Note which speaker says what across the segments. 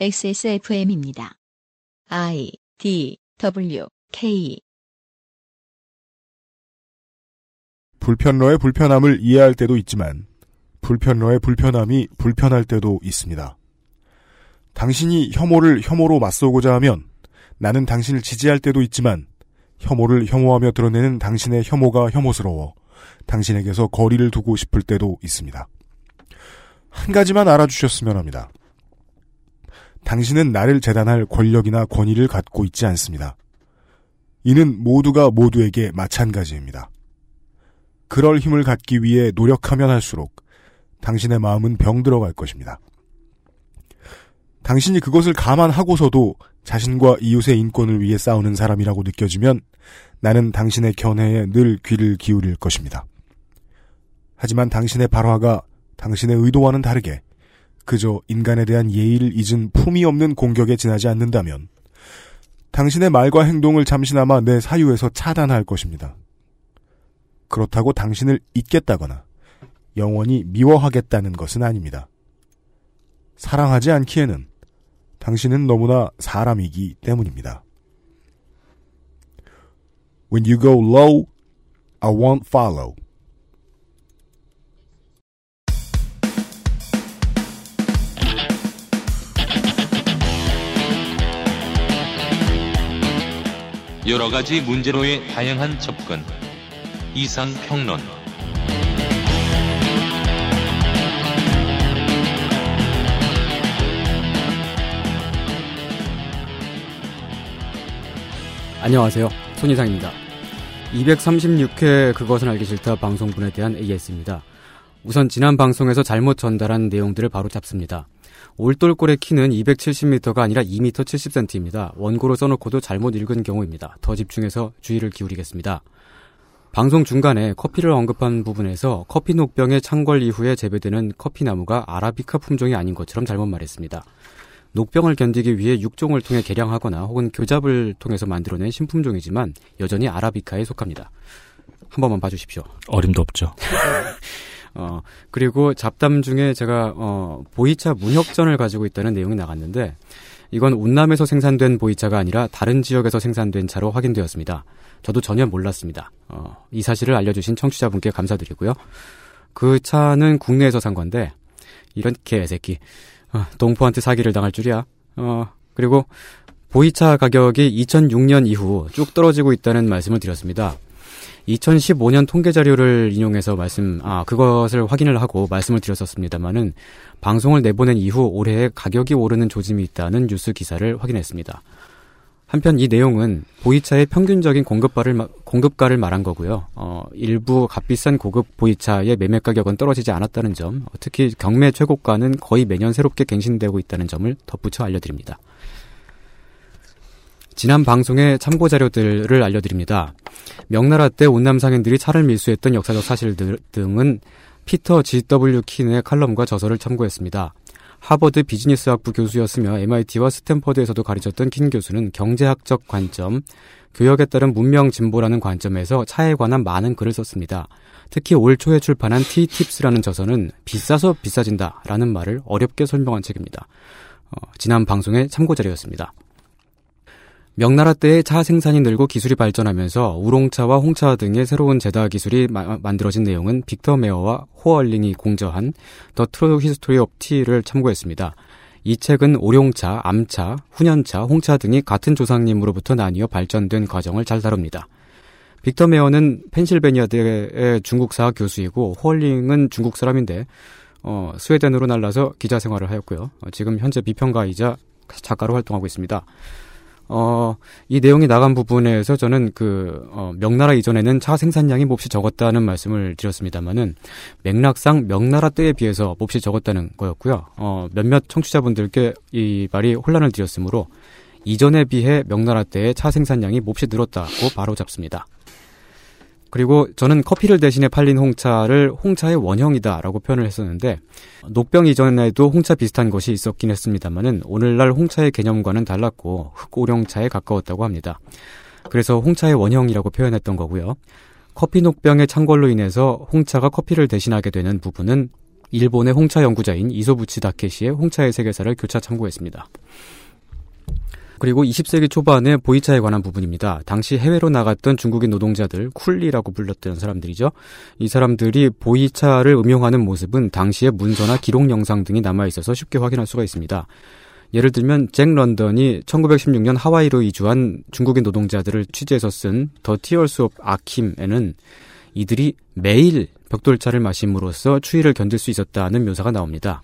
Speaker 1: XSFM입니다. I D W K
Speaker 2: 불편러의 불편함을 이해할 때도 있지만 불편러의 불편함이 불편할 때도 있습니다. 당신이 혐오를 혐오로 맞서고자 하면 나는 당신을 지지할 때도 있지만 혐오를 혐오하며 드러내는 당신의 혐오가 혐오스러워 당신에게서 거리를 두고 싶을 때도 있습니다. 한 가지만 알아주셨으면 합니다. 당신은 나를 재단할 권력이나 권위를 갖고 있지 않습니다. 이는 모두가 모두에게 마찬가지입니다. 그럴 힘을 갖기 위해 노력하면 할수록 당신의 마음은 병들어갈 것입니다. 당신이 그것을 감안하고서도 자신과 이웃의 인권을 위해 싸우는 사람이라고 느껴지면 나는 당신의 견해에 늘 귀를 기울일 것입니다. 하지만 당신의 발화가 당신의 의도와는 다르게 그저 인간에 대한 예의를 잊은 품이 없는 공격에 지나지 않는다면 당신의 말과 행동을 잠시나마 내 사유에서 차단할 것입니다. 그렇다고 당신을 잊겠다거나 영원히 미워하겠다는 것은 아닙니다. 사랑하지 않기에는 당신은 너무나 사람이기 때문입니다. When you go low, I won't follow.
Speaker 3: 여러 가지 문제로의 다양한 접근. 이상 평론.
Speaker 4: 안녕하세요. 손이상입니다. 236회 그것은 알기 싫다 방송분에 대한 AS입니다. 우선 지난 방송에서 잘못 전달한 내용들을 바로 잡습니다. 올돌골의 키는 270m가 아니라 2m 70cm입니다. 원고로 써놓고도 잘못 읽은 경우입니다. 더 집중해서 주의를 기울이겠습니다. 방송 중간에 커피를 언급한 부분에서 커피 녹병의 창궐 이후에 재배되는 커피나무가 아라비카 품종이 아닌 것처럼 잘못 말했습니다. 녹병을 견디기 위해 육종을 통해 개량하거나 혹은 교잡을 통해서 만들어낸 신품종이지만 여전히 아라비카에 속합니다. 한 번만 봐주십시오.
Speaker 5: 어림도 없죠.
Speaker 4: 어, 그리고 잡담 중에 제가, 어, 보이차 문혁전을 가지고 있다는 내용이 나갔는데, 이건 운남에서 생산된 보이차가 아니라 다른 지역에서 생산된 차로 확인되었습니다. 저도 전혀 몰랐습니다. 어, 이 사실을 알려주신 청취자분께 감사드리고요. 그 차는 국내에서 산 건데, 이런 개새끼. 어, 동포한테 사기를 당할 줄이야. 어, 그리고 보이차 가격이 2006년 이후 쭉 떨어지고 있다는 말씀을 드렸습니다. 2015년 통계 자료를 인용해서 말씀, 아, 그것을 확인을 하고 말씀을 드렸었습니다만은 방송을 내보낸 이후 올해 가격이 오르는 조짐이 있다는 뉴스 기사를 확인했습니다. 한편 이 내용은 보이차의 평균적인 공급가를, 공급가를 말한 거고요. 어, 일부 값비싼 고급 보이차의 매매 가격은 떨어지지 않았다는 점, 특히 경매 최고가는 거의 매년 새롭게 갱신되고 있다는 점을 덧붙여 알려드립니다. 지난 방송의 참고 자료들을 알려드립니다. 명나라 때 온남 상인들이 차를 밀수했던 역사적 사실들 등은 피터 G.W. 킨의 칼럼과 저서를 참고했습니다. 하버드 비즈니스학부 교수였으며 MIT와 스탠퍼드에서도 가르쳤던 킨 교수는 경제학적 관점, 교역에 따른 문명 진보라는 관점에서 차에 관한 많은 글을 썼습니다. 특히 올 초에 출판한 T-팁스라는 저서는 비싸서 비싸진다라는 말을 어렵게 설명한 책입니다. 어, 지난 방송의 참고 자료였습니다. 명나라 때의 차 생산이 늘고 기술이 발전하면서 우롱차와 홍차 등의 새로운 제다 기술이 마, 만들어진 내용은 빅터 메어와 호얼링이 공저한 The True History of Tea를 참고했습니다. 이 책은 오룡차, 암차, 훈연차, 홍차 등이 같은 조상님으로부터 나뉘어 발전된 과정을 잘 다룹니다. 빅터 메어는 펜실베니아대의 중국사 교수이고 호얼링은 중국 사람인데 어, 스웨덴으로 날라서 기자 생활을 하였고요. 어, 지금 현재 비평가이자 작가로 활동하고 있습니다. 어, 이 내용이 나간 부분에서 저는 그, 어, 명나라 이전에는 차 생산량이 몹시 적었다는 말씀을 드렸습니다만은, 맥락상 명나라 때에 비해서 몹시 적었다는 거였고요. 어, 몇몇 청취자분들께 이 말이 혼란을 드렸으므로, 이전에 비해 명나라 때의 차 생산량이 몹시 늘었다고 바로 잡습니다. 그리고 저는 커피를 대신에 팔린 홍차를 홍차의 원형이다라고 표현을 했었는데 녹병 이전에도 홍차 비슷한 것이 있었긴 했습니다만은 오늘날 홍차의 개념과는 달랐고 흑오룡차에 가까웠다고 합니다. 그래서 홍차의 원형이라고 표현했던 거고요. 커피 녹병의 창궐로 인해서 홍차가 커피를 대신하게 되는 부분은 일본의 홍차 연구자인 이소부치 다케시의 홍차의 세계사를 교차 참고했습니다. 그리고 20세기 초반에 보이차에 관한 부분입니다. 당시 해외로 나갔던 중국인 노동자들, 쿨리라고 불렀던 사람들이죠. 이 사람들이 보이차를 음용하는 모습은 당시의 문서나 기록 영상 등이 남아 있어서 쉽게 확인할 수가 있습니다. 예를 들면 잭 런던이 1916년 하와이로 이주한 중국인 노동자들을 취재해서 쓴 The Tears of Ah Kim에는 이들이 매일 벽돌차를 마심으로써 추위를 견딜 수 있었다는 묘사가 나옵니다.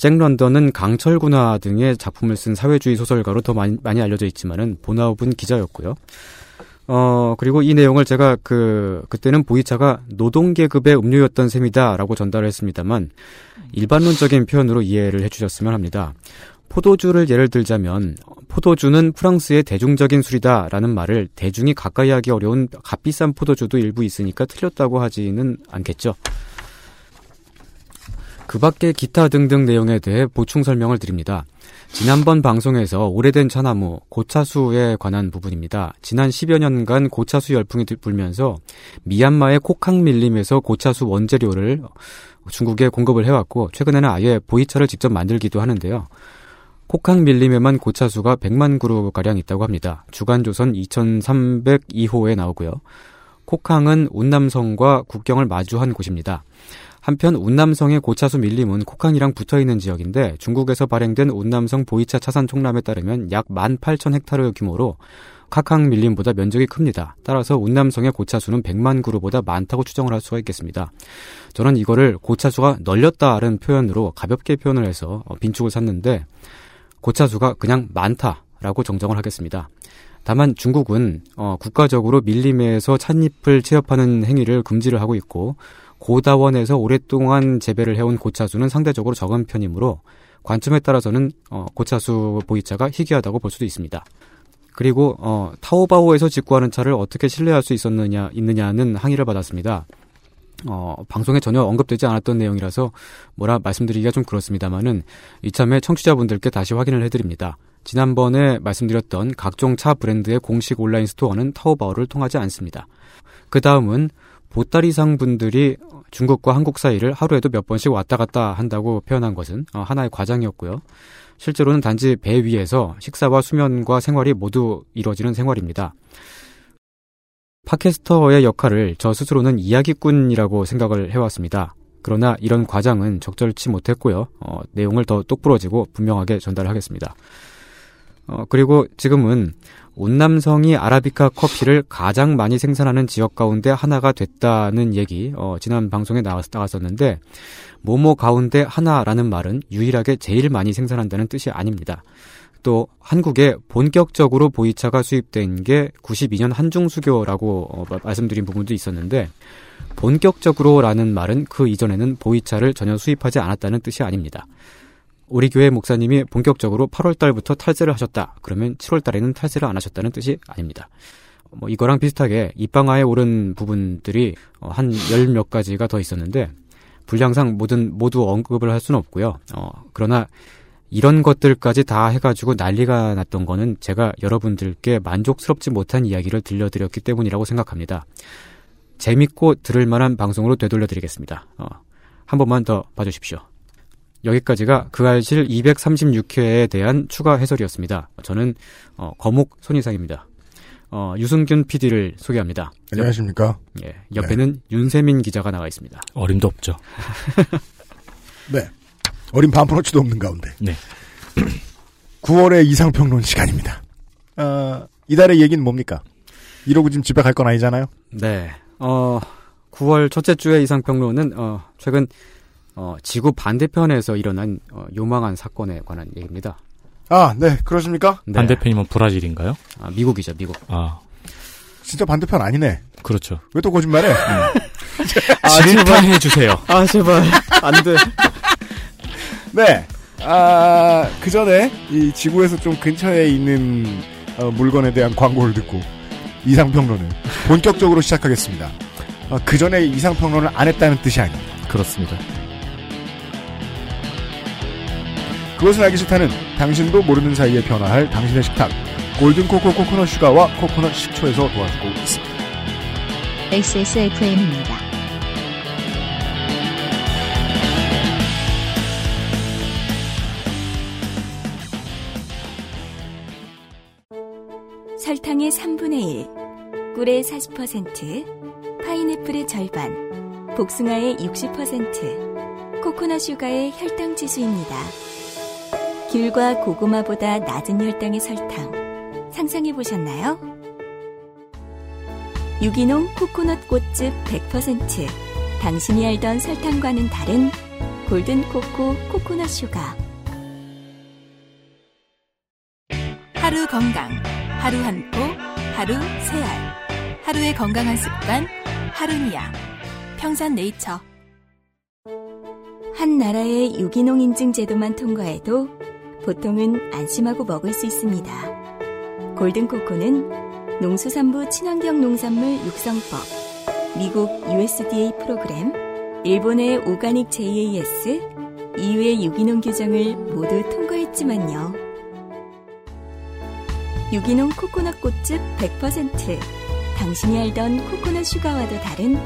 Speaker 4: 잭 런던은 강철 군화 등의 작품을 쓴 사회주의 소설가로 더 많이, 많이 알려져 있지만은 본업은 기자였고요. 어, 그리고 이 내용을 제가 그, 그때는 보이차가 노동계급의 음료였던 셈이다라고 전달을 했습니다만, 일반론적인 표현으로 이해를 해주셨으면 합니다. 포도주를 예를 들자면, 포도주는 프랑스의 대중적인 술이다라는 말을 대중이 가까이 하기 어려운 값비싼 포도주도 일부 있으니까 틀렸다고 하지는 않겠죠. 그 밖에 기타 등등 내용에 대해 보충 설명을 드립니다. 지난번 방송에서 오래된 차나무, 고차수에 관한 부분입니다. 지난 10여 년간 고차수 열풍이 불면서 미얀마의 코캉 밀림에서 고차수 원재료를 중국에 공급을 해왔고 최근에는 아예 보이차를 직접 만들기도 하는데요. 코캉 밀림에만 고차수가 100만 그루가량 있다고 합니다. 주간조선 2302호에 나오고요. 코캉은 운남성과 국경을 마주한 곳입니다. 한편 운남성의 고차수 밀림은 코캉이랑 붙어 있는 지역인데 중국에서 발행된 운남성 보이차 차산 총람에 따르면 약 18,000헥타르 규모로 카캉 밀림보다 면적이 큽니다. 따라서 운남성의 고차수는 100만 그루보다 많다고 추정을 할 수가 있겠습니다. 저는 이거를 고차수가 널렸다는 표현으로 가볍게 표현을 해서 어, 빈축을 샀는데 고차수가 그냥 많다라고 정정을 하겠습니다. 다만 중국은 어, 국가적으로 밀림에서 찻잎을 취업하는 행위를 금지를 하고 있고 고다원에서 오랫동안 재배를 해온 고차수는 상대적으로 적은 편이므로 관점에 따라서는 어, 고차수 보이차가 희귀하다고 볼 수도 있습니다. 그리고 어, 타오바오에서 직구하는 차를 어떻게 신뢰할 수 있었느냐 있느냐는 항의를 받았습니다. 어, 방송에 전혀 언급되지 않았던 내용이라서 뭐라 말씀드리기가 좀 그렇습니다만은 이참에 청취자분들께 다시 확인을 해드립니다. 지난번에 말씀드렸던 각종 차 브랜드의 공식 온라인 스토어는 타오바오를 통하지 않습니다. 그 다음은 보따리상 분들이 중국과 한국 사이를 하루에도 몇 번씩 왔다 갔다 한다고 표현한 것은 어, 하나의 과장이었고요. 실제로는 단지 배 위에서 식사와 수면과 생활이 모두 이루어지는 생활입니다. 팟캐스터의 역할을 저 스스로는 이야기꾼이라고 생각을 해왔습니다. 그러나 이런 과장은 적절치 못했고요. 어, 내용을 더 똑부러지고 분명하게 전달하겠습니다. 어, 그리고 지금은 온남성이 아라비카 커피를 가장 많이 생산하는 지역 가운데 하나가 됐다는 얘기, 어, 지난 방송에 나왔, 나왔었는데, 모모 가운데 하나라는 말은 유일하게 제일 많이 생산한다는 뜻이 아닙니다. 또 한국에 본격적으로 보이차가 수입된 게 92년 한중수교라고 어, 말씀드린 부분도 있었는데 본격적으로라는 말은 그 이전에는 보이차를 전혀 수입하지 않았다는 뜻이 아닙니다. 우리 교회 목사님이 본격적으로 8월 달부터 탈세를 하셨다. 그러면 7월 달에는 탈세를 안 하셨다는 뜻이 아닙니다. 뭐 이거랑 비슷하게 입방아에 오른 부분들이 어, 한열 몇 가지가 더 있었는데 분량상 모든 모두 언급을 할 수는 없고요. 어, 그러나 이런 것들까지 다 해가지고 난리가 났던 거는 제가 여러분들께 만족스럽지 못한 이야기를 들려드렸기 때문이라고 생각합니다. 재밌고 들을 만한 방송으로 되돌려드리겠습니다. 어, 한 번만 더 봐주십시오. 여기까지가 그 알실 236회에 대한 추가 해설이었습니다. 저는 어, 거목 손이상입니다. 어, 유승균 PD를 소개합니다.
Speaker 2: 안녕하십니까?
Speaker 4: 예, 옆에는 네. 윤세민 기자가 나와 있습니다.
Speaker 5: 어림도 없죠.
Speaker 2: 네. 어린 반프로치도 없는 가운데.
Speaker 5: 네.
Speaker 2: 9월의 이상평론 시간입니다. 어, 이달의 얘기는 뭡니까? 이러고 지금 집에 갈 건 아니잖아요?
Speaker 4: 네. 어, 9월 첫째 주의 이상평론은, 어, 최근 어, 지구 반대편에서 일어난 어, 요망한 사건에 관한 얘기입니다.
Speaker 2: 아, 네, 그러십니까? 네.
Speaker 5: 반대편이면 브라질인가요?
Speaker 4: 아, 미국이죠, 미국.
Speaker 5: 아,
Speaker 2: 진짜 반대편 아니네.
Speaker 5: 그렇죠.
Speaker 2: 왜 또 거짓말해? 음.
Speaker 5: 아, 질타해 주세요.
Speaker 4: 아, 제발 안 돼.
Speaker 2: 네. 아, 그 전에 이 지구에서 좀 근처에 있는 어, 물건에 대한 광고를 듣고 이상평론을 본격적으로 시작하겠습니다. 어, 그 전에 이상평론을 안 했다는 뜻이 아닙니다.
Speaker 5: 그렇습니다.
Speaker 2: 그것을 알기 싫다는 당신도 모르는 사이에 변화할 당신의 식탁 골든코코 코코넛 슈가와 코코넛 식초에서 도와주고 있습니다.
Speaker 1: XSFM입니다.
Speaker 6: 설탕의 3분의 1, 꿀의 40%, 파인애플의 절반, 복숭아의 60%, 코코넛 sugar의 혈당 지수입니다. 귤과 고구마보다 낮은 혈당의 설탕, 상상해 보셨나요? 유기농 코코넛 꽃즙 100%, 당신이 알던 설탕과는 다른 골든 코코 코코넛 sugar.
Speaker 7: 하루 건강, 하루 한 포, 하루 세 알. 하루의 건강한 습관, 하루니아. 평산 네이처.
Speaker 6: 한 나라의 유기농 인증 제도만 통과해도 보통은 안심하고 먹을 수 있습니다. 골든 코코는 농수산부 친환경 농산물 육성법, 미국 USDA 프로그램, 일본의 오가닉 JAS, EU의 유기농 규정을 모두 통과했지만요. 유기농 코코넛 꽃즙 100%, 당신이 알던 코코넛 슈가와도 다른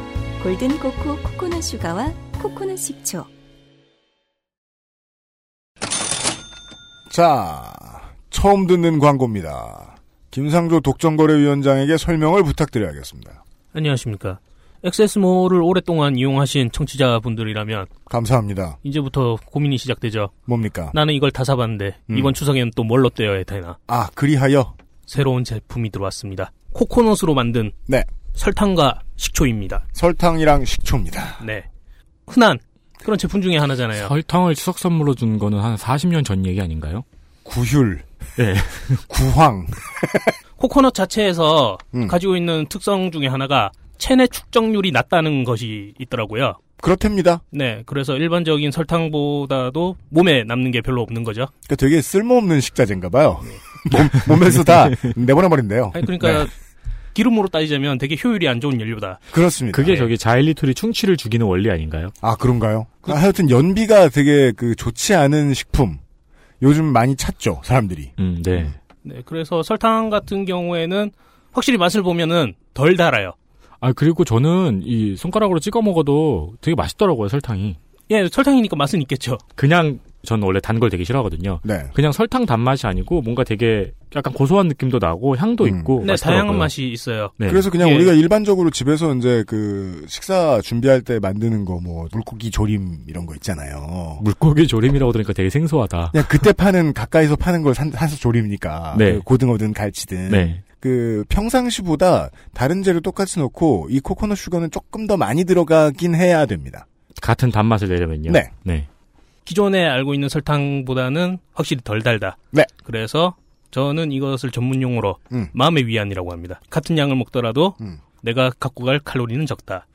Speaker 6: 골든 코코 코코넛 슈가와 코코넛 식초.
Speaker 2: 자, 처음 듣는 광고입니다. 김상조 독점거래위원장에게 설명을 부탁드려야겠습니다.
Speaker 8: 안녕하십니까. 액세스몰을 오랫동안 이용하신 청취자분들이라면
Speaker 2: 감사합니다.
Speaker 8: 이제부터 고민이 시작되죠.
Speaker 2: 뭡니까?
Speaker 8: 나는 이걸 다 사봤는데
Speaker 2: 음.
Speaker 8: 이번 추석에는 또 뭘로 떼어야 되나?
Speaker 2: 아, 그리하여
Speaker 8: 새로운 제품이 들어왔습니다. 코코넛으로 만든
Speaker 2: 네.
Speaker 8: 설탕과 식초입니다.
Speaker 2: 설탕이랑 식초입니다.
Speaker 8: 네. 흔한 그런 제품 중에 하나잖아요.
Speaker 5: 설탕을 추석 선물로 준 거는 한 40년 전 얘기 아닌가요?
Speaker 2: 구휼,
Speaker 5: 네.
Speaker 2: 구황.
Speaker 8: 코코넛 자체에서
Speaker 2: 음.
Speaker 8: 가지고 있는 특성 중에 하나가 체내 축적률이 낮다는 것이 있더라고요.
Speaker 2: 그렇답니다.
Speaker 8: 네, 그래서 일반적인 설탕보다도 몸에 남는 게 별로 없는 거죠.
Speaker 2: 그러니까 되게 쓸모없는 식자재인가 봐요. 몸, 몸에서 다 내보내버린대요.
Speaker 8: 아니, 그러니까
Speaker 2: 네.
Speaker 8: 기름으로 따지자면 되게 효율이 안 좋은 연료다.
Speaker 2: 그렇습니다.
Speaker 5: 그게 저기 자일리톨이 충치를 죽이는 원리 아닌가요?
Speaker 2: 아, 그런가요? 아, 하여튼 연비가 되게 그 좋지 않은 식품. 요즘 많이 찾죠, 사람들이.
Speaker 5: 음, 네.
Speaker 8: 네, 그래서 설탕 같은 경우에는 확실히 맛을 보면은 덜 달아요.
Speaker 5: 아, 그리고 저는 이 손가락으로 찍어 먹어도 되게 맛있더라고요, 설탕이.
Speaker 8: 예, 설탕이니까 맛은 있겠죠.
Speaker 5: 그냥 전 원래 단 걸 되게 싫어하거든요.
Speaker 2: 네.
Speaker 5: 그냥 설탕 단맛이 아니고 뭔가 되게 약간 고소한 느낌도 나고 향도
Speaker 2: 음.
Speaker 5: 있고
Speaker 8: 네,
Speaker 5: 맛있더라고요.
Speaker 8: 다양한 맛이 있어요.
Speaker 5: 네.
Speaker 2: 그래서 그냥
Speaker 8: 예.
Speaker 2: 우리가 일반적으로 집에서 이제 그 식사 준비할 때 만드는 거 뭐 물고기 조림 이런 거 있잖아요.
Speaker 5: 물고기 조림이라고 들으니까 되게 생소하다.
Speaker 2: 그냥 그때 파는 가까이서 파는 걸 산, 사서 조림이니까
Speaker 5: 네.
Speaker 2: 그 고등어든 갈치든
Speaker 5: 네.
Speaker 2: 그 평상시보다 다른 재료 똑같이 넣고 이 코코넛 슈거는 조금 더 많이 들어가긴 해야 됩니다.
Speaker 5: 같은 단맛을 내려면요.
Speaker 2: 네.
Speaker 5: 네.
Speaker 8: 기존에 알고 있는 설탕보다는 확실히 덜 달다.
Speaker 2: 네.
Speaker 8: 그래서 저는 이것을 전문 용어로
Speaker 2: 음.
Speaker 8: 마음의 위안이라고 합니다. 같은 양을 먹더라도
Speaker 2: 음.
Speaker 8: 내가 갖고 갈 칼로리는 적다.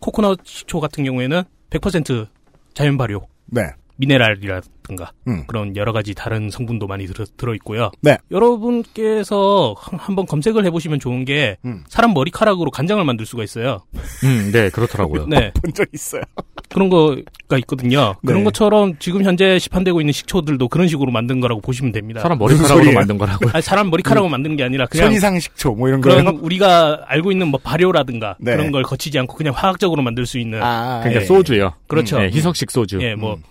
Speaker 8: 코코넛 식초 같은 경우에는 100% 자연 발효,
Speaker 2: 네.
Speaker 8: 미네랄이라든가
Speaker 2: 음.
Speaker 8: 그런 여러 가지 다른 성분도 많이 들어, 들어있고요.
Speaker 2: 네.
Speaker 8: 여러분께서 한- 한번 검색을 해보시면 좋은 게
Speaker 2: 음.
Speaker 8: 사람 머리카락으로 간장을 만들 수가 있어요.
Speaker 5: 음, 네, 그렇더라고요.
Speaker 8: 네.
Speaker 2: 본 적 있어요.
Speaker 8: 그런 거가 있거든요.
Speaker 2: 네.
Speaker 8: 그런 것처럼 지금 현재 시판되고 있는 식초들도 그런 식으로 만든 거라고 보시면 됩니다.
Speaker 5: 사람 머리카락으로? 만든 거라고요.
Speaker 8: 아니, 사람 머리카락으로 만드는 게 아니라 그냥
Speaker 2: 손이상 식초 뭐 이런
Speaker 8: 그런
Speaker 2: 거요.
Speaker 8: 우리가 알고 있는 뭐 발효라든가
Speaker 2: 네.
Speaker 8: 그런 걸 거치지 않고 그냥 화학적으로 만들 수 있는
Speaker 2: 아,
Speaker 5: 그러니까
Speaker 2: 예.
Speaker 5: 소주요.
Speaker 8: 그렇죠.
Speaker 5: 네, 희석식 소주.
Speaker 8: 예, 뭐,
Speaker 2: 음.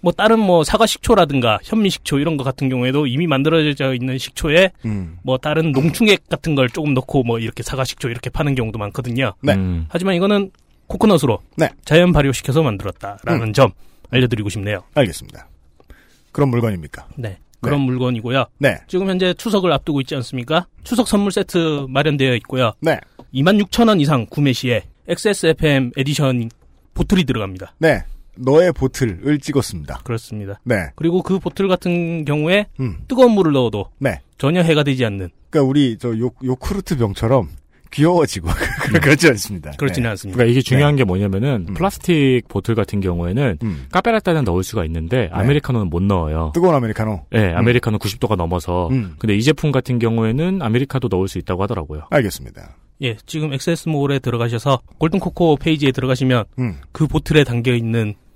Speaker 8: 뭐 다른 뭐 사과 식초라든가 현미 식초 이런 거 같은 경우에도 이미 만들어져 있는 식초에
Speaker 2: 음.
Speaker 8: 뭐 다른 농축액 같은 걸 조금 넣고 뭐 이렇게 사과 식초 이렇게 파는 경우도 많거든요.
Speaker 2: 네.
Speaker 5: 음.
Speaker 8: 하지만 이거는 코코넛으로
Speaker 2: 네.
Speaker 8: 자연 발효시켜서 만들었다라는 점 알려드리고 싶네요.
Speaker 2: 알겠습니다. 그런 물건입니까?
Speaker 8: 네. 그런 물건이고요.
Speaker 2: 네.
Speaker 8: 지금 현재 추석을 앞두고 있지 않습니까? 추석 선물 세트 마련되어 있고요.
Speaker 2: 네.
Speaker 8: 26,000원 이상 구매 시에 XSFM edition 보틀이 들어갑니다.
Speaker 2: 네. 너의 보틀을 찍었습니다.
Speaker 8: 그렇습니다.
Speaker 2: 네.
Speaker 8: 그리고 그 보틀 같은 경우에
Speaker 2: 음.
Speaker 8: 뜨거운 물을 넣어도
Speaker 2: 네.
Speaker 8: 전혀 해가 되지 않는
Speaker 2: 그러니까 우리 저 요, 요크루트 병처럼 귀여워지고 그렇지 않습니다.
Speaker 8: 그렇지는
Speaker 2: 네.
Speaker 8: 않습니다.
Speaker 5: 그러니까 이게 중요한 게 뭐냐면은
Speaker 2: 음.
Speaker 5: 플라스틱 보틀 같은 경우에는
Speaker 2: 음.
Speaker 5: 카페라떼는 넣을 수가 있는데 아메리카노는 못 넣어요.
Speaker 2: 뜨거운 아메리카노.
Speaker 5: 네, 아메리카노 90도가 넘어서.
Speaker 2: 음.
Speaker 5: 근데 이 제품 같은 경우에는 아메리카도 넣을 수 있다고 하더라고요.
Speaker 2: 알겠습니다.
Speaker 8: 예, 지금 XS몰에 들어가셔서 골든코코 페이지에 들어가시면
Speaker 2: 음.
Speaker 8: 그 보틀에 담겨 있는
Speaker 2: 음.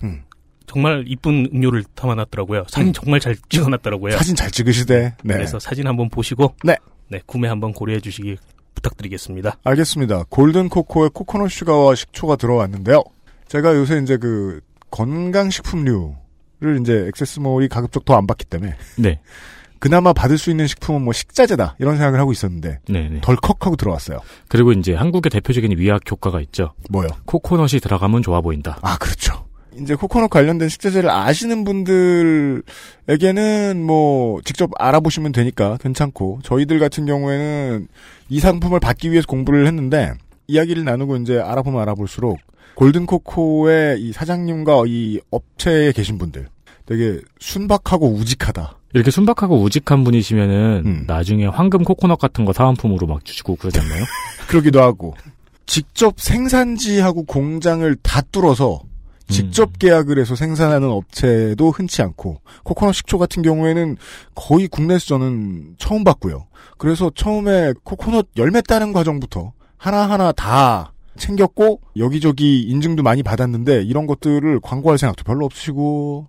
Speaker 8: 정말 이쁜 음료를 담아놨더라고요. 사진
Speaker 2: 음.
Speaker 8: 정말 잘 찍어놨더라고요.
Speaker 2: 사진 잘 찍으시대. 네.
Speaker 8: 그래서 사진 한번 보시고
Speaker 2: 네.
Speaker 8: 네, 구매 한번 고려해 주시기 부탁드리겠습니다.
Speaker 2: 알겠습니다. 골든 코코에 코코넛 슈가와 식초가 들어왔는데요. 제가 요새 이제 그 건강식품류를 이제 액세스몰이 가급적 더 안 받기 때문에
Speaker 5: 네.
Speaker 2: 그나마 받을 수 있는 식품은 뭐 식자재다 이런 생각을 하고 있었는데
Speaker 5: 네네.
Speaker 2: 덜컥하고 들어왔어요.
Speaker 5: 그리고 이제 한국의 대표적인 위약 효과가 있죠.
Speaker 2: 뭐요?
Speaker 5: 코코넛이 들어가면 좋아 보인다.
Speaker 2: 아 그렇죠. 이제 코코넛 관련된 식재재를 아시는 분들에게는 뭐 직접 알아보시면 되니까 괜찮고 저희들 같은 경우에는 이 상품을 받기 위해서 공부를 했는데 이야기를 나누고 이제 알아보면 알아볼수록 골든 코코의 이 사장님과 이 업체에 계신 분들 되게 순박하고 우직하다.
Speaker 5: 이렇게 순박하고 우직한 분이시면은
Speaker 2: 음.
Speaker 5: 나중에 황금 코코넛 같은 거 사은품으로 막 주시고 그러지 않나요?
Speaker 2: 그러기도 하고 직접 생산지하고 공장을 다 뚫어서 직접 계약을 해서 생산하는 업체도 흔치 않고 코코넛 식초 같은 경우에는 거의 국내에서 저는 처음 봤고요. 그래서 처음에 코코넛 열매 따는 과정부터 하나하나 다 챙겼고 여기저기 인증도 많이 받았는데 이런 것들을 광고할 생각도 별로 없으시고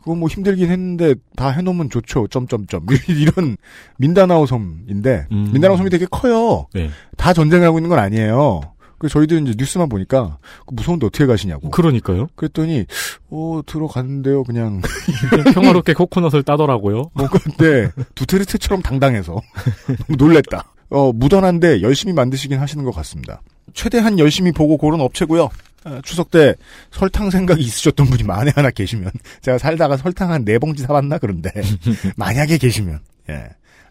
Speaker 2: 그거 뭐 힘들긴 했는데 다 해놓으면 좋죠. 점점점 이런 민다나오 섬인데
Speaker 5: 음.
Speaker 2: 민다나오 섬이 되게 커요.
Speaker 5: 네.
Speaker 2: 다 전쟁을 하고 있는 건 아니에요. 그래서 저희들은 이제 뉴스만 보니까 그 무서운데 어떻게 가시냐고.
Speaker 5: 그러니까요.
Speaker 2: 그랬더니 어 들어갔는데요. 그냥
Speaker 5: 평화롭게 코코넛을 따더라고요.
Speaker 2: 뭐 근데 두테르테처럼 당당해서 놀랬다. 어 무던한데 열심히 만드시긴 하시는 것 같습니다. 최대한 열심히 보고 고른 업체고요. 아, 추석 때 설탕 생각이 있으셨던 분이 만에 하나 계시면 제가 살다가 설탕 한 네 봉지 사봤나 그런데 만약에 계시면 예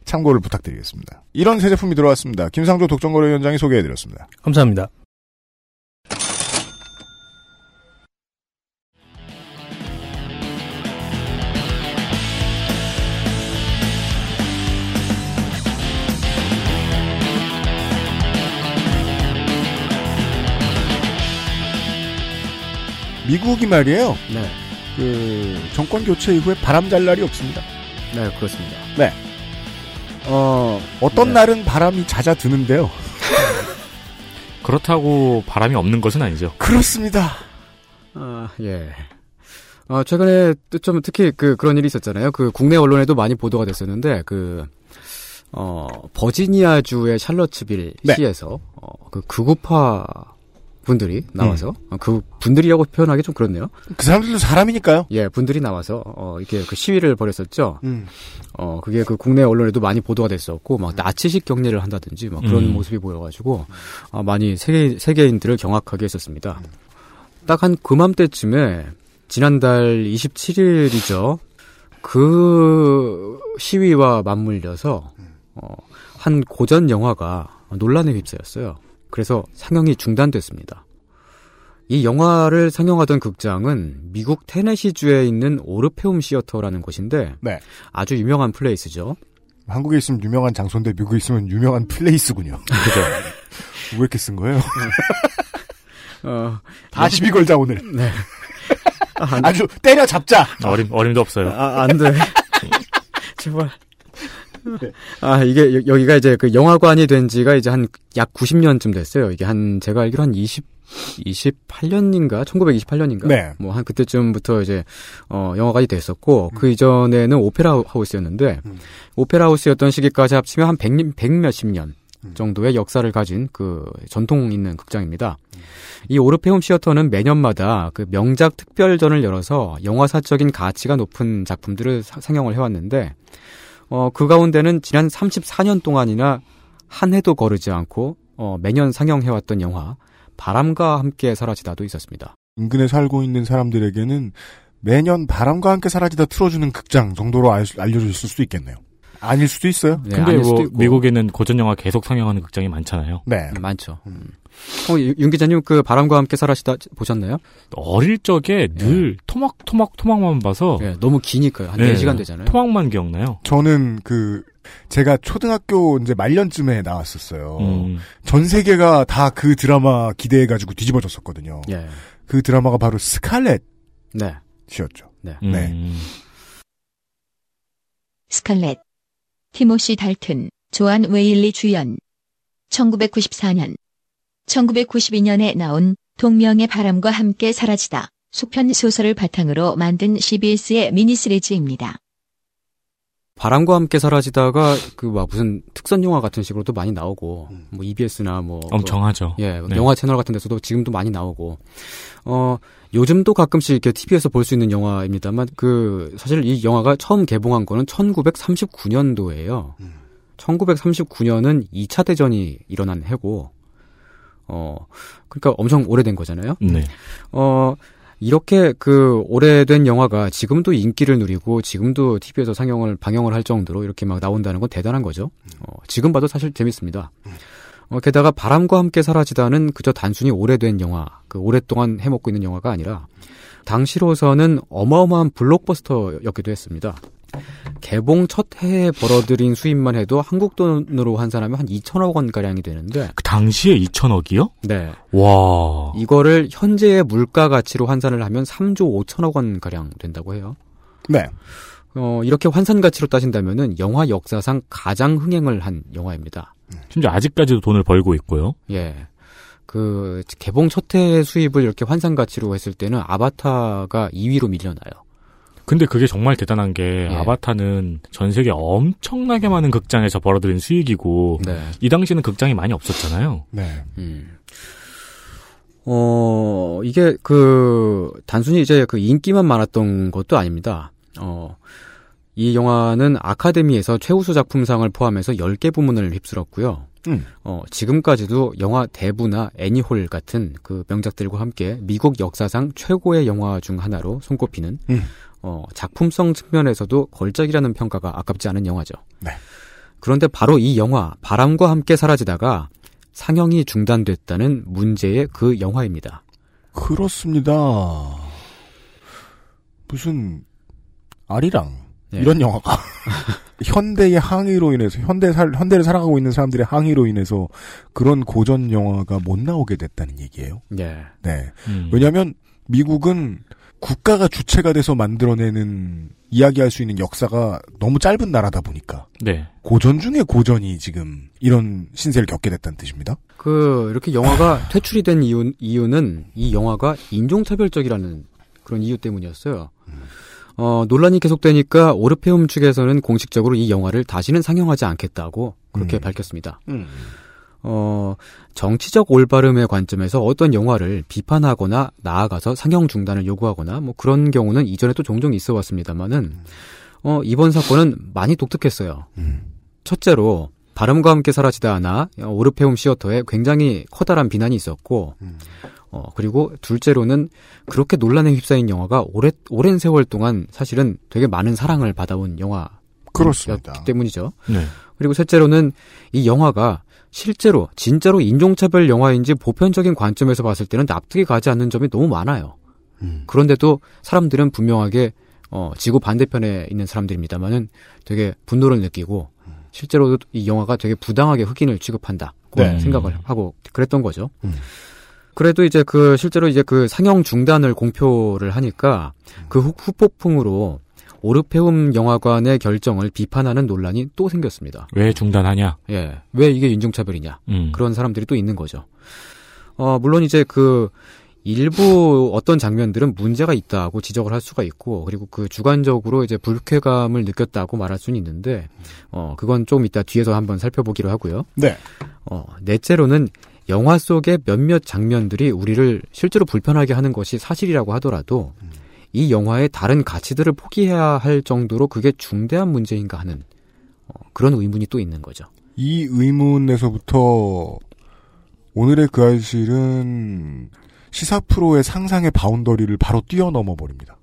Speaker 2: 참고를 부탁드리겠습니다. 이런 새 제품이 들어왔습니다. 김상조 독점거래위원장이 소개해드렸습니다.
Speaker 8: 감사합니다.
Speaker 2: 미국이 말이에요.
Speaker 4: 네.
Speaker 2: 그 정권 교체 이후에 바람 잘 날이 없습니다.
Speaker 4: 네, 그렇습니다.
Speaker 2: 어 어떤
Speaker 4: 네.
Speaker 2: 날은 바람이 잦아드는데요.
Speaker 5: 그렇다고 바람이 없는 것은 아니죠.
Speaker 2: 그렇습니다.
Speaker 4: 아, 예. 어, 최근에 또좀 특히 그 그런 일이 있었잖아요. 그 국내 언론에도 많이 보도가 됐었는데 그 어, 버지니아주의 샬럿츠빌
Speaker 2: 네.
Speaker 4: 시에서 어, 그 극우파 분들이 나와서 어, 그 분들이라고 표현하기 좀 그렇네요.
Speaker 2: 그 사람들도 사람이니까요.
Speaker 4: 예, 분들이 나와서 어, 이렇게 그 시위를 벌였었죠.
Speaker 2: 음.
Speaker 4: 어, 그게 그 국내 언론에도 많이 보도가 됐었고, 막 나치식 격리를 한다든지, 막 그런
Speaker 5: 음.
Speaker 4: 모습이 보여가지고, 아, 많이 세계, 세계인들을 경악하게 했었습니다. 딱 한 그맘때쯤에, 지난달 27일이죠. 그 시위와 맞물려서, 어, 한 고전 영화가 논란에 휩싸였어요. 그래서 상영이 중단됐습니다. 이 영화를 상영하던 극장은 미국 테네시주에 있는 오르페움 시어터라는 곳인데
Speaker 2: 네.
Speaker 4: 아주 유명한 플레이스죠.
Speaker 2: 한국에 있으면 유명한 장소인데 미국에 있으면 유명한 플레이스군요. 그죠? 왜 이렇게 쓴 거예요?
Speaker 4: 어,
Speaker 2: 다 시비 걸자 오늘.
Speaker 4: 네. 아, 안,
Speaker 2: 아주 때려 잡자.
Speaker 5: 어림 어림도 없어요.
Speaker 4: 아, 안 돼. 제발. 아, 이게, 여- 여기가 이제 그 영화관이 된 지가 이제 한 약 90년쯤 됐어요. 이게 한, 제가 알기로 한 20, 28년인가? 1928년인가?
Speaker 2: 네.
Speaker 4: 뭐한 그때쯤부터 이제, 어, 영화관이 됐었고, 그 이전에는 오페라 하우스였는데,
Speaker 2: 음.
Speaker 4: 오페라 하우스였던 시기까지 합치면 한 100, 100 몇십 년
Speaker 2: 음.
Speaker 4: 정도의 역사를 가진 그 전통 있는 극장입니다. 이 오르페움 시어터는 매년마다 그 명작 특별전을 열어서 영화사적인 가치가 높은 작품들을 사- 상영을 해왔는데, 어, 그 가운데는 지난 34년 동안이나 한 해도 거르지 않고, 어, 매년 상영해왔던 영화, 바람과 함께 사라지다도 있었습니다.
Speaker 2: 인근에 살고 있는 사람들에게는 매년 바람과 함께 사라지다 틀어주는 극장 정도로 알, 알려줄 수도 있겠네요. 아닐 수도 있어요.
Speaker 4: 네,
Speaker 5: 근데
Speaker 4: 아닐 수도
Speaker 5: 뭐
Speaker 4: 있고.
Speaker 5: 미국에는 고전 영화 계속 상영하는 극장이 많잖아요.
Speaker 2: 네.
Speaker 4: 음, 많죠. 음. 어, 유- 윤 기자님 그 바람과 함께 사라지다 보셨나요?
Speaker 5: 어릴 적에 늘 토막 토막 토막만 봐서
Speaker 4: 예, 너무 기니까요. 한
Speaker 5: 네.
Speaker 4: 4시간 되잖아요.
Speaker 5: 토막만 기억나요.
Speaker 2: 저는 그 제가 초등학교 이제 말년쯤에 나왔었어요.
Speaker 5: 음.
Speaker 2: 전 세계가 다 그 드라마 기대해 가지고 뒤집어졌었거든요.
Speaker 4: 예.
Speaker 2: 그 드라마가 바로 스칼렛이었죠.
Speaker 4: 네.
Speaker 2: 네.
Speaker 5: 음.
Speaker 1: 스칼렛. 티모시 달튼, 조안 웨일리 주연. 1994년. 1992년에 나온 동명의 바람과 함께 사라지다. 수편 소설을 바탕으로 만든 CBS의 미니 시리즈입니다.
Speaker 4: 바람과 함께 사라지다가 그 막 무슨 특선 영화 같은 식으로도 많이 나오고 뭐 EBS나 뭐
Speaker 5: 엄청 하죠.
Speaker 4: 그, 예
Speaker 5: 네.
Speaker 4: 영화 채널 같은 데서도 지금도 많이 나오고 어 요즘도 가끔씩 이렇게 TV에서 볼 수 있는 영화입니다만 그 사실 이 영화가 처음 개봉한 거는 1939년도예요. 1939년은 2차 대전이 일어난 해고 어 그러니까 엄청 오래된 거잖아요.
Speaker 5: 네.
Speaker 4: 어, 이렇게 그 오래된 영화가 지금도 인기를 누리고 지금도 TV에서 상영을 방영을 할 정도로 이렇게 막 나온다는 건 대단한 거죠. 어, 지금 봐도 사실 재밌습니다. 어, 게다가 바람과 함께 사라지다는 그저 단순히 오래된 영화, 그 오랫동안 해먹고 있는 영화가 아니라 당시로서는 어마어마한 블록버스터였기도 했습니다. 개봉 첫 해에 벌어들인 수입만 해도 한국 돈으로 환산하면 한 2천억 원 가량이 되는데,
Speaker 5: 그 당시에 2천억이요?
Speaker 4: 네.
Speaker 5: 와.
Speaker 4: 이거를 현재의 물가 가치로 환산을 하면 3조 5천억 원 가량 된다고 해요.
Speaker 2: 네.
Speaker 4: 어, 이렇게 환산 가치로 따진다면은 영화 역사상 가장 흥행을 한 영화입니다.
Speaker 5: 심지어 아직까지도 돈을 벌고 있고요.
Speaker 4: 예. 그 개봉 첫 해 수입을 이렇게 환산 가치로 했을 때는 아바타가 2위로 밀려나요.
Speaker 5: 근데 그게 정말 대단한 게
Speaker 4: 예.
Speaker 5: 아바타는 전 세계 엄청나게 많은 극장에서 벌어들인 수익이고
Speaker 4: 네.
Speaker 5: 이 당시에는 극장이 많이 없었잖아요.
Speaker 2: 네.
Speaker 4: 음. 어, 이게 그 단순히 이제 그 인기만 많았던 것도 아닙니다. 어, 이 영화는 아카데미에서 최우수 작품상을 포함해서 10개 부문을 휩쓸었고요.
Speaker 2: 음.
Speaker 4: 어, 지금까지도 영화 대부나 애니홀 같은 그 명작들과 함께 미국 역사상 최고의 영화 중 하나로 손꼽히는
Speaker 2: 음.
Speaker 4: 어, 작품성 측면에서도 걸작이라는 평가가 아깝지 않은 영화죠.
Speaker 2: 네.
Speaker 4: 그런데 바로 이 영화 바람과 함께 사라지다가 상영이 중단됐다는 문제의 그 영화입니다.
Speaker 2: 그렇습니다. 무슨 아리랑
Speaker 4: 네.
Speaker 2: 이런 영화가 현대의 항의로 인해서 현대 살 현대를 살아가고 있는 사람들의 항의로 인해서 그런 고전 영화가 못 나오게 됐다는 얘기예요.
Speaker 4: 예.
Speaker 2: 네.
Speaker 5: 음.
Speaker 2: 왜냐하면 미국은 국가가 주체가 돼서 만들어내는 이야기할 수 있는 역사가 너무 짧은 나라다 보니까
Speaker 5: 네.
Speaker 2: 고전 중에 고전이 지금 이런 신세를 겪게 됐다는 뜻입니다.
Speaker 4: 그 이렇게 영화가 퇴출이 된 이유, 이유는 이 영화가 인종차별적이라는 그런 이유 때문이었어요. 어, 논란이 계속되니까 오르페움 측에서는 공식적으로 이 영화를 다시는 상영하지 않겠다고 그렇게
Speaker 2: 음.
Speaker 4: 밝혔습니다. 어, 정치적 올바름의 관점에서 어떤 영화를 비판하거나 나아가서 상영 중단을 요구하거나 뭐 그런 경우는 이전에도 종종 있어 왔습니다만은 어, 이번 사건은 많이 독특했어요.
Speaker 2: 음.
Speaker 4: 첫째로 바람과 함께 사라지다 하나 어, 오르페움 시어터에 굉장히 커다란 비난이 있었고
Speaker 2: 음.
Speaker 4: 어, 그리고 둘째로는 그렇게 논란에 휩싸인 영화가 오래, 오랜 세월 동안 사실은 되게 많은 사랑을 받아온 영화
Speaker 2: 그렇습니다.
Speaker 4: 였기 때문이죠.
Speaker 5: 네.
Speaker 4: 그리고 셋째로는 이 영화가 실제로 진짜로 인종차별 영화인지 보편적인 관점에서 봤을 때는 납득이 가지 않는 점이 너무 많아요.
Speaker 2: 음.
Speaker 4: 그런데도 사람들은 분명하게 어, 지구 반대편에 있는 사람들입니다만은 되게 분노를 느끼고 실제로 이 영화가 되게 부당하게 흑인을 취급한다. 고
Speaker 2: 네.
Speaker 4: 생각을 하고 그랬던 거죠.
Speaker 2: 음.
Speaker 4: 그래도 이제 그 실제로 이제 그 상영 중단을 공표를 하니까 그 후, 후폭풍으로 오르페움 영화관의 결정을 비판하는 논란이 또 생겼습니다.
Speaker 5: 왜 중단하냐?
Speaker 4: 예. 왜 이게 인종차별이냐.
Speaker 5: 음.
Speaker 4: 그런 사람들이 또 있는 거죠. 어, 물론 이제 그 일부 어떤 장면들은 문제가 있다고 지적을 할 수가 있고 그리고 그 주관적으로 이제 불쾌감을 느꼈다고 말할 수는 있는데 어, 그건 좀 이따 뒤에서 한번 살펴보기로 하고요.
Speaker 2: 네.
Speaker 4: 어, 넷째로는 영화 속의 몇몇 장면들이 우리를 실제로 불편하게 하는 것이 사실이라고 하더라도 이 영화의 다른 가치들을 포기해야 할 정도로 그게 중대한 문제인가 하는 어, 그런 의문이 또 있는 거죠.
Speaker 2: 이 의문에서부터 오늘의 그 알실은 시사 프로의 상상의 바운더리를 바로 뛰어넘어 버립니다.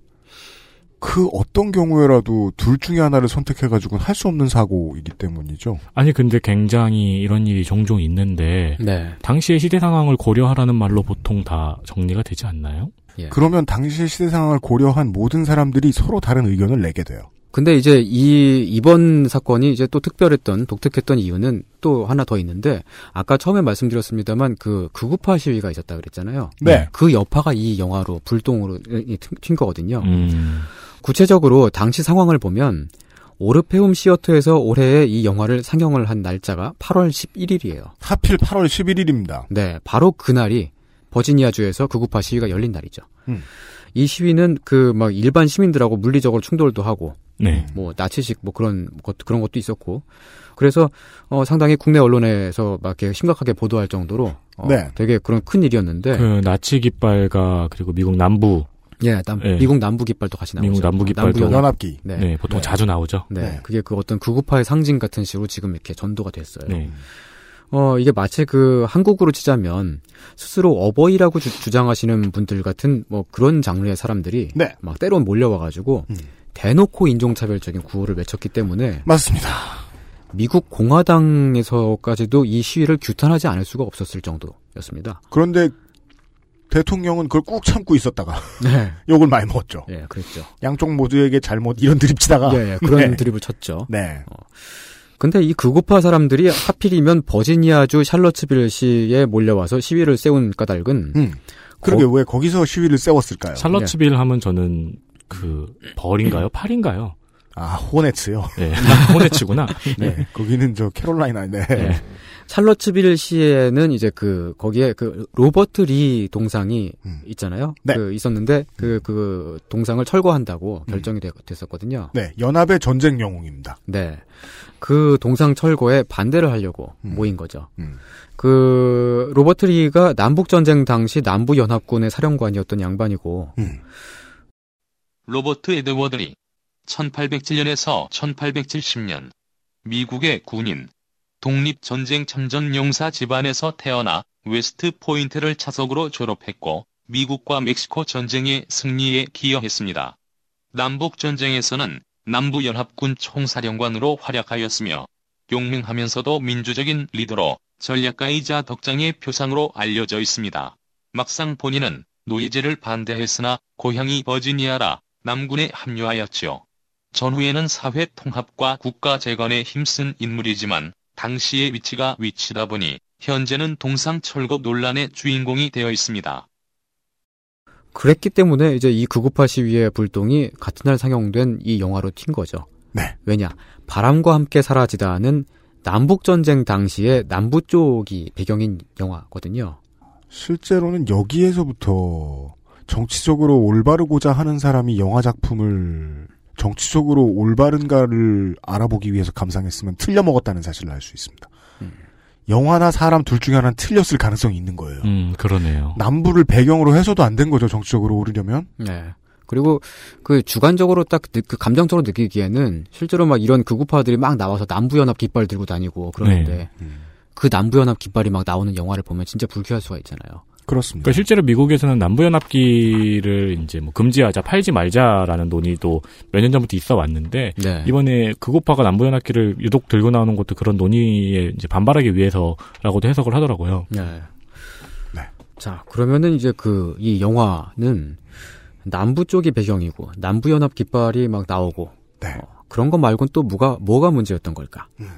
Speaker 2: 그 어떤 경우에라도 둘 중에 하나를 선택해가지고는 할 수 없는 사고이기 때문이죠.
Speaker 5: 아니 근데 굉장히 이런 일이 종종 있는데
Speaker 4: 네.
Speaker 5: 당시의 시대 상황을 고려하라는 말로 보통 다 정리가 되지 않나요?
Speaker 4: 예.
Speaker 2: 그러면 당시의 시대 상황을 고려한 모든 사람들이 서로 다른 의견을 내게 돼요.
Speaker 4: 근데 이제 이 이번 사건이 이제 또 특별했던 독특했던 이유는 또 하나 더 있는데 아까 처음에 말씀드렸습니다만 그 극우파 시위가 있었다 그랬잖아요.
Speaker 2: 네.
Speaker 4: 그 여파가 이 영화로 불똥으로 이- 튄- 튄 거거든요.
Speaker 5: 음.
Speaker 4: 구체적으로 당시 상황을 보면 오르페움 시어터에서 올해 이 영화를 상영을 한 날짜가 8월 11일이에요.
Speaker 2: 하필 8월 11일입니다.
Speaker 4: 네, 바로 그날이 버지니아주에서 극우파 시위가 열린 날이죠.
Speaker 2: 음.
Speaker 4: 이 시위는 그 막 일반 시민들하고 물리적으로 충돌도 하고
Speaker 5: 네.
Speaker 4: 뭐 나치식 뭐 그런 것 그런 것도 있었고 그래서 어 상당히 국내 언론에서 막 이렇게 심각하게 보도할 정도로 어,
Speaker 2: 네.
Speaker 4: 되게 그런 큰 일이었는데
Speaker 5: 그 나치 깃발과 그리고 미국 남부,
Speaker 4: 예, 남,
Speaker 5: 예.
Speaker 4: 미국 남부 깃발도 같이 나오죠.
Speaker 5: 미국 남부 깃발도
Speaker 4: 남부 연합.
Speaker 2: 연합기.
Speaker 4: 네.
Speaker 5: 네, 보통
Speaker 2: 네.
Speaker 5: 자주 나오죠.
Speaker 4: 네.
Speaker 2: 네.
Speaker 4: 그게 그 어떤 극우파의 상징 같은 식으로 지금 이렇게 전도가 됐어요.
Speaker 5: 네.
Speaker 4: 어, 이게 마치 그 한국으로 치자면 스스로 어버이라고 주, 장하시는 분들 같은 뭐 그런 장르의 사람들이
Speaker 2: 네.
Speaker 4: 막 때론 몰려와 가지고
Speaker 2: 음.
Speaker 4: 대놓고 인종차별적인 구호를 외쳤기 때문에
Speaker 2: 맞습니다.
Speaker 4: 미국 공화당에서까지도 이 시위를 규탄하지 않을 수가 없었을 정도였습니다.
Speaker 2: 그런데 대통령은 그걸 꾹 참고 있었다가
Speaker 4: 네.
Speaker 2: 욕을 많이 먹었죠.
Speaker 4: 예, 그랬죠.
Speaker 2: 양쪽 모두에게 잘못 이런 드립 치다가
Speaker 4: 예, 예, 그런
Speaker 2: 네.
Speaker 4: 드립을 쳤죠.
Speaker 2: 네.
Speaker 4: 근데 이 극우파 사람들이 하필이면 버지니아주 샬러츠빌시에 몰려와서 시위를 세운 까닭은
Speaker 2: 음. 그러게 왜 거기서 시위를 세웠을까요?
Speaker 5: 샬럿츠빌 하면 저는 그 벌인가요? 팔인가요?
Speaker 2: 아 호네츠요.
Speaker 5: 네, 호네츠구나.
Speaker 2: 네. 거기는 저 캐롤라이나. 네.
Speaker 5: 네.
Speaker 4: 샬러츠빌 시에는 이제 그 거기에 그 로버트 리 동상이
Speaker 2: 음.
Speaker 4: 있잖아요.
Speaker 2: 네.
Speaker 4: 그 있었는데 그그 동상을 철거한다고 결정이 되- 됐었거든요.
Speaker 2: 네. 연합의 전쟁 영웅입니다.
Speaker 4: 네. 그 동상 철거에 반대를 하려고
Speaker 2: 음.
Speaker 4: 모인 거죠.
Speaker 2: 음.
Speaker 4: 그 로버트 리가 남북 전쟁 당시 남부 연합군의 사령관이었던 양반이고
Speaker 2: 음.
Speaker 3: 로버트 에드워드 리 1807년에서 1870년 미국의 군인 독립전쟁 참전 용사 집안에서 태어나 웨스트 포인트를 차석으로 졸업했고 미국과 멕시코 전쟁의 승리에 기여했습니다. 남북 전쟁에서는 남부연합군 총사령관으로 활약하였으며 용맹하면서도 민주적인 리더로 전략가이자 덕장의 표상으로 알려져 있습니다. 막상 본인은 노예제를 반대했으나 고향이 버지니아라 남군에 합류하였지요. 전후에는 사회 통합과 국가 재건에 힘쓴 인물이지만 당시의 위치가 위치다 보니 현재는 동상 철거 논란의 주인공이 되어 있습니다.
Speaker 4: 그랬기 때문에 이제 이 극우파 시위의 불똥이 같은 날 상영된 이 영화로 튄 거죠.
Speaker 2: 네.
Speaker 4: 왜냐? 바람과 함께 사라지다는 남북 전쟁 당시에 남부 쪽이 배경인 영화거든요.
Speaker 2: 실제로는 여기에서부터 정치적으로 올바르고자 하는 사람이 영화 작품을 정치적으로 올바른가를 알아보기 위해서 감상했으면 틀려 먹었다는 사실을 알 수 있습니다.
Speaker 4: 음.
Speaker 2: 영화나 사람 둘 중에 하나는 틀렸을 가능성이 있는 거예요.
Speaker 5: 음, 그러네요.
Speaker 2: 남부를 배경으로 해서도 안 된 거죠, 정치적으로 오르려면.
Speaker 4: 네. 그리고 그 주관적으로 딱 그 감정적으로 느끼기에는 실제로 막 이런 극우파들이 막 나와서 남부연합 깃발 들고 다니고 그러는데
Speaker 2: 음.
Speaker 4: 그 남부연합 깃발이 막 나오는 영화를 보면 진짜 불쾌할 수가 있잖아요.
Speaker 2: 그렇습니다.
Speaker 5: 그러니까 실제로 미국에서는 남부연합기를 이제 뭐 금지하자, 팔지 말자라는 논의도 몇 년 전부터 있어 왔는데
Speaker 4: 네.
Speaker 5: 이번에 극우파가 남부연합기를 유독 들고 나오는 것도 그런 논의에 이제 반발하기 위해서라고도 해석을 하더라고요.
Speaker 4: 네.
Speaker 2: 네.
Speaker 4: 자, 그러면은 이제 그 이 영화는 남부 쪽이 배경이고 남부 연합 깃발이 막 나오고
Speaker 2: 네.
Speaker 4: 어, 그런 거 말고는 또 뭐가 뭐가 문제였던 걸까?
Speaker 2: 음.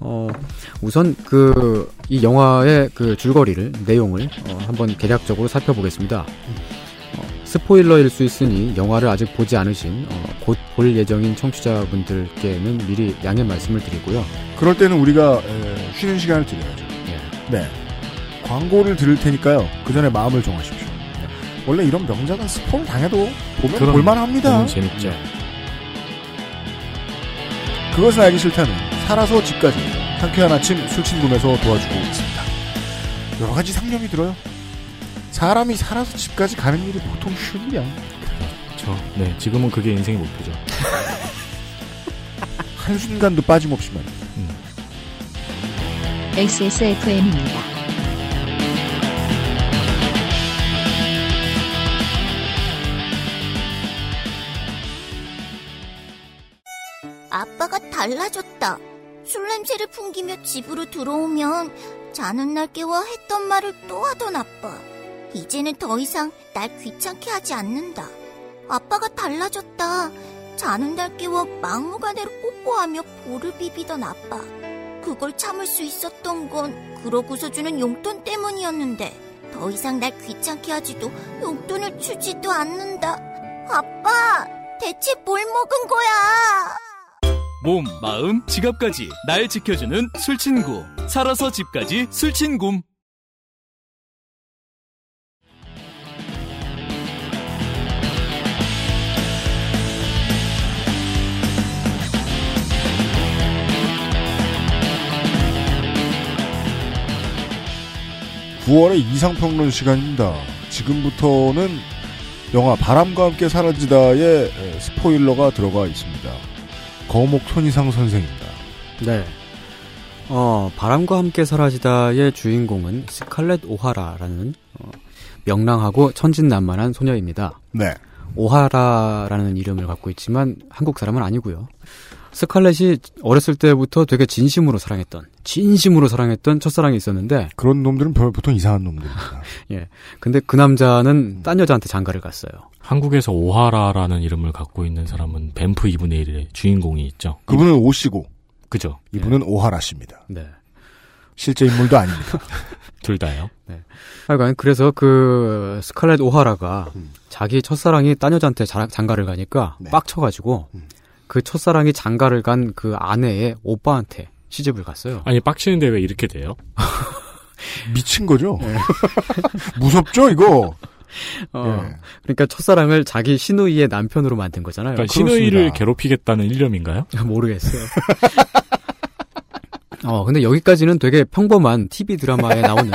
Speaker 4: 어, 우선 그 이 영화의 그 줄거리를 내용을 어, 한번 대략적으로 살펴보겠습니다. 어, 스포일러일 수 있으니 영화를 아직 보지 않으신 어, 곧볼 예정인 청취자분들께는 미리 양해 말씀을 드리고요.
Speaker 2: 그럴 때는 우리가 에, 쉬는 시간을 드려야죠.
Speaker 4: 예.
Speaker 2: 네. 광고를 들을 테니까요. 그 전에 마음을 정하십시오. 원래 이런 명작은 스포를 당해도 보면 볼만합니다.
Speaker 5: 재밌죠.
Speaker 2: 그것을 알기 싫다는 살아서 집까지 상쾌한 아침 술친구에서 도와주고 있습니다. 여러 가지 상념이 들어요. 사람이 살아서 집까지 가는 일이 보통 쉬운 일이야.
Speaker 5: 그렇죠. 네, 지금은 그게 인생의 목표죠.
Speaker 2: 한순간도 빠짐없이 말이야.
Speaker 1: XSFM입니다.
Speaker 9: 아빠가 달라졌다. 술 냄새를 풍기며 집으로 들어오면 자는 날 깨워 했던 말을 또 하던 아빠. 이제는 더 이상 날 귀찮게 하지 않는다. 아빠가 달라졌다. 자는 날 깨워 막무가내로 뽀뽀하며 볼을 비비던 아빠. 그걸 참을 수 있었던 건 그러고서 주는 용돈 때문이었는데 더 이상 날 귀찮게 하지도 용돈을 주지도 않는다. 아빠, 대체 뭘 먹은 거야?
Speaker 10: 몸, 마음, 지갑까지 날 지켜주는 술친구. 살아서 집까지 술친구.
Speaker 2: (9월의) 이상평론 시간입니다 지금부터는 영화 바람과 함께 사라지다의 스포일러가 들어가 있습니다 거목 손이상 선생입니다.
Speaker 4: 네. 어, 바람과 함께 사라지다의 주인공은 스칼렛 오하라라는 어, 명랑하고 천진난만한 소녀입니다.
Speaker 2: 네.
Speaker 4: 오하라라는 이름을 갖고 있지만 한국 사람은 아니고요. 스칼렛이 어렸을 때부터 되게 진심으로 사랑했던 진심으로 사랑했던 첫사랑이 있었는데
Speaker 2: 그런 놈들은 별- 보통 이상한 놈들입니다.
Speaker 4: 예. 근데 그 남자는 딴 여자한테 장가를 갔어요.
Speaker 5: 한국에서 오하라라는 이름을 갖고 있는 사람은 뱀프 2분의 1의 주인공이 있죠.
Speaker 2: 그분은 오씨고
Speaker 5: 그죠.
Speaker 2: 이분은 오하라 씨입니다.
Speaker 4: 네.
Speaker 2: 실제 인물도 아닙니다.
Speaker 5: 둘 다요.
Speaker 4: 하여간 그래서 그 스칼렛 오하라가 자기 첫사랑이 딴 여자한테 자- 장가를 가니까
Speaker 2: 네.
Speaker 4: 빡쳐가지고 그 첫사랑이 장가를 간 그 아내의 오빠한테 시집을 갔어요.
Speaker 5: 아니 빡치는데 왜 이렇게 돼요?
Speaker 2: 미친 거죠? 무섭죠, 이거?
Speaker 4: 어,
Speaker 2: 예.
Speaker 4: 그러니까 첫사랑을 자기 시누이의 남편으로 만든 거잖아요.
Speaker 5: 그러니까 신우이를 괴롭히겠다는 일념인가요?
Speaker 4: 모르겠어요. 어, 근데 여기까지는 되게 평범한 TV 드라마에 나오는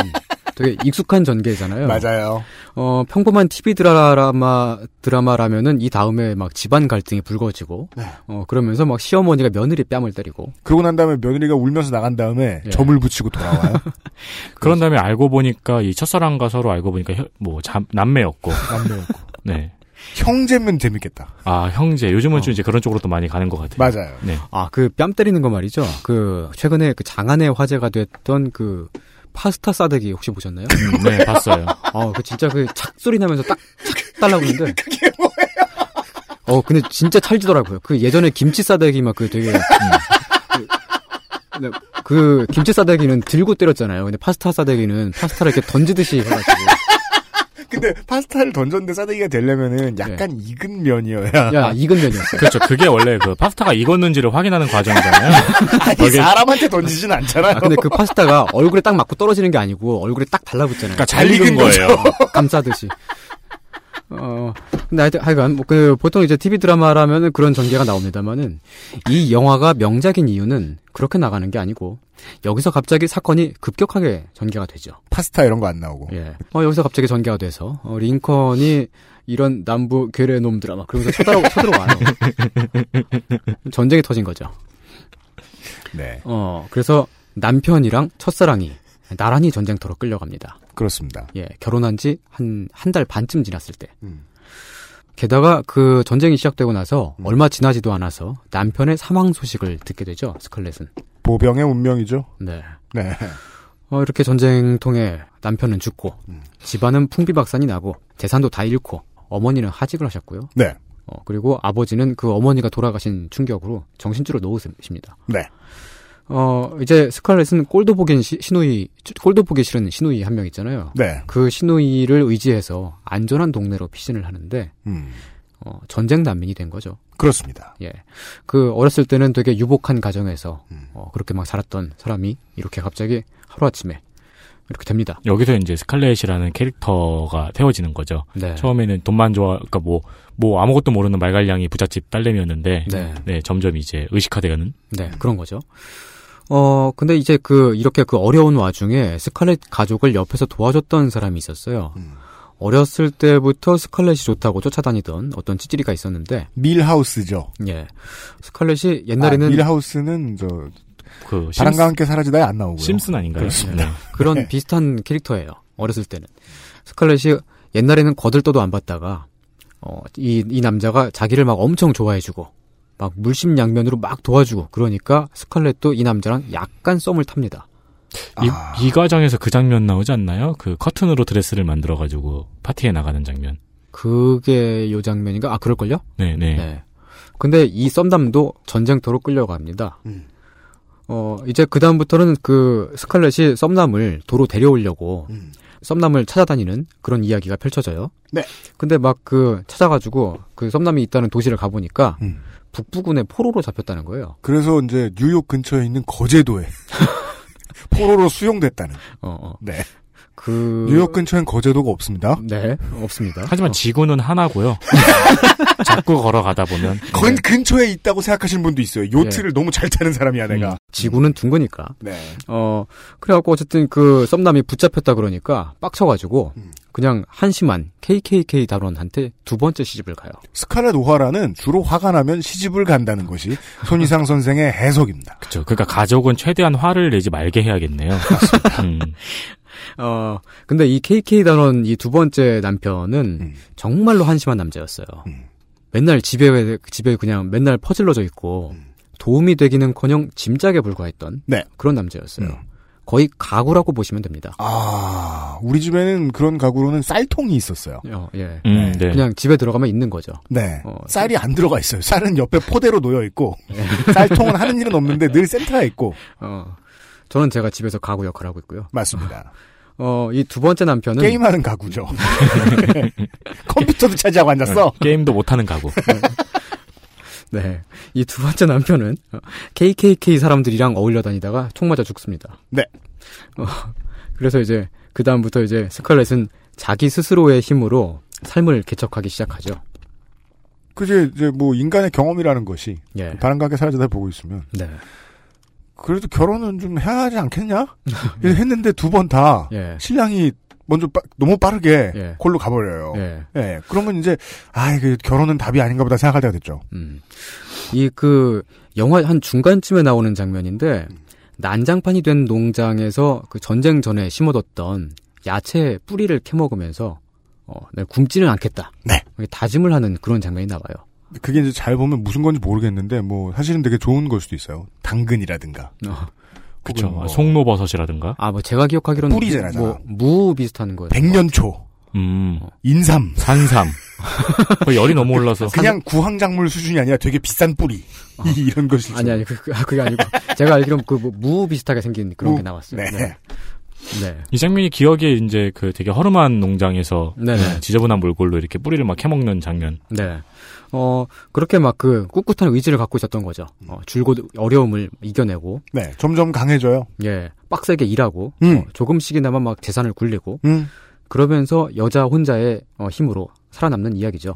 Speaker 4: 되게 익숙한 전개잖아요.
Speaker 2: 맞아요.
Speaker 4: 어, 평범한 TV 드라마, 드라마라면은 이 다음에 막 집안 갈등이 불거지고,
Speaker 2: 네.
Speaker 4: 어, 그러면서 막 시어머니가 며느리 뺨을 때리고,
Speaker 2: 그러고 난 다음에 며느리가 울면서 나간 다음에
Speaker 4: 예.
Speaker 2: 점을 붙이고 돌아와요.
Speaker 5: 그런 다음에 알고 보니까 이 첫사랑과 서로 알고 보니까 혀- 뭐 잠, 남매였고.
Speaker 2: 남매였고.
Speaker 5: 네.
Speaker 2: 형제면 재밌겠다.
Speaker 5: 아 형제. 요즘은 좀 이제 그런 쪽으로 또 많이 가는 것 같아요.
Speaker 2: 맞아요.
Speaker 5: 네.
Speaker 4: 아, 그 뺨 때리는 거 말이죠. 그, 최근에 그 장안의 화제가 됐던 그, 파스타 싸대기 혹시 보셨나요?
Speaker 5: 음, 네, 봤어요.
Speaker 4: 어, 그 진짜 그 착 소리 나면서 딱, 착 달라고 그러는데. 그게 뭐예요? 어, 근데 진짜 찰지더라고요. 그 예전에 김치 싸대기 막 그 되게, 음, 그, 그 김치 싸대기는 들고 때렸잖아요. 근데 파스타 싸대기는 파스타를 이렇게 던지듯이 해가지고.
Speaker 2: 근데 파스타를 던졌는데 싸대기가 되려면은 약간 익은 면이어야.
Speaker 4: 야, 익은 면이었어요.
Speaker 5: 그렇죠. 그게 원래 그 파스타가 익었는지를 확인하는 과정이잖아요.
Speaker 2: 아니,
Speaker 5: 거기에-
Speaker 2: 사람한테 던지진 않잖아요.
Speaker 4: 아, 근데 그 파스타가 얼굴에 딱 맞고 떨어지는 게 아니고 얼굴에 딱 달라붙잖아요.
Speaker 5: 그러니까 잘 익은 거예요.
Speaker 4: 감싸듯이. 어, 근데 하여튼, 하여간, 뭐, 그, 보통 이제 TV 드라마라면은 그런 전개가 나옵니다만은, 이 영화가 명작인 이유는 그렇게 나가는 게 아니고, 여기서 갑자기 사건이 급격하게 전개가 되죠.
Speaker 2: 파스타 이런 거 안 나오고.
Speaker 4: 예. 어, 여기서 갑자기 전개가 돼서, 어, 링컨이 이런 남부 괴뢰 놈들아, 막 그러면서 쳐들어, 쳐들어와요. 전쟁이 터진 거죠.
Speaker 2: 네.
Speaker 4: 어, 그래서 남편이랑 첫사랑이 나란히 전쟁터로 끌려갑니다.
Speaker 2: 그렇습니다.
Speaker 4: 예, 결혼한 지 한, 한 달 반쯤 지났을 때.
Speaker 2: 음.
Speaker 4: 게다가 그 전쟁이 시작되고 나서 얼마 지나지도 않아서 남편의 사망 소식을 듣게 되죠, 스칼렛은.
Speaker 2: 보병의 운명이죠.
Speaker 4: 네.
Speaker 2: 네.
Speaker 4: 어, 이렇게 전쟁통에 남편은 죽고, 집안은 풍비박산이 나고, 재산도 다 잃고, 어머니는 하직을 하셨고요.
Speaker 2: 네.
Speaker 4: 어, 그리고 아버지는 그 어머니가 돌아가신 충격으로 정신줄을 놓으십니다.
Speaker 2: 네.
Speaker 4: 어, 이제 스칼렛은 꼴도 보기 시, 시누이, 꼴도 보기 싫은 시누이 한 명 있잖아요.
Speaker 2: 네.
Speaker 4: 그 시누이를 의지해서 안전한 동네로 피신을 하는데,
Speaker 2: 음.
Speaker 4: 어, 전쟁 난민이 된 거죠.
Speaker 2: 그렇습니다.
Speaker 4: 예. 그 어렸을 때는 되게 유복한 가정에서,
Speaker 2: 음.
Speaker 4: 어, 그렇게 막 살았던 사람이 이렇게 갑자기 하루아침에 이렇게 됩니다.
Speaker 5: 여기서 이제 스칼렛이라는 캐릭터가 태워지는 거죠.
Speaker 4: 네.
Speaker 5: 처음에는 돈만 좋아, 그러니까 뭐, 뭐 아무것도 모르는 말괄량이 부잣집 딸내미였는데,
Speaker 4: 네.
Speaker 5: 네, 점점 이제 의식화되는.
Speaker 4: 네, 그런 거죠. 어, 근데 이제 그, 이렇게 그 어려운 와중에 스칼렛 가족을 옆에서 도와줬던 사람이 있었어요.
Speaker 2: 음.
Speaker 4: 어렸을 때부터 스칼렛이 좋다고 쫓아다니던 어떤 찌질이가 있었는데,
Speaker 2: 밀하우스죠.
Speaker 4: 예. 스칼렛이 옛날에는
Speaker 2: 아, 밀하우스는 저
Speaker 5: 그
Speaker 2: 바람과 함께 사라지다에 안 나오고요.
Speaker 5: 심슨 아닌가요?
Speaker 2: 그렇습니다.
Speaker 5: 네.
Speaker 4: 그런
Speaker 2: 네.
Speaker 4: 비슷한 캐릭터예요. 어렸을 때는. 스칼렛이 옛날에는 거들떠도 안 봤다가, 어, 이, 이 남자가 자기를 막 엄청 좋아해주고, 막 물심양면으로 막 도와주고, 그러니까 스칼렛도 이 남자랑 약간 썸을 탑니다.
Speaker 5: 이,
Speaker 2: 아.
Speaker 5: 이 과정에서 그 장면 나오지 않나요? 그 커튼으로 드레스를 만들어 가지고 파티에 나가는 장면.
Speaker 4: 그게 요 장면인가? 아, 그럴걸요?
Speaker 5: 네, 네.
Speaker 4: 네. 근데 이 썸남도 전쟁터로 끌려갑니다.
Speaker 2: 음.
Speaker 4: 어, 이제 그 다음부터는 그 스칼렛이 썸남을 도로 데려오려고
Speaker 2: 음.
Speaker 4: 썸남을 찾아다니는 그런 이야기가 펼쳐져요.
Speaker 2: 네.
Speaker 4: 근데 막 그 찾아가지고 그 썸남이 있다는 도시를 가보니까
Speaker 2: 음.
Speaker 4: 북부군의 포로로 잡혔다는 거예요.
Speaker 2: 그래서 이제 뉴욕 근처에 있는 거제도에 포로로 수용됐다는.
Speaker 4: 어, 어.
Speaker 2: 네.
Speaker 4: 그.
Speaker 2: 뉴욕 근처엔 거제도가 없습니다.
Speaker 4: 네, 없습니다.
Speaker 5: 하지만 지구는 하나고요. 자꾸 걸어가다 보면
Speaker 2: 건 근처에 있다고 생각하시는 분도 있어요. 요트를 너무 잘 타는 사람이야 내가.
Speaker 5: 음.
Speaker 4: 지구는 둥그니까.
Speaker 2: 네.
Speaker 4: 어, 그래갖고 어쨌든 그 썸남이 붙잡혔다 그러니까 빡쳐가지고
Speaker 2: 음.
Speaker 4: 그냥 한심한 KKK 단원한테 두 번째 시집을 가요.
Speaker 2: 스칼렛 오하라는 주로 화가 나면 시집을 간다는 것이 손희상 선생의 해석입니다.
Speaker 5: 그렇죠. 그러니까 가족은 최대한 화를 내지 말게 해야겠네요. 음.
Speaker 4: 어, 근데 이 KK 단원 이 두 번째 남편은
Speaker 2: 음.
Speaker 4: 정말로 한심한 남자였어요.
Speaker 2: 음.
Speaker 4: 맨날 집에, 집에 그냥 맨날 퍼질러져 있고
Speaker 2: 음.
Speaker 4: 도움이 되기는 커녕 짐짝에 불과했던
Speaker 2: 네.
Speaker 4: 그런 남자였어요.
Speaker 2: 음.
Speaker 4: 거의 가구라고 보시면 됩니다.
Speaker 2: 아, 우리 집에는 그런 가구로는 쌀통이 있었어요.
Speaker 4: 어, 예.
Speaker 5: 음, 네.
Speaker 4: 그냥 집에 들어가면 있는 거죠.
Speaker 2: 네.
Speaker 4: 어,
Speaker 2: 쌀이 안 들어가 있어요. 쌀은 옆에 포대로 놓여 있고, 쌀통은 하는 일은 없는데 늘 센터에 있고.
Speaker 4: 어, 저는 제가 집에서 가구 역할을 하고 있고요.
Speaker 2: 맞습니다.
Speaker 4: 어, 이 두 번째 남편은
Speaker 2: 게임하는 가구죠. 컴퓨터도 차지하고 앉았어.
Speaker 5: 게임도 못하는 가구.
Speaker 4: 네. 이 두 번째 남편은 어, KKK 사람들이랑 어울려 다니다가 총 맞아 죽습니다.
Speaker 2: 네.
Speaker 4: 어, 그래서 이제 그 다음부터 이제 스칼렛은 자기 스스로의 힘으로 삶을 개척하기 시작하죠.
Speaker 2: 그게 이제 뭐 인간의 경험이라는 것이
Speaker 4: 예.
Speaker 2: 다른 가게 사라지다 보고 있으면
Speaker 4: 네.
Speaker 2: 그래도 결혼은 좀 해야 하지 않겠냐? 했는데 두 번다
Speaker 4: 예.
Speaker 2: 신랑이 먼저 빠- 너무 빠르게
Speaker 4: 예.
Speaker 2: 콜로 가버려요.
Speaker 4: 예.
Speaker 2: 예. 그러면 이제 아, 그 결혼은 답이 아닌가 보다 생각할 때가 됐죠.
Speaker 4: 음. 이 그 영화 한 중간쯤에 나오는 장면인데 난장판이 된 농장에서 그 전쟁 전에 심어뒀던 야채 뿌리를 캐먹으면서 어, 굶지는 않겠다.
Speaker 2: 네.
Speaker 4: 다짐을 하는 그런 장면이 나와요.
Speaker 2: 그게 이제 잘 보면 무슨 건지 모르겠는데 뭐 사실은 되게 좋은 걸 수도 있어요. 당근이라든가.
Speaker 4: 어.
Speaker 5: 그쵸.
Speaker 2: 뭐
Speaker 5: 송로버섯이라든가.
Speaker 4: 아, 뭐 제가 기억하기로는
Speaker 2: 뿌리잖아요.
Speaker 4: 뭐, 무 비슷한 거예요.
Speaker 2: 백년초,
Speaker 5: 음.
Speaker 2: 인삼.
Speaker 5: 산삼. 거의 열이 너무 올라서.
Speaker 2: 그냥 구황작물 수준이 아니라 되게 비싼 뿌리. 이- 이런 것이.
Speaker 4: 아니 아니 그, 그- 아, 그게 아니고 제가 알기로는 그무 비슷하게 생긴 그런
Speaker 2: 무?
Speaker 4: 게 나왔어요.
Speaker 2: 네.
Speaker 4: 네. 네.
Speaker 5: 이 장면이 기억에 이제 그 되게 허름한 농장에서
Speaker 4: 네네.
Speaker 5: 네, 지저분한 몰골로 이렇게 뿌리를 막 캐먹는 장면.
Speaker 4: 네. 어, 그렇게 막 그 꿋꿋한 의지를 갖고 있었던 거죠. 어, 줄곧 어려움을 이겨내고,
Speaker 2: 네. 점점 강해져요.
Speaker 4: 예, 빡세게 일하고,
Speaker 2: 음.
Speaker 4: 어, 조금씩이나마 막 재산을 굴리고,
Speaker 2: 음.
Speaker 4: 그러면서 여자 혼자의 어, 힘으로 살아남는 이야기죠.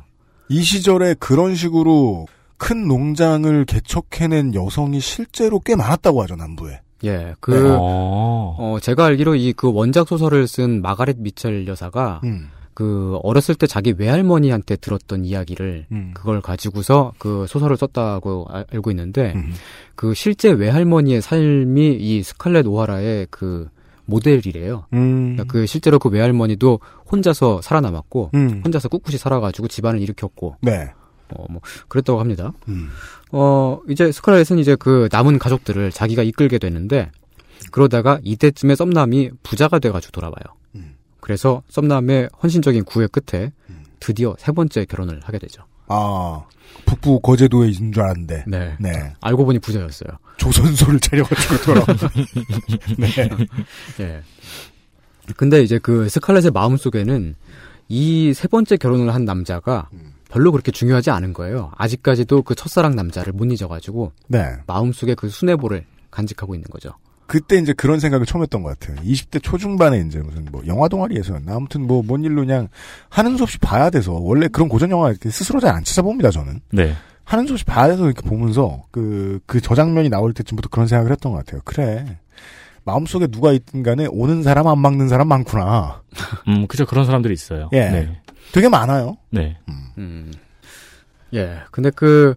Speaker 2: 이 시절에 그런 식으로 큰 농장을 개척해낸 여성이 실제로 꽤 많았다고 하죠, 남부에.
Speaker 4: 예, 그,
Speaker 2: 네.
Speaker 5: 어.
Speaker 4: 어, 제가 알기로 이 그 원작 소설을 쓴 마가렛 미첼 여사가,
Speaker 2: 음.
Speaker 4: 그, 어렸을 때 자기 외할머니한테 들었던 이야기를,
Speaker 2: 음.
Speaker 4: 그걸 가지고서 그 소설을 썼다고 알- 알고 있는데,
Speaker 2: 음.
Speaker 4: 그 실제 외할머니의 삶이 이 스칼렛 오하라의 그 모델이래요.
Speaker 2: 음.
Speaker 4: 그러니까 그 실제로 그 외할머니도 혼자서 살아남았고
Speaker 2: 음.
Speaker 4: 혼자서 꿋꿋이 살아가지고 집안을 일으켰고
Speaker 2: 네.
Speaker 4: 어 뭐 그랬다고 합니다.
Speaker 2: 음.
Speaker 4: 어 이제 스칼렛은 이제 그 남은 가족들을 자기가 이끌게 되는데 그러다가 이때쯤에 썸남이 부자가 돼가지고 돌아와요.
Speaker 2: 음.
Speaker 4: 그래서 썸남의 헌신적인 구애 끝에 드디어 세 번째 결혼을 하게 되죠.
Speaker 2: 아, 북부 거제도에 있는 줄 알았는데.
Speaker 4: 네.
Speaker 2: 네.
Speaker 4: 알고 보니 부자였어요.
Speaker 2: 조선소를 차려가지고 돌아. 네.
Speaker 4: 예. 근데 이제 그 스칼렛의 마음 속에는 이 세 번째 결혼을 한 남자가 별로 그렇게 중요하지 않은 거예요. 아직까지도 그 첫사랑 남자를 못 잊어가지고
Speaker 2: 네.
Speaker 4: 마음 속에 그 순애보를 간직하고 있는 거죠.
Speaker 2: 그때 이제 그런 생각을 처음 했던 것 같아요. 20대 초중반에 이제 무슨 뭐 영화 동아리에서였나 아무튼 뭐 뭔 일로 그냥 하는 수 없이 봐야 돼서 원래 그런 고전 영화 이렇게 스스로 잘 안 찾아봅니다 저는
Speaker 5: 네.
Speaker 2: 하는 수 없이 봐야 돼서 이렇게 보면서 그 그 저장면이 나올 때쯤부터 그런 생각을 했던 것 같아요. 그래 마음속에 누가 있든 간에 오는 사람 안 막는 사람 많구나.
Speaker 5: 음, 그죠. 그런 사람들이 있어요.
Speaker 2: 예.
Speaker 5: 네.
Speaker 2: 되게 많아요.
Speaker 5: 네.
Speaker 4: 음. 예. 근데 그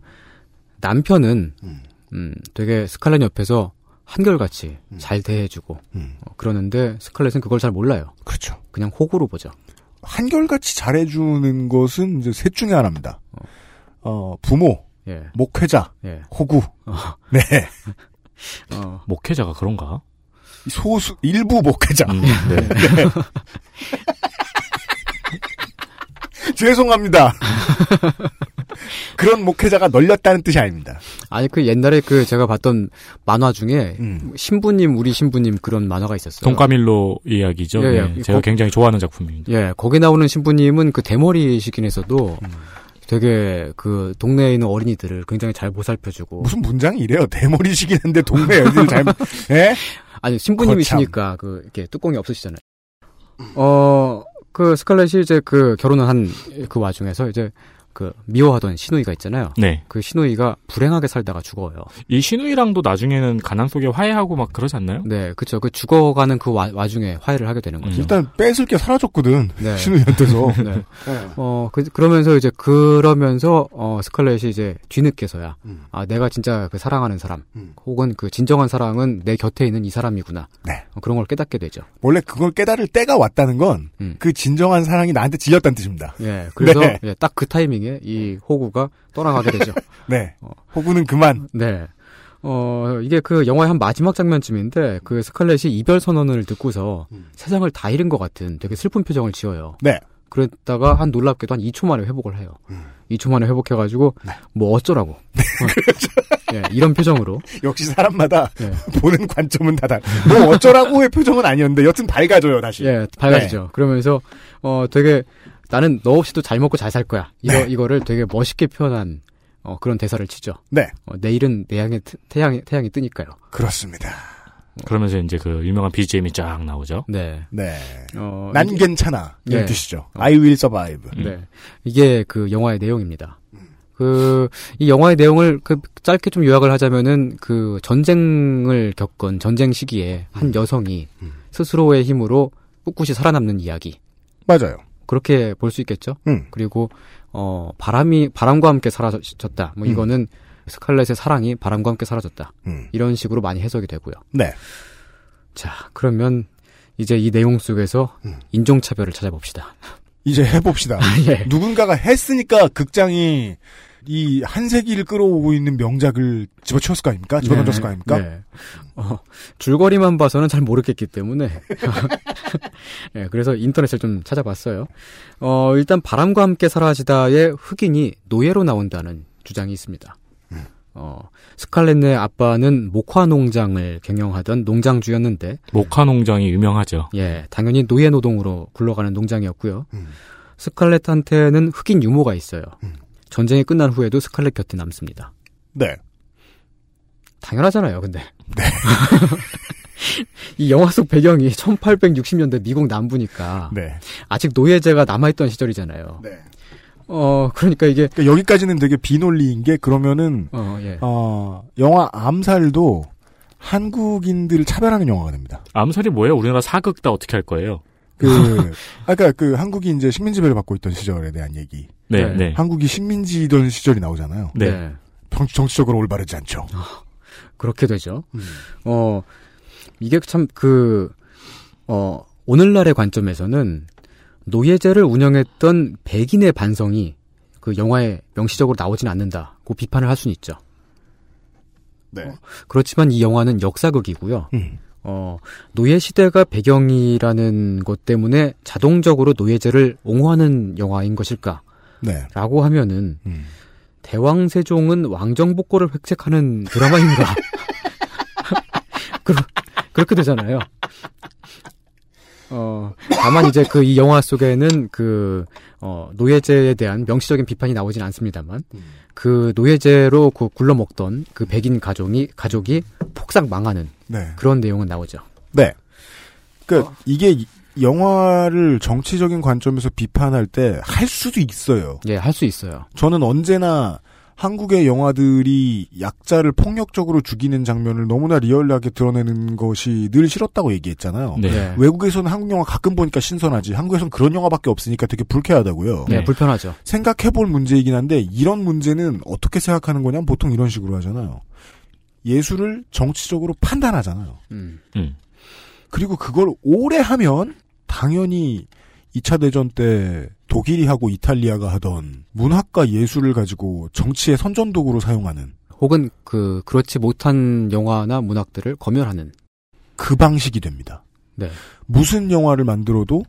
Speaker 4: 남편은
Speaker 2: 음.
Speaker 4: 음, 되게 스칼렛 옆에서 한결같이
Speaker 2: 음.
Speaker 4: 잘 대해주고
Speaker 2: 음.
Speaker 4: 어, 그러는데 스칼렛은 그걸 잘 몰라요.
Speaker 2: 그렇죠.
Speaker 4: 그냥 호구로 보죠.
Speaker 2: 한결같이 잘해주는 것은 이제 셋 중에 하나입니다. 어 부모,
Speaker 4: 예.
Speaker 2: 목회자,
Speaker 4: 예.
Speaker 2: 호구.
Speaker 4: 어.
Speaker 2: 네.
Speaker 4: 어.
Speaker 5: 목회자가 그런가?
Speaker 2: 소수 일부 목회자.
Speaker 5: 음, 네.
Speaker 2: 죄송합니다. 그런 목회자가 널렸다는 뜻이 아닙니다.
Speaker 4: 아니 그 옛날에 그 제가 봤던 만화 중에
Speaker 2: 음.
Speaker 4: 신부님 우리 신부님 그런 만화가 있었어요.
Speaker 5: 돈까밀로 이야기죠.
Speaker 4: 예,
Speaker 5: 네.
Speaker 4: 예.
Speaker 5: 제가
Speaker 4: 거-
Speaker 5: 굉장히 좋아하는 작품입니다.
Speaker 4: 예, 거기 나오는 신부님은 그 대머리시긴 했어도
Speaker 2: 음.
Speaker 4: 되게 그 동네에 있는 어린이들을 굉장히 잘 보살펴주고
Speaker 2: 무슨 문장이 이래요? 대머리시긴 한데 동네 애들 잘, 예?
Speaker 4: 아니 신부님이시니까 그 이렇게 뚜껑이 없으시잖아요. 어, 그 스칼렛이 이제 그 결혼을 한 그 와중에서 이제 그 미워하던 시누이가 있잖아요.
Speaker 5: 네.
Speaker 4: 그 시누이가 불행하게 살다가 죽어요.
Speaker 5: 이 시누이랑도 나중에는 가난 속에 화해하고 막 그러지 않나요?
Speaker 4: 네, 그쵸. 그 죽어가는 그 와, 와중에 화해를 하게 되는 거죠.
Speaker 2: 일단 뺏을 게 사라졌거든.
Speaker 4: 네.
Speaker 2: 시누이한테서.
Speaker 4: 네. 어, 그, 그러면서 이제, 그러면서, 어, 스칼렛이 이제 뒤늦게서야,
Speaker 2: 음.
Speaker 4: 아, 내가 진짜 그 사랑하는 사람, 혹은 그 진정한 사랑은 내 곁에 있는 이 사람이구나.
Speaker 2: 네.
Speaker 4: 어, 그런 걸 깨닫게 되죠.
Speaker 2: 원래 그걸 깨달을 때가 왔다는 건그
Speaker 4: 음.
Speaker 2: 진정한 사랑이 나한테 질렸다는 뜻입니다.
Speaker 4: 예, 그래서
Speaker 2: 네.
Speaker 4: 예, 딱그 타이밍에 이 호구가 떠나가게 되죠.
Speaker 2: 네. 호구는 그만.
Speaker 4: 네. 어, 이게 그 영화의 한 마지막 장면쯤인데, 그 스칼렛이 이별 선언을 듣고서 세상을 다 잃은 것 같은 되게 슬픈 표정을 지어요.
Speaker 2: 네.
Speaker 4: 그랬다가 한 놀랍게도 한 2초 만에 회복을 해요.
Speaker 2: 음.
Speaker 4: 2초 만에 회복해가지고,
Speaker 2: 네.
Speaker 4: 뭐 어쩌라고. 어, 예, 이런 표정으로.
Speaker 2: 역시 사람마다
Speaker 4: 네.
Speaker 2: 보는 관점은 다 달. 뭐 어쩌라고의 표정은 아니었는데 여튼 밝아져요 다시.
Speaker 4: 예, 밝아지죠. 그러면서, 어, 되게, 나는 너 없이도 잘 먹고 잘 살 거야. 이거,
Speaker 2: 네.
Speaker 4: 이거를 되게 멋있게 표현한, 어, 그런 대사를 치죠.
Speaker 2: 네.
Speaker 4: 어, 내일은 내양의, 태- 태양이, 태양이 뜨니까요.
Speaker 2: 그렇습니다.
Speaker 5: 그러면서 이제 그 유명한 BGM이 쫙 나오죠.
Speaker 4: 네.
Speaker 2: 네.
Speaker 4: 어,
Speaker 2: 난
Speaker 4: 이게-
Speaker 2: 괜찮아. 이런
Speaker 4: 네.
Speaker 2: 뜻이죠. I will survive.
Speaker 4: 네. 이게 그 영화의 내용입니다. 그, 이 영화의 내용을 그 짧게 좀 요약을 하자면은 그 전쟁을 겪은 전쟁 시기에 한 여성이 스스로의 힘으로 꿋꿋이 살아남는 이야기.
Speaker 2: 맞아요.
Speaker 4: 그렇게 볼 수 있겠죠?
Speaker 2: 음.
Speaker 4: 그리고, 어, 바람이, 바람과 함께 사라졌다. 뭐
Speaker 2: 음.
Speaker 4: 이거는 스칼렛의 사랑이 바람과 함께 사라졌다.
Speaker 2: 음.
Speaker 4: 이런 식으로 많이 해석이 되고요.
Speaker 2: 네.
Speaker 4: 자, 그러면 이제 이 내용 속에서
Speaker 2: 음.
Speaker 4: 인종차별을 찾아봅시다.
Speaker 2: 이제 해봅시다.
Speaker 4: 예.
Speaker 2: 누군가가 했으니까 극장이 이 한 세기를 끌어오고 있는 명작을 집어치웠을 거 아닙니까? 집어던졌을 거 아닙니까?
Speaker 4: 네. 어, 줄거리만 봐서는 잘 모르겠기 때문에. 네, 그래서 인터넷을 좀 찾아봤어요. 어, 일단 바람과 함께 사라지다의 흑인이 노예로 나온다는 주장이 있습니다. 어, 스칼렛의 아빠는 목화 농장을 경영하던 농장주였는데,
Speaker 5: 목화 농장이 유명하죠.
Speaker 4: 예, 당연히 노예 노동으로 굴러가는 농장이었고요.
Speaker 2: 음.
Speaker 4: 스칼렛한테는 흑인 유모가 있어요. 전쟁이 끝난 후에도 스칼렛 곁에 남습니다.
Speaker 2: 네.
Speaker 4: 당연하잖아요, 근데. 이 영화 속 배경이 1860년대 미국 남부니까
Speaker 2: 네.
Speaker 4: 아직 노예제가 남아있던 시절이잖아요.
Speaker 2: 네.
Speaker 4: 어, 그러니까 이게
Speaker 2: 그러니까 여기까지는 되게 비논리인 게 그러면은
Speaker 4: 어, 예.
Speaker 2: 어, 영화 암살도 한국인들을 차별하는 영화가 됩니다.
Speaker 5: 암살이 뭐예요? 우리나라 사극 다 어떻게 할 거예요?
Speaker 2: 그 아까 그 한국이 이제 식민지배를 받고 있던 시절에 대한 얘기.
Speaker 5: 네,
Speaker 4: 네.
Speaker 5: 네.
Speaker 2: 한국이 식민지던 시절이 나오잖아요.
Speaker 5: 네.
Speaker 2: 정, 정치적으로 올바르지 않죠.
Speaker 4: 그렇게 되죠.
Speaker 2: 음.
Speaker 4: 어, 이게 참 그, 어, 오늘날의 관점에서는 노예제를 운영했던 백인의 반성이 그 영화에 명시적으로 나오진 않는다고 비판을 할 수는 있죠.
Speaker 2: 네.
Speaker 4: 그렇지만 이 영화는 역사극이고요.
Speaker 2: 음.
Speaker 4: 어, 노예 시대가 배경이라는 것 때문에 자동적으로 노예제를 옹호하는 영화인 것일까?
Speaker 2: 네.
Speaker 4: 라고 하면은,
Speaker 2: 음.
Speaker 4: 대왕 세종은 왕정 복고를 획책하는 드라마인가? 그러, 그렇게 되잖아요. 어, 다만 이제 그 이 영화 속에는 그, 어, 노예제에 대한 명시적인 비판이 나오진 않습니다만, 그 노예제로 그 굴러먹던 그 백인 가족이, 가족이 폭삭 망하는
Speaker 2: 네.
Speaker 4: 그런 내용은 나오죠.
Speaker 2: 네. 그 이게 이- 영화를 정치적인 관점에서 비판할 때 할 수도 있어요.
Speaker 4: 예, 할 수 있어요.
Speaker 2: 저는 언제나 한국의 영화들이 약자를 폭력적으로 죽이는 장면을 너무나 리얼하게 드러내는 것이 늘 싫었다고 얘기했잖아요.
Speaker 5: 네.
Speaker 4: 네.
Speaker 2: 외국에서는 한국 영화 가끔 보니까 신선하지. 한국에서는 그런 영화밖에 없으니까 되게 불쾌하다고요.
Speaker 4: 네,
Speaker 5: 네.
Speaker 4: 불편하죠.
Speaker 2: 생각해볼 문제이긴 한데 이런 문제는 어떻게 생각하는 거냐면 보통 이런 식으로 하잖아요. 예술을 정치적으로 판단하잖아요.
Speaker 4: 음.
Speaker 5: 음.
Speaker 2: 그리고 그걸 오래 하면 당연히 2차 대전 때 독일이 하고 이탈리아가 하던 문학과 예술을 가지고 정치의 선전도구로 사용하는
Speaker 4: 혹은 그, 그렇지 못한 영화나 문학들을 검열하는.
Speaker 2: 그 방식이 됩니다.
Speaker 4: 네.
Speaker 2: 무슨 영화를 만들어도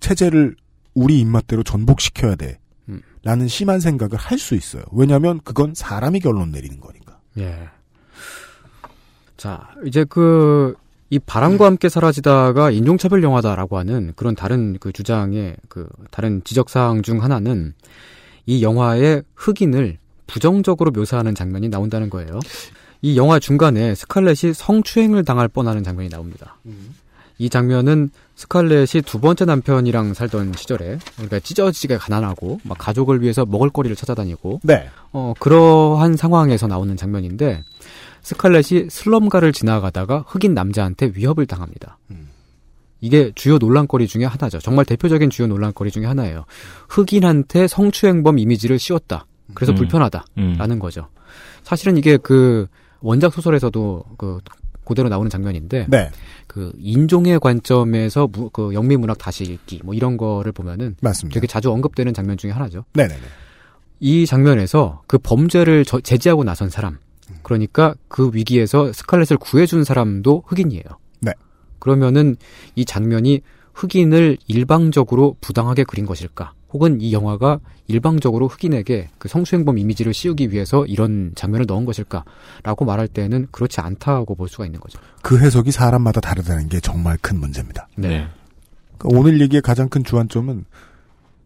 Speaker 2: 체제를 우리 입맛대로 전복시켜야 돼.
Speaker 4: 음.
Speaker 2: 라는 심한 생각을 할 수 있어요. 왜냐하면 그건 사람이 결론 내리는 거니까.
Speaker 4: 예. 자, 이제 그, 이 바람과 함께 사라지다가 인종차별 영화다라고 하는 그런 다른 그 주장의 그 다른 지적사항 중 하나는 이 영화의 흑인을 부정적으로 묘사하는 장면이 나온다는 거예요. 이 영화 중간에 스칼렛이 성추행을 당할 뻔하는 장면이 나옵니다. 이 장면은 스칼렛이 두 번째 남편이랑 살던 시절에 그러니까 찢어지게 가난하고 막 가족을 위해서 먹을거리를 찾아다니고
Speaker 2: 네.
Speaker 4: 어 그러한 상황에서 나오는 장면인데 스칼렛이 슬럼가를 지나가다가 흑인 남자한테 위협을 당합니다. 이게 주요 논란거리 중에 하나죠. 정말 대표적인 주요 논란거리 중에 하나예요. 흑인한테 성추행범 이미지를 씌웠다. 그래서
Speaker 5: 음.
Speaker 4: 불편하다라는
Speaker 5: 음.
Speaker 4: 거죠. 사실은 이게 그 원작 소설에서도 그 그대로 나오는 장면인데
Speaker 2: 네.
Speaker 4: 그 인종의 관점에서 무- 그 영미 문학 다시 읽기 뭐 이런 거를 보면은
Speaker 2: 맞습니다.
Speaker 4: 되게 자주 언급되는 장면 중에 하나죠.
Speaker 2: 네네네.
Speaker 4: 이 장면에서 그 범죄를 저- 제지하고 나선 사람, 그러니까 그 위기에서 스칼렛을 구해준 사람도 흑인이에요.
Speaker 2: 네.
Speaker 4: 그러면은 이 장면이 흑인을 일방적으로 부당하게 그린 것일까? 혹은 이 영화가 일방적으로 흑인에게 그 성추행범 이미지를 씌우기 위해서 이런 장면을 넣은 것일까?라고 말할 때는 그렇지 않다고 볼 수가 있는 거죠.
Speaker 2: 그 해석이 사람마다 다르다는 게 정말 큰 문제입니다.
Speaker 4: 네.
Speaker 2: 그러니까 오늘 얘기의 가장 큰 주안점은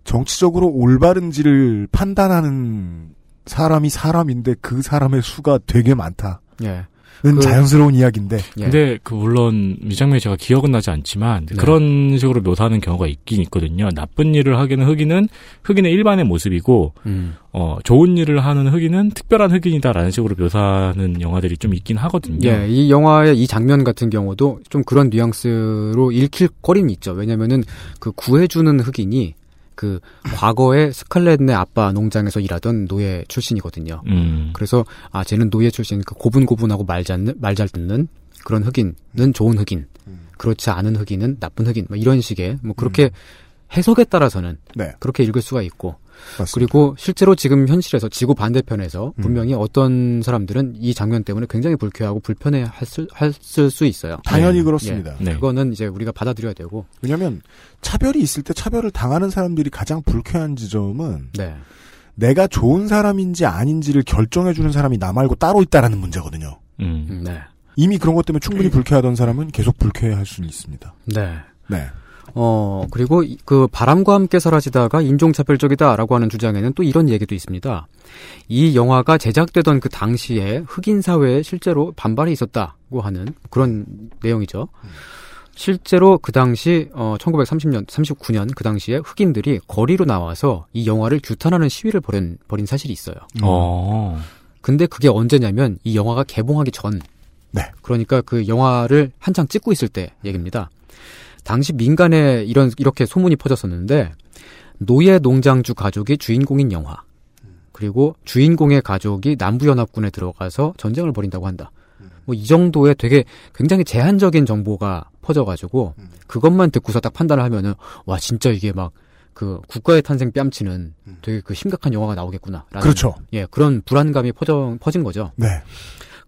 Speaker 2: 정치적으로 올바른지를 판단하는 사람이 사람인데 그 사람의 수가 되게 많다는
Speaker 4: 예. 그-
Speaker 2: 자연스러운 이야기인데
Speaker 4: 예.
Speaker 5: 근데 그 물론 이 장면이 제가 기억은 나지 않지만
Speaker 4: 네.
Speaker 5: 그런 식으로 묘사하는 경우가 있긴 있거든요. 나쁜 일을 하기는 흑인은 흑인의 일반의 모습이고
Speaker 4: 음.
Speaker 5: 어 좋은 일을 하는 흑인은 특별한 흑인이다라는 식으로 묘사하는 영화들이 좀 있긴 하거든요.
Speaker 4: 예, 이 영화의 이 장면 같은 경우도 좀 그런 뉘앙스로 읽힐 거리는 있죠. 왜냐면은 그 구해주는 흑인이 그 과거에 스칼렛의 아빠 농장에서 일하던 노예 출신이거든요.
Speaker 5: 음.
Speaker 4: 그래서 아 쟤는 노예 출신 그 고분고분하고 말 잘 듣는 그런 흑인은 좋은 흑인, 그렇지 않은 흑인은 나쁜 흑인, 뭐 이런 식의 뭐 그렇게 해석에 따라서는
Speaker 2: 네.
Speaker 4: 그렇게 읽을 수가 있고
Speaker 2: 맞습니다.
Speaker 4: 그리고 실제로 지금 현실에서 지구 반대편에서
Speaker 2: 음.
Speaker 4: 분명히 어떤 사람들은 이 장면 때문에 굉장히 불쾌하고 불편해 했을, 했을 수 있어요.
Speaker 2: 당연히
Speaker 5: 네.
Speaker 2: 그렇습니다.
Speaker 5: 네.
Speaker 4: 그거는 이제 우리가 받아들여야 되고.
Speaker 2: 왜냐하면 차별이 있을 때 차별을 당하는 사람들이 가장 불쾌한 지점은
Speaker 4: 네.
Speaker 2: 내가 좋은 사람인지 아닌지를 결정해주는 사람이 나 말고 따로 있다라는 문제거든요.
Speaker 5: 음.
Speaker 4: 음, 네.
Speaker 2: 이미 그런 것 때문에 충분히 불쾌하던 사람은 계속 불쾌할 수는 있습니다.
Speaker 4: 네.
Speaker 2: 네.
Speaker 4: 어, 그리고 이- 그 바람과 함께 사라지다가 인종차별적이다라고 하는 주장에는 또 이런 얘기도 있습니다. 이 영화가 제작되던 그 당시에 흑인 사회에 실제로 반발이 있었다고 하는 그런 내용이죠. 실제로 그 당시 어 1930년 39년 그 당시에 흑인들이 거리로 나와서 이 영화를 규탄하는 시위를 벌인 벌인 사실이 있어요.
Speaker 5: 어.
Speaker 4: 근데 그게 언제냐면 이 영화가 개봉하기 전.
Speaker 2: 네.
Speaker 4: 그러니까 그 영화를 한창 찍고 있을 때 얘기입니다. 당시 민간에 이런 이렇게 소문이 퍼졌었는데 노예 농장주 가족이 주인공인 영화. 그리고 주인공의 가족이 남부연합군에 들어가서 전쟁을 벌인다고 한다. 뭐 이 정도의 되게 굉장히 제한적인 정보가 퍼져가지고 그것만 듣고서 딱 판단을 하면은 와 진짜 이게 막 그 국가의 탄생 뺨치는 되게 그 심각한 영화가 나오겠구나.
Speaker 2: 그렇죠.
Speaker 4: 예, 그런 불안감이 퍼져, 퍼진 거죠.
Speaker 2: 네.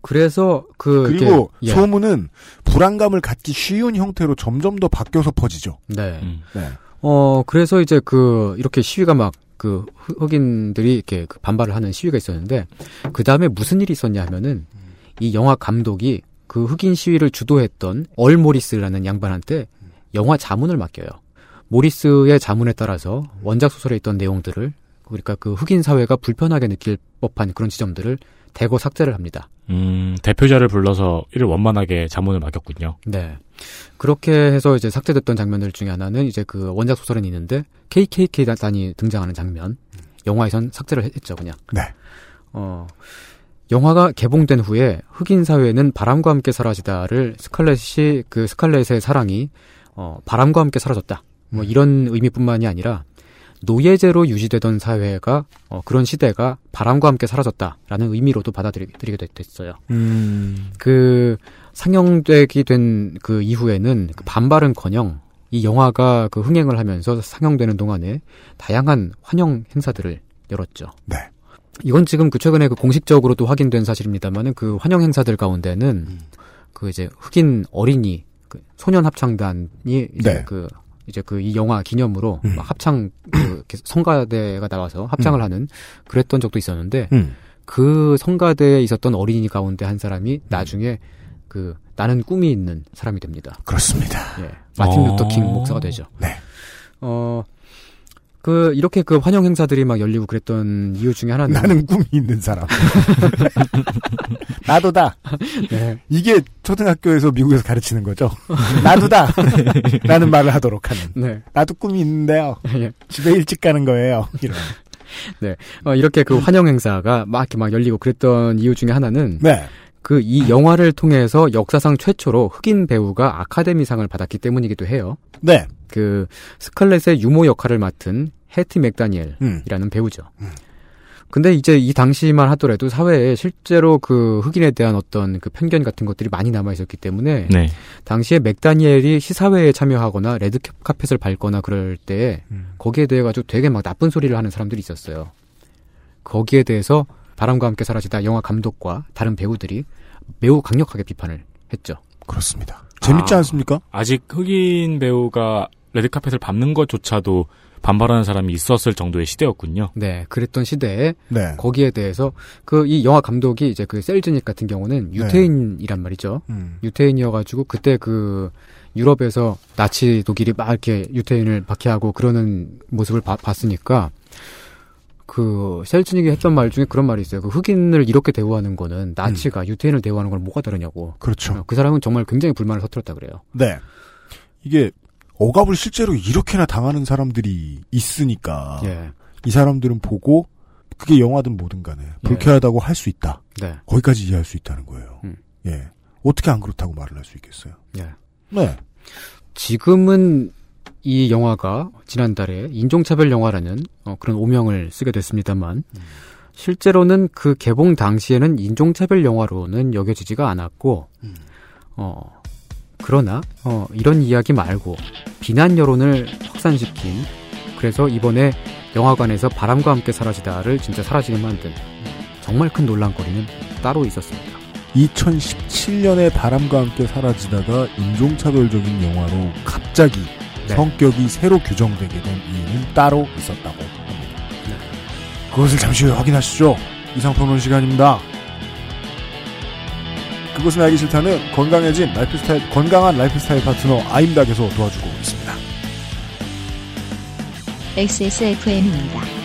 Speaker 4: 그래서 그
Speaker 2: 그리고
Speaker 4: 이렇게- 예.
Speaker 2: 소문은 불안감을 갖기 쉬운 형태로 점점 더 바뀌어서 퍼지죠.
Speaker 4: 네.
Speaker 5: 음.
Speaker 2: 네.
Speaker 4: 어 그래서 이제 그 이렇게 시위가 막 그 흑인들이 이렇게 그 반발을 하는 시위가 있었는데 그 다음에 무슨 일이 있었냐 하면은 이 영화 감독이 그 흑인 시위를 주도했던 얼 모리스라는 양반한테 영화 자문을 맡겨요. 모리스의 자문에 따라서 원작 소설에 있던 내용들을 그러니까 그 흑인 사회가 불편하게 느낄 법한 그런 지점들을 대거 삭제를 합니다.
Speaker 5: 음, 대표자를 불러서 이를 원만하게 자문을 맡겼군요.
Speaker 4: 네. 그렇게 해서 이제 삭제됐던 장면들 중에 하나는 이제 그 원작 소설은 있는데 KKK 단이 등장하는 장면. 영화에선 삭제를 했- 했죠, 그냥.
Speaker 2: 네.
Speaker 4: 어, 영화가 개봉된 후에 흑인 사회는 바람과 함께 사라지다를 스칼렛이 그 스칼렛의 사랑이 어, 바람과 함께 사라졌다. 뭐 이런 의미뿐만이 아니라 노예제로 유지되던 사회가 어, 그런 시대가 바람과 함께 사라졌다라는 의미로도 받아들이게 됐- 됐어요.
Speaker 2: 음.
Speaker 4: 그 상영되기 된 그 이후에는 그 반발은커녕 이 영화가 그 흥행을 하면서 상영되는 동안에 다양한 환영 행사들을 열었죠.
Speaker 2: 네.
Speaker 4: 이건 지금 그 최근에 그 공식적으로 도 확인된 사실입니다만은 그 환영 행사들 가운데는 그 이제 흑인 어린이 그 소년 합창단이 이제
Speaker 2: 네.
Speaker 4: 그 이제 그 이 영화 기념으로
Speaker 2: 음.
Speaker 4: 막 합창 그 성가대가 나와서 합창을
Speaker 2: 음.
Speaker 4: 하는 그랬던 적도 있었는데
Speaker 2: 음.
Speaker 4: 그 성가대에 있었던 어린이 가운데 한 사람이 나중에 그 나는 꿈이 있는 사람이 됩니다.
Speaker 2: 그렇습니다.
Speaker 4: 예. 마틴
Speaker 5: 어.
Speaker 4: 루터 킹 목사가 되죠.
Speaker 2: 네.
Speaker 4: 어 그 이렇게 그 환영 행사들이 막 열리고 그랬던 이유 중에 하나는
Speaker 2: 나는 꿈이 있는 사람. 나도다.
Speaker 4: 네.
Speaker 2: 이게 초등학교에서 미국에서 가르치는 거죠. 나도다. 라는 말을 하도록 하는.
Speaker 4: 네.
Speaker 2: 나도 꿈이 있는데요.
Speaker 4: 예.
Speaker 2: 집에 일찍 가는 거예요. 이런.
Speaker 4: 네. 어, 이렇게 그 환영 행사가 막 이렇게 막 열리고 그랬던 이유 중에 하나는
Speaker 2: 네.
Speaker 4: 그 이 영화를 통해서 역사상 최초로 흑인 배우가 아카데미상을 받았기 때문이기도 해요.
Speaker 2: 네.
Speaker 4: 그 스칼렛의 유모 역할을 맡은 해티 맥다니엘이라는
Speaker 2: 음.
Speaker 4: 배우죠. 근데 이제 이 당시만 하더라도 사회에 실제로 그 흑인에 대한 어떤 그 편견 같은 것들이 많이 남아 있었기 때문에
Speaker 5: 네.
Speaker 4: 당시에 맥다니엘이 시사회에 참여하거나 레드 카펫을 밟거나 그럴 때
Speaker 2: 음.
Speaker 4: 거기에 대해 가지고 되게 막 나쁜 소리를 하는 사람들이 있었어요. 거기에 대해서 바람과 함께 사라지다 영화 감독과 다른 배우들이 매우 강력하게 비판을 했죠.
Speaker 2: 그렇습니다. 재밌지
Speaker 5: 아.
Speaker 2: 않습니까?
Speaker 5: 아직 흑인 배우가 레드카펫을 밟는 것조차도 반발하는 사람이 있었을 정도의 시대였군요.
Speaker 4: 네, 그랬던 시대에
Speaker 2: 네.
Speaker 4: 거기에 대해서 그 이 영화 감독이 이제 그 셀즈닉 같은 경우는 유태인이란 말이죠.
Speaker 2: 음.
Speaker 4: 유태인이어가지고 그때 그 유럽에서 나치 독일이 막 이렇게 유태인을 박해하고 그러는 모습을 봐- 봤으니까 그 셀즈닉이 했던 말 중에 그런 말이 있어요. 그 흑인을 이렇게 대우하는 거는 나치가 유태인을 대우하는 거랑 뭐가 다르냐고.
Speaker 2: 그렇죠.
Speaker 4: 어, 그 사람은 정말 굉장히 불만을 터뜨렸다 그래요.
Speaker 2: 네. 이게 억압을 실제로 이렇게나 당하는 사람들이 있으니까
Speaker 4: 예.
Speaker 2: 이 사람들은 보고 그게 영화든 뭐든 간에 불쾌하다고 할수 있다.
Speaker 4: 네.
Speaker 2: 거기까지 이해할 수 있다는 거예요.
Speaker 4: 음.
Speaker 2: 예. 어떻게 안 그렇다고 말을 할 수 있겠어요?
Speaker 4: 예.
Speaker 2: 네.
Speaker 4: 지금은 이 영화가 지난달에 인종차별 영화라는 어, 그런 오명을 쓰게 됐습니다만 실제로는 그 개봉 당시에는 인종차별 영화로는 여겨지지가 않았고 어 그러나 어 이런 이야기 말고 비난 여론을 확산시킨 그래서 이번에 영화관에서 바람과 함께 사라지다를 진짜 사라지게 만든 정말 큰 논란거리는 따로 있었습니다.
Speaker 2: 2017년에 바람과 함께 사라지다가 인종차별적인 영화로 갑자기
Speaker 4: 네.
Speaker 2: 성격이 새로 규정되게 된 이유는 따로 있었다고 합니다. 그것을 잠시 후에 확인하시죠. 이상평론 시간입니다. 그것은 알기 싫다는 건강해진 라이프 스타일, 건강한 라이프 스타일 파트너 아임닭에서 도와주고 있습니다.
Speaker 1: XSFM입니다.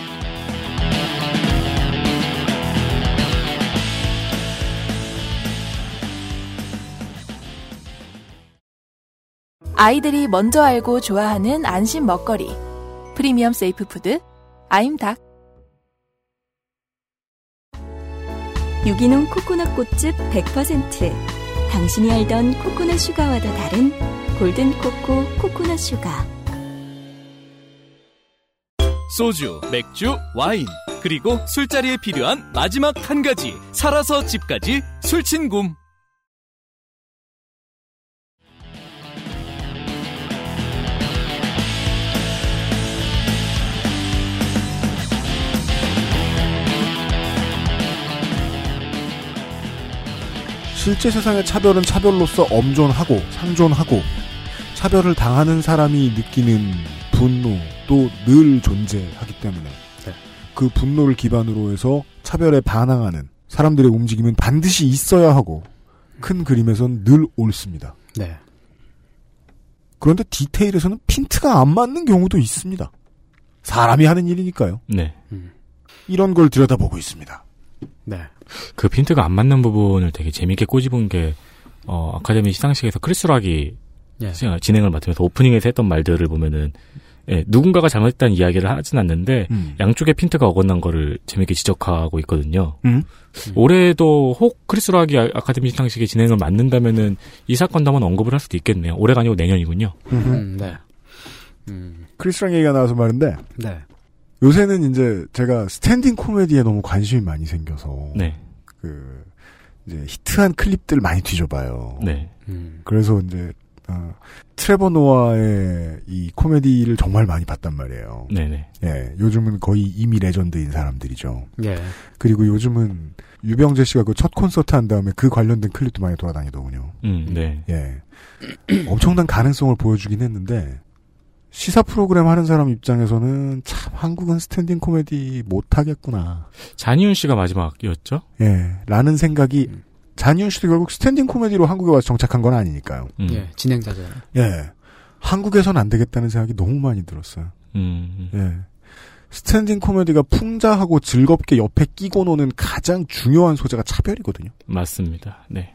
Speaker 7: 아이들이 먼저 알고 좋아하는 안심 먹거리. 프리미엄 safe food 아임닭.
Speaker 6: 유기농 코코넛 꽃즙 100% 당신이 알던 코코넛 슈가와도 다른 골든 코코 코코넛 슈가
Speaker 10: 소주, 맥주, 와인, 그리고 술자리에 필요한 마지막 한 가지. 살아서 집까지 술친굼.
Speaker 2: 실제 세상의 차별은 차별로서 엄존하고 상존하고 차별을 당하는 사람이 느끼는 분노도 늘 존재하기 때문에
Speaker 4: 네.
Speaker 2: 그 분노를 기반으로 해서 차별에 반항하는 사람들의 움직임은 반드시 있어야 하고 큰 그림에선 늘 옳습니다.
Speaker 4: 네.
Speaker 2: 그런데 디테일에서는 핀트가 안 맞는 경우도 있습니다. 사람이 하는 일이니까요.
Speaker 5: 네.
Speaker 2: 이런 걸 들여다보고 있습니다.
Speaker 4: 네.
Speaker 5: 그 핀트가 안 맞는 부분을 되게 재밌게 꼬집은 게, 어, 아카데미 시상식에서 크리스 락이
Speaker 4: 예.
Speaker 5: 진행을 맡으면서 오프닝에서 했던 말들을 보면은, 예, 누군가가 잘못했다는 이야기를 하진 않는데,
Speaker 2: 음.
Speaker 5: 양쪽의 핀트가 어긋난 거를 재밌게 지적하고 있거든요.
Speaker 2: 음?
Speaker 5: 올해도 혹 크리스 락이 아- 아카데미 시상식에 진행을 맡는다면은 이 사건도 한번 언급을 할 수도 있겠네요. 올해가 아니고 내년이군요.
Speaker 4: 음, 네. 음,
Speaker 2: 크리스 락 얘기가 나와서 말인데
Speaker 4: 네.
Speaker 2: 요새는 이제 제가 스탠딩 코미디에 너무 관심이 많이 생겨서
Speaker 5: 네.
Speaker 2: 그 이제 히트한 클립들 많이 뒤져봐요.
Speaker 5: 네.
Speaker 4: 음,
Speaker 2: 그래서 이제 어, 트레버 노아의 이 코미디를 정말 많이 봤단 말이에요.
Speaker 5: 네네.
Speaker 2: 예, 요즘은 거의 이미 레전드인 사람들이죠.
Speaker 4: 예.
Speaker 2: 그리고 요즘은 유병재 씨가 그 첫 콘서트 한 다음에 그 관련된 클립도 많이 돌아다니더군요.
Speaker 5: 음, 네.
Speaker 2: 예. 엄청난 가능성을 보여주긴 했는데, 시사 프로그램 하는 사람 입장에서는 참 한국은 스탠딩 코미디 못하겠구나.
Speaker 5: 자니 윤 씨가 마지막이었죠?
Speaker 2: 예. 라는 생각이, 자니 윤 씨도 결국 스탠딩 코미디로 한국에 와서 정착한 건 아니니까요.
Speaker 5: 음.
Speaker 4: 예. 진행자잖아요.
Speaker 2: 예. 한국에선 안 되겠다는 생각이 너무 많이 들었어요.
Speaker 5: 음.
Speaker 2: 예. 스탠딩 코미디가 풍자하고 즐겁게 옆에 끼고 노는 가장 중요한 소재가 차별이거든요.
Speaker 5: 맞습니다. 네.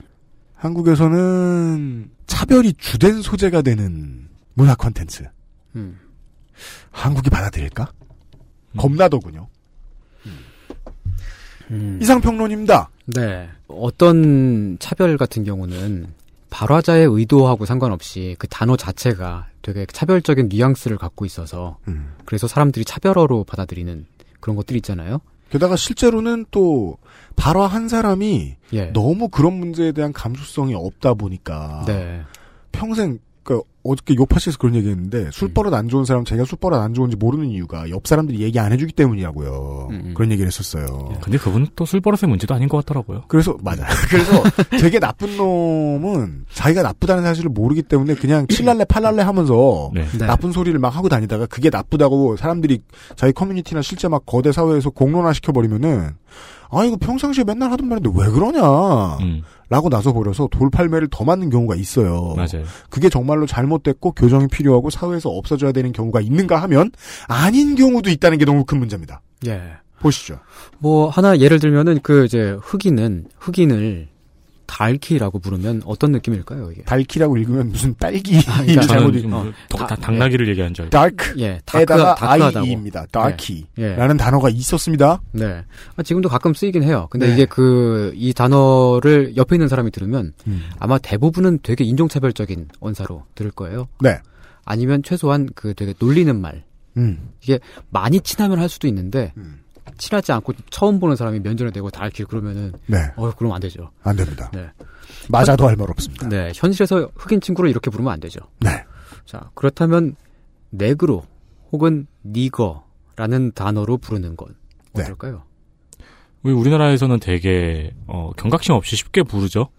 Speaker 2: 한국에서는 차별이 주된 소재가 되는 문화 콘텐츠.
Speaker 4: 음.
Speaker 2: 한국이 받아들일까? 겁나더군요.
Speaker 4: 음.
Speaker 2: 이상평론입니다.
Speaker 4: 네. 어떤 차별 같은 경우는 발화자의 의도하고 상관없이 그 단어 자체가 되게 차별적인 뉘앙스를 갖고 있어서
Speaker 2: 음.
Speaker 4: 그래서 사람들이 차별어로 받아들이는 그런 것들이 있잖아요.
Speaker 2: 게다가 실제로는 또 발화한 사람이
Speaker 4: 예.
Speaker 2: 너무 그런 문제에 대한 감수성이 없다 보니까
Speaker 4: 네.
Speaker 2: 평생 그 어저께 요파시에서 그런 얘기 했는데 술버릇 안 좋은 사람 자기가 술버릇 안 좋은지 모르는 이유가 옆 사람들이 얘기 안 해주기 때문이라고요.
Speaker 4: 음.
Speaker 2: 그런 얘기를 했었어요.
Speaker 5: 근데 그분은 또 술버릇의 문제도 아닌 것 같더라고요.
Speaker 2: 그래서 맞아. 그래서 되게 나쁜 놈은 자기가 나쁘다는 사실을 모르기 때문에 그냥 칠랄래 팔랄래 하면서
Speaker 5: 네.
Speaker 4: 네.
Speaker 2: 나쁜 소리를 막 하고 다니다가 그게 나쁘다고 사람들이 자기 커뮤니티나 실제 막 거대 사회에서 공론화 시켜버리면은 아 이거 평상시에 맨날 하던 말인데 왜 그러냐
Speaker 5: 음,
Speaker 2: 라고 나서버려서 돌팔매를 더 맞는 경우가 있어요.
Speaker 5: 맞아요.
Speaker 2: 그게 정말로 잘못됐고 교정이 필요하고 사회에서 없어져야 되는 경우가 있는가 하면 아닌 경우도 있다는 게 너무 큰 문제입니다.
Speaker 4: 예.
Speaker 2: 보시죠.
Speaker 4: 뭐 하나 예를 들면은 그 이제 흑인은 흑인을 달키라고 부르면 어떤 느낌일까요, 이게?
Speaker 2: 달키라고 읽으면 무슨 딸기
Speaker 4: 아, 그러니까
Speaker 2: 잘못
Speaker 5: 저는 읽뭐
Speaker 4: 어,
Speaker 5: 다-
Speaker 4: 다-
Speaker 5: 다- 당나귀를 얘기한 줄 알고.
Speaker 2: dark
Speaker 4: 예, 다크가
Speaker 2: 에다가
Speaker 4: 다크하다고.
Speaker 2: IE입니다. darky
Speaker 4: 예.
Speaker 2: 라는 단어가 있었습니다.
Speaker 4: 네. 아, 지금도 가끔 쓰이긴 해요. 근데
Speaker 2: 네.
Speaker 4: 이게 그, 이 단어를 옆에 있는 사람이 들으면
Speaker 2: 음.
Speaker 4: 아마 대부분은 되게 인종차별적인 언사로 들을 거예요.
Speaker 2: 네.
Speaker 4: 아니면 최소한 그 되게 놀리는 말.
Speaker 2: 음.
Speaker 4: 이게 많이 친하면 할 수도 있는데,
Speaker 2: 음.
Speaker 4: 친하지 않고 처음 보는 사람이 면전에 대고 달길 그러면은,
Speaker 2: 네.
Speaker 4: 어, 그러면 안 되죠.
Speaker 2: 안 됩니다.
Speaker 4: 네.
Speaker 2: 맞아도 할 말 없습니다.
Speaker 4: 네. 현실에서 흑인 친구를 이렇게 부르면 안 되죠.
Speaker 2: 네.
Speaker 4: 자, 그렇다면, 네그로 혹은 니거라는 단어로 부르는 건
Speaker 2: 네.
Speaker 4: 어떨까요?
Speaker 5: 우리 우리나라에서는 되게 어, 경각심 없이 쉽게 부르죠.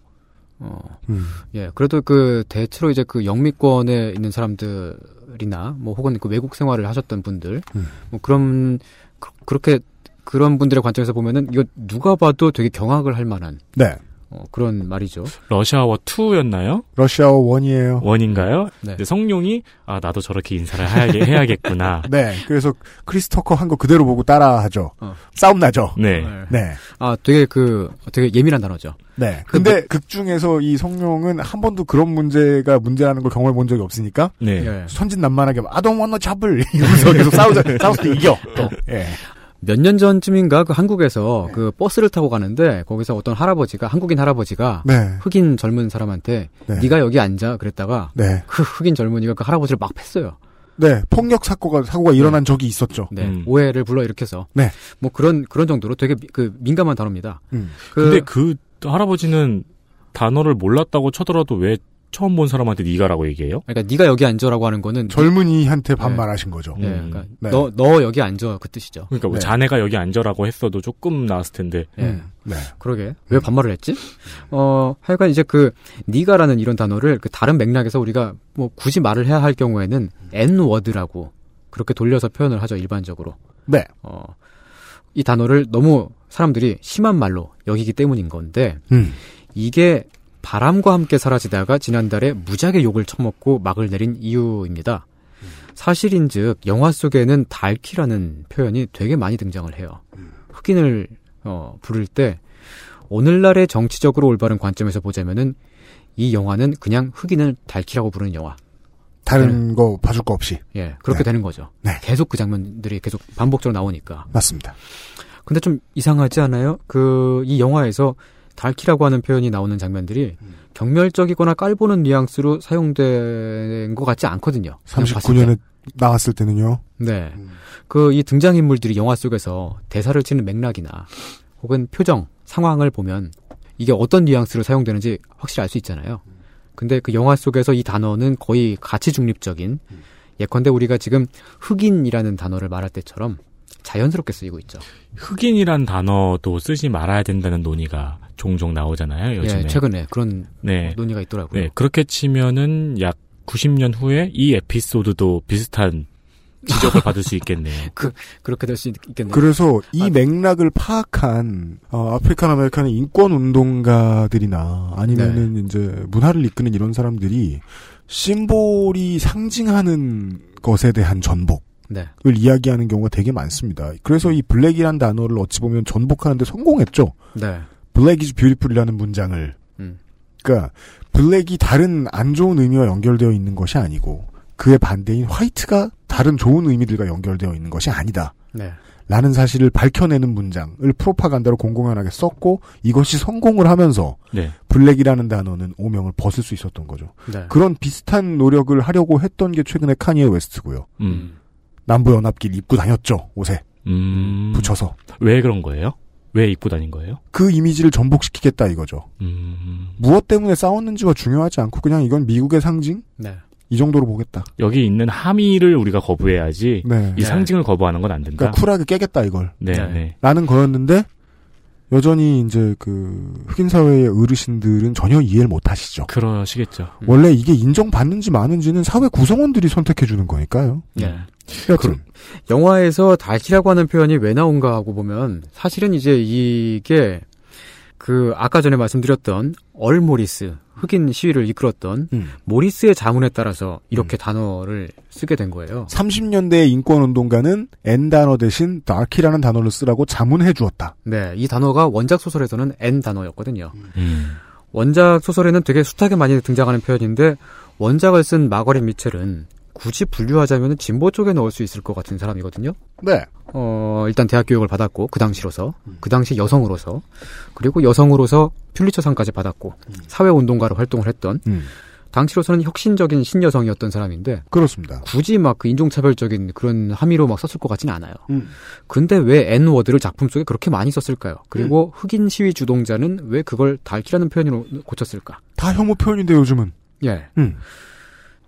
Speaker 4: 어,
Speaker 2: 음.
Speaker 4: 예, 그래도 그 대체로 이제 그 영미권에 있는 사람들이나 뭐 혹은 그 외국 생활을 하셨던 분들,
Speaker 2: 음.
Speaker 4: 뭐 그런 그, 렇게 그런 분들의 관점에서 보면은 이거 누가 봐도 되게 경악을 할 만한
Speaker 2: 네.
Speaker 4: 어, 그런 말이죠.
Speaker 5: 러시아워 2였나요?
Speaker 2: 러시아어 원이에요.
Speaker 5: 원인가요?
Speaker 4: 네.
Speaker 5: 근데 성룡이 아 나도 저렇게 인사를 해야겠, 해야겠구나.
Speaker 2: 네. 그래서 크리스토커 한 거 그대로 보고 따라하죠.
Speaker 4: 어.
Speaker 2: 싸움 나죠.
Speaker 5: 네.
Speaker 2: 네.
Speaker 4: 아, 되게 그 되게 예민한 단어죠.
Speaker 2: 네. 근데 극 중에서 이 성룡은 한 번도 그런 문제가 문제라는 걸 경험해 본 적이 없으니까
Speaker 5: 네.
Speaker 4: 예.
Speaker 2: 선진난만하게 아동 원너 잡을 이러면서 계속 싸우자 싸워서 이겨. 또. 예.
Speaker 4: 몇 년 전쯤인가 그 한국에서 그 버스를 타고 가는데 거기서 어떤 할아버지가 한국인 할아버지가
Speaker 2: 네.
Speaker 4: 흑인 젊은 사람한테
Speaker 2: 네.
Speaker 4: 네가 여기 앉아 그랬다가
Speaker 2: 네.
Speaker 4: 그 흑인 젊은이가 그 할아버지를 막 팼어요.
Speaker 2: 네. 폭력 사고가 사고가 일어난 적이 있었죠.
Speaker 4: 네,
Speaker 5: 음.
Speaker 4: 오해를 불러일으켜서.
Speaker 2: 네.
Speaker 4: 뭐 그런 그런 정도로 되게 미- 그 민감한 단어입니다.
Speaker 2: 음.
Speaker 4: 그,
Speaker 5: 근데 그 할아버지는 단어를 몰랐다고 쳐더라도 왜 처음 본 사람한테 니가라고 얘기해요?
Speaker 4: 그러니까 네가 여기 앉아라고 하는 거는
Speaker 2: 젊은이한테 반말하신 거죠.
Speaker 4: 예,
Speaker 5: 음.
Speaker 4: 그러니까
Speaker 2: 네.
Speaker 4: 너 너 여기 앉아 그 뜻이죠.
Speaker 5: 그러니까 뭐
Speaker 2: 네.
Speaker 5: 자네가 여기 앉아라고 했어도 조금 나았을 텐데.
Speaker 4: 예.
Speaker 2: 음. 네.
Speaker 4: 그러게 왜 반말을 했지? 어 하여간 이제 그 니가라는 이런 단어를 그 다른 맥락에서 우리가 뭐 굳이 말을 해야 할 경우에는 n 워드라고 그렇게 돌려서 표현을 하죠 일반적으로.
Speaker 2: 네.
Speaker 4: 어, 이 단어를 너무 사람들이 심한 말로 여기기 때문인 건데
Speaker 2: 음.
Speaker 4: 이게 바람과 함께 사라지다가 지난달에 무지하게 욕을 처먹고 막을 내린 이유입니다. 사실인즉 영화 속에는 달키라는 표현이 되게 많이 등장을 해요. 흑인을 어, 부를 때 오늘날의 정치적으로 올바른 관점에서 보자면은 이 영화는 그냥 흑인을 달키라고 부르는 영화.
Speaker 2: 다른 거 봐줄 거 없이.
Speaker 4: 예, 그렇게
Speaker 2: 네.
Speaker 4: 되는 거죠.
Speaker 2: 네.
Speaker 4: 계속 그 장면들이 계속 반복적으로 나오니까.
Speaker 2: 맞습니다.
Speaker 4: 근데 좀 이상하지 않아요? 그, 이 영화에서 달키라고 하는 표현이 나오는 장면들이 경멸적이거나 깔보는 뉘앙스로 사용된 것 같지 않거든요. 그냥 봤을 때.
Speaker 2: 39년에 나왔을 때는요.
Speaker 4: 네. 그, 이 등장인물들이 영화 속에서 대사를 치는 맥락이나 혹은 표정, 상황을 보면 이게 어떤 뉘앙스로 사용되는지 확실히 알 수 있잖아요. 근데 그 영화 속에서 이 단어는 거의 가치 중립적인 예컨대 우리가 지금 흑인이라는 단어를 말할 때처럼 자연스럽게 쓰이고 있죠.
Speaker 5: 흑인이란 단어도 쓰지 말아야 된다는 논의가 종종 나오잖아요, 요즘에.
Speaker 4: 예, 최근에 그런
Speaker 5: 네.
Speaker 4: 논의가 있더라고요.
Speaker 5: 네, 그렇게 치면은 약 90년 후에 이 에피소드도 비슷한 지적을 받을 수 있겠네요.
Speaker 4: 그렇게 될 수 있겠네요.
Speaker 2: 그래서 이
Speaker 4: 아.
Speaker 2: 맥락을 파악한 어, African American의 인권 운동가들이나 아니면은
Speaker 4: 네.
Speaker 2: 이제 문화를 이끄는 이런 사람들이 심볼이 상징하는 것에 대한 전복
Speaker 4: 네.
Speaker 2: 이야기하는 경우가 되게 많습니다. 그래서 이 black이란 단어를 어찌 보면 전복하는데 성공했죠.
Speaker 4: 네.
Speaker 2: black is beautiful이라는 문장을.
Speaker 4: 음.
Speaker 2: 그러니까 black이 다른 안 좋은 의미와 연결되어 있는 것이 아니고 그의 반대인 white가 다른 좋은 의미들과 연결되어 있는 것이 아니다.
Speaker 4: 네.
Speaker 2: 라는 사실을 밝혀내는 문장을 프로파간다로 공공연하게 썼고 이것이 성공을 하면서
Speaker 5: 네.
Speaker 2: black이라는 단어는 오명을 벗을 수 있었던 거죠.
Speaker 4: 네.
Speaker 2: 그런 비슷한 노력을 하려고 했던 게 최근에 카니에 웨스트고요.
Speaker 5: 음.
Speaker 2: 남부 연합길 입고 다녔죠 옷에
Speaker 5: 음.
Speaker 2: 붙여서
Speaker 5: 왜 그런 거예요? 왜 입고 다닌 거예요?
Speaker 2: 그 이미지를 전복시키겠다 이거죠.
Speaker 5: 음.
Speaker 2: 무엇 때문에 싸웠는지가 중요하지 않고 그냥 이건 미국의 상징
Speaker 4: 네.
Speaker 2: 이 정도로 보겠다.
Speaker 5: 여기 있는 함의를 우리가 거부해야지
Speaker 2: 네.
Speaker 5: 이 상징을 거부하는 건 안 된다.
Speaker 2: 그러니까 쿨하게 깨겠다 이걸.
Speaker 5: 네,
Speaker 4: 네.
Speaker 5: 네.
Speaker 2: 라는 거였는데 여전히 이제 그 흑인 사회의 어르신들은 전혀 이해를 못 하시죠.
Speaker 5: 그러시겠죠.
Speaker 4: 음.
Speaker 2: 원래 이게 인정받는지 마는지는 사회 구성원들이 선택해 주는 거니까요.
Speaker 4: 네.
Speaker 2: 여튼
Speaker 4: 영화에서 달키라고 하는 표현이 왜 나온가 하고 보면 사실은 이제 이게 그 아까 전에 말씀드렸던 얼 모리스 흑인 시위를 이끌었던
Speaker 2: 음.
Speaker 4: 모리스의 자문에 따라서 이렇게 단어를 쓰게 된 거예요.
Speaker 2: 30년대의 인권운동가는 N 단어 대신 dark이라는 단어를 쓰라고 자문해 주었다.
Speaker 4: 네, 이 단어가 원작 소설에서는 N 단어였거든요.
Speaker 5: 음.
Speaker 4: 원작 소설에는 되게 숱하게 많이 등장하는 표현인데 원작을 쓴 마거릿 미첼은 굳이 분류하자면 진보 쪽에 넣을 수 있을 것 같은 사람이거든요.
Speaker 2: 네.
Speaker 4: 어, 일단 대학 교육을 받았고, 그 당시로서, 그 당시 여성으로서, 그리고 여성으로서 퓰리처상까지 받았고, 사회운동가로 활동을 했던,
Speaker 2: 음.
Speaker 4: 당시로서는 혁신적인 신여성이었던 사람인데,
Speaker 2: 그렇습니다.
Speaker 4: 굳이 막 그 인종차별적인 그런 함의로 막 썼을 것 같진 않아요.
Speaker 2: 음.
Speaker 4: 근데 왜 N워드를 작품 속에 그렇게 많이 썼을까요? 그리고 흑인 시위 주동자는 왜 그걸 달키라는 표현으로 고쳤을까?
Speaker 2: 다 혐오 표현인데 요즘은.
Speaker 4: 예.
Speaker 2: 음.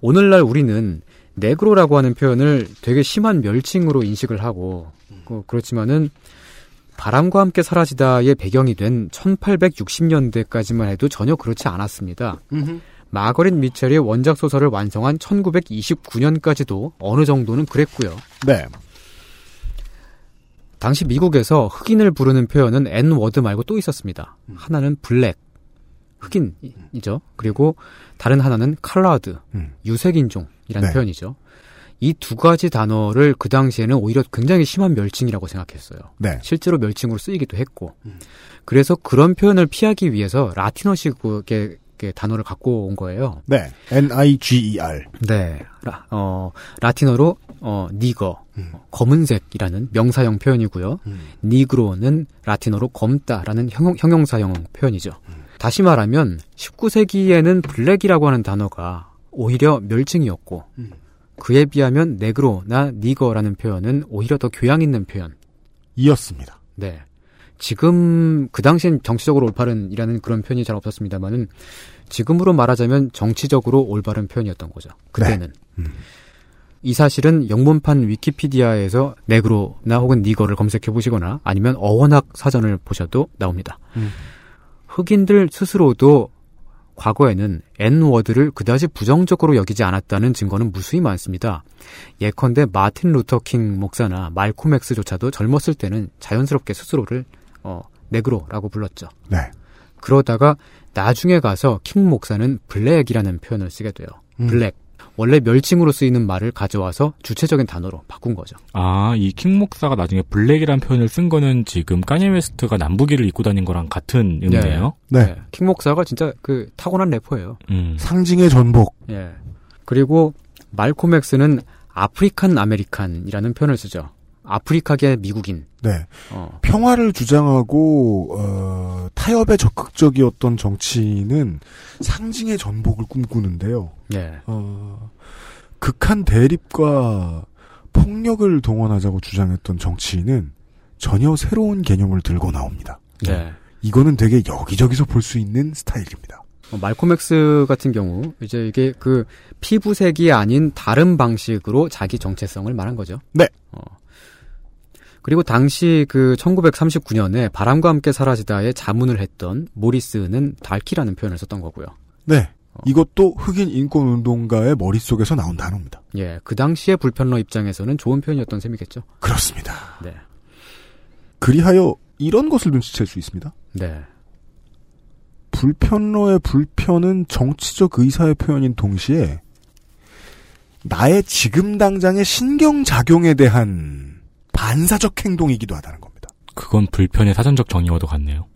Speaker 4: 오늘날 우리는 negro라고 하는 표현을 되게 심한 멸칭으로 인식을 하고 그, 그렇지만은 바람과 함께 사라지다의 배경이 된 1860년대까지만 해도 전혀 그렇지 않았습니다. 마거릿 미첼이 원작 소설을 완성한 1929년까지도 어느 정도는 그랬고요.
Speaker 2: 네.
Speaker 4: 당시 미국에서 흑인을 부르는 표현은 N word 말고 또 있었습니다. 하나는 black, 흑인이죠. 그리고 다른 하나는 칼라드,
Speaker 2: 음.
Speaker 4: 유색인종이라는
Speaker 2: 네.
Speaker 4: 표현이죠. 이 두 가지 단어를 그 당시에는 오히려 굉장히 심한 멸칭이라고 생각했어요.
Speaker 2: 네.
Speaker 4: 실제로 멸칭으로 쓰이기도 했고. 그래서 그런 표현을 피하기 위해서 라틴어식의 단어를 갖고 온 거예요.
Speaker 2: 네. N-I-G-E-R.
Speaker 4: 네. 라, 어, 라틴어로, 어, 니거, 검은색이라는 명사형 표현이고요. 니그로는 라틴어로 검다라는 형용, 형용사형 표현이죠. 다시 말하면 19세기에는 블랙이라고 하는 단어가 오히려 멸칭이었고 그에 비하면 네그로나 니거라는 표현은 오히려 더 교양 있는 표현.
Speaker 2: 이었습니다.
Speaker 4: 네. 지금 그 당시엔 정치적으로 올바른이라는 그런 표현이 잘 없었습니다만은 지금으로 말하자면 정치적으로 올바른 표현이었던 거죠. 그때는. 이 사실은 영문판 위키피디아에서 negro나 혹은 nigger를 검색해 보시거나 아니면 어원학 사전을 보셔도 나옵니다.
Speaker 2: 음.
Speaker 4: 흑인들 스스로도 과거에는 N word를 그다지 부정적으로 여기지 않았다는 증거는 무수히 많습니다. 예컨대 마틴 루터 킹 목사나 말콤 엑스조차도 젊었을 때는 자연스럽게 스스로를 어, negro라고 불렀죠.
Speaker 2: 네.
Speaker 4: 그러다가 나중에 가서 킹 목사는 black이라는 표현을 쓰게 돼요.
Speaker 2: 음.
Speaker 4: Black. 원래 멸칭으로 쓰이는 말을 가져와서 주체적인 단어로 바꾼 거죠.
Speaker 5: 아, 이 킹 목사가 나중에 black이라는 표현을 쓴 거는 지금 카니에 웨스트가 남부기를 입고 다닌 거랑 같은 의미네요.
Speaker 2: 네.
Speaker 4: 킹 목사가 진짜 그 타고난 래퍼예요.
Speaker 5: 음.
Speaker 2: 상징의 전복.
Speaker 4: 예. 그리고 말콤 엑스는 African American이라는 표현을 쓰죠. 아프리카계 미국인.
Speaker 2: 네.
Speaker 4: 어.
Speaker 2: 평화를 주장하고 어, 타협에 적극적이었던 정치인은 상징의 전복을 꿈꾸는데요.
Speaker 4: 예.
Speaker 2: 어, 극한 대립과 폭력을 동원하자고 주장했던 정치인은 전혀 새로운 개념을 들고 나옵니다.
Speaker 4: 네.
Speaker 2: 이거는 되게 여기저기서 볼 수 있는 스타일입니다.
Speaker 4: 어, 말콤 엑스 같은 경우 이제 이게 그 피부색이 아닌 다른 방식으로 자기 정체성을 말한 거죠.
Speaker 2: 네.
Speaker 4: 어. 그리고 당시 그 1939년에 바람과 함께 사라지다에 자문을 했던 모리스는 darkie라는 표현을 썼던 거고요.
Speaker 2: 네. 이것도 흑인 인권 운동가의 머릿속에서 나온 단어입니다.
Speaker 4: 예, 그 당시의 불편러 입장에서는 좋은 표현이었던 셈이겠죠.
Speaker 2: 그렇습니다.
Speaker 4: 네.
Speaker 2: 그리하여 이런 것을 눈치챌 수 있습니다.
Speaker 4: 네.
Speaker 2: 불편러의 불편은 정치적 의사의 표현인 동시에 나의 지금 당장의 신경작용에 대한 반사적 행동이기도 하다는 겁니다.
Speaker 5: 그건 불편의 사전적 정의와도 같네요.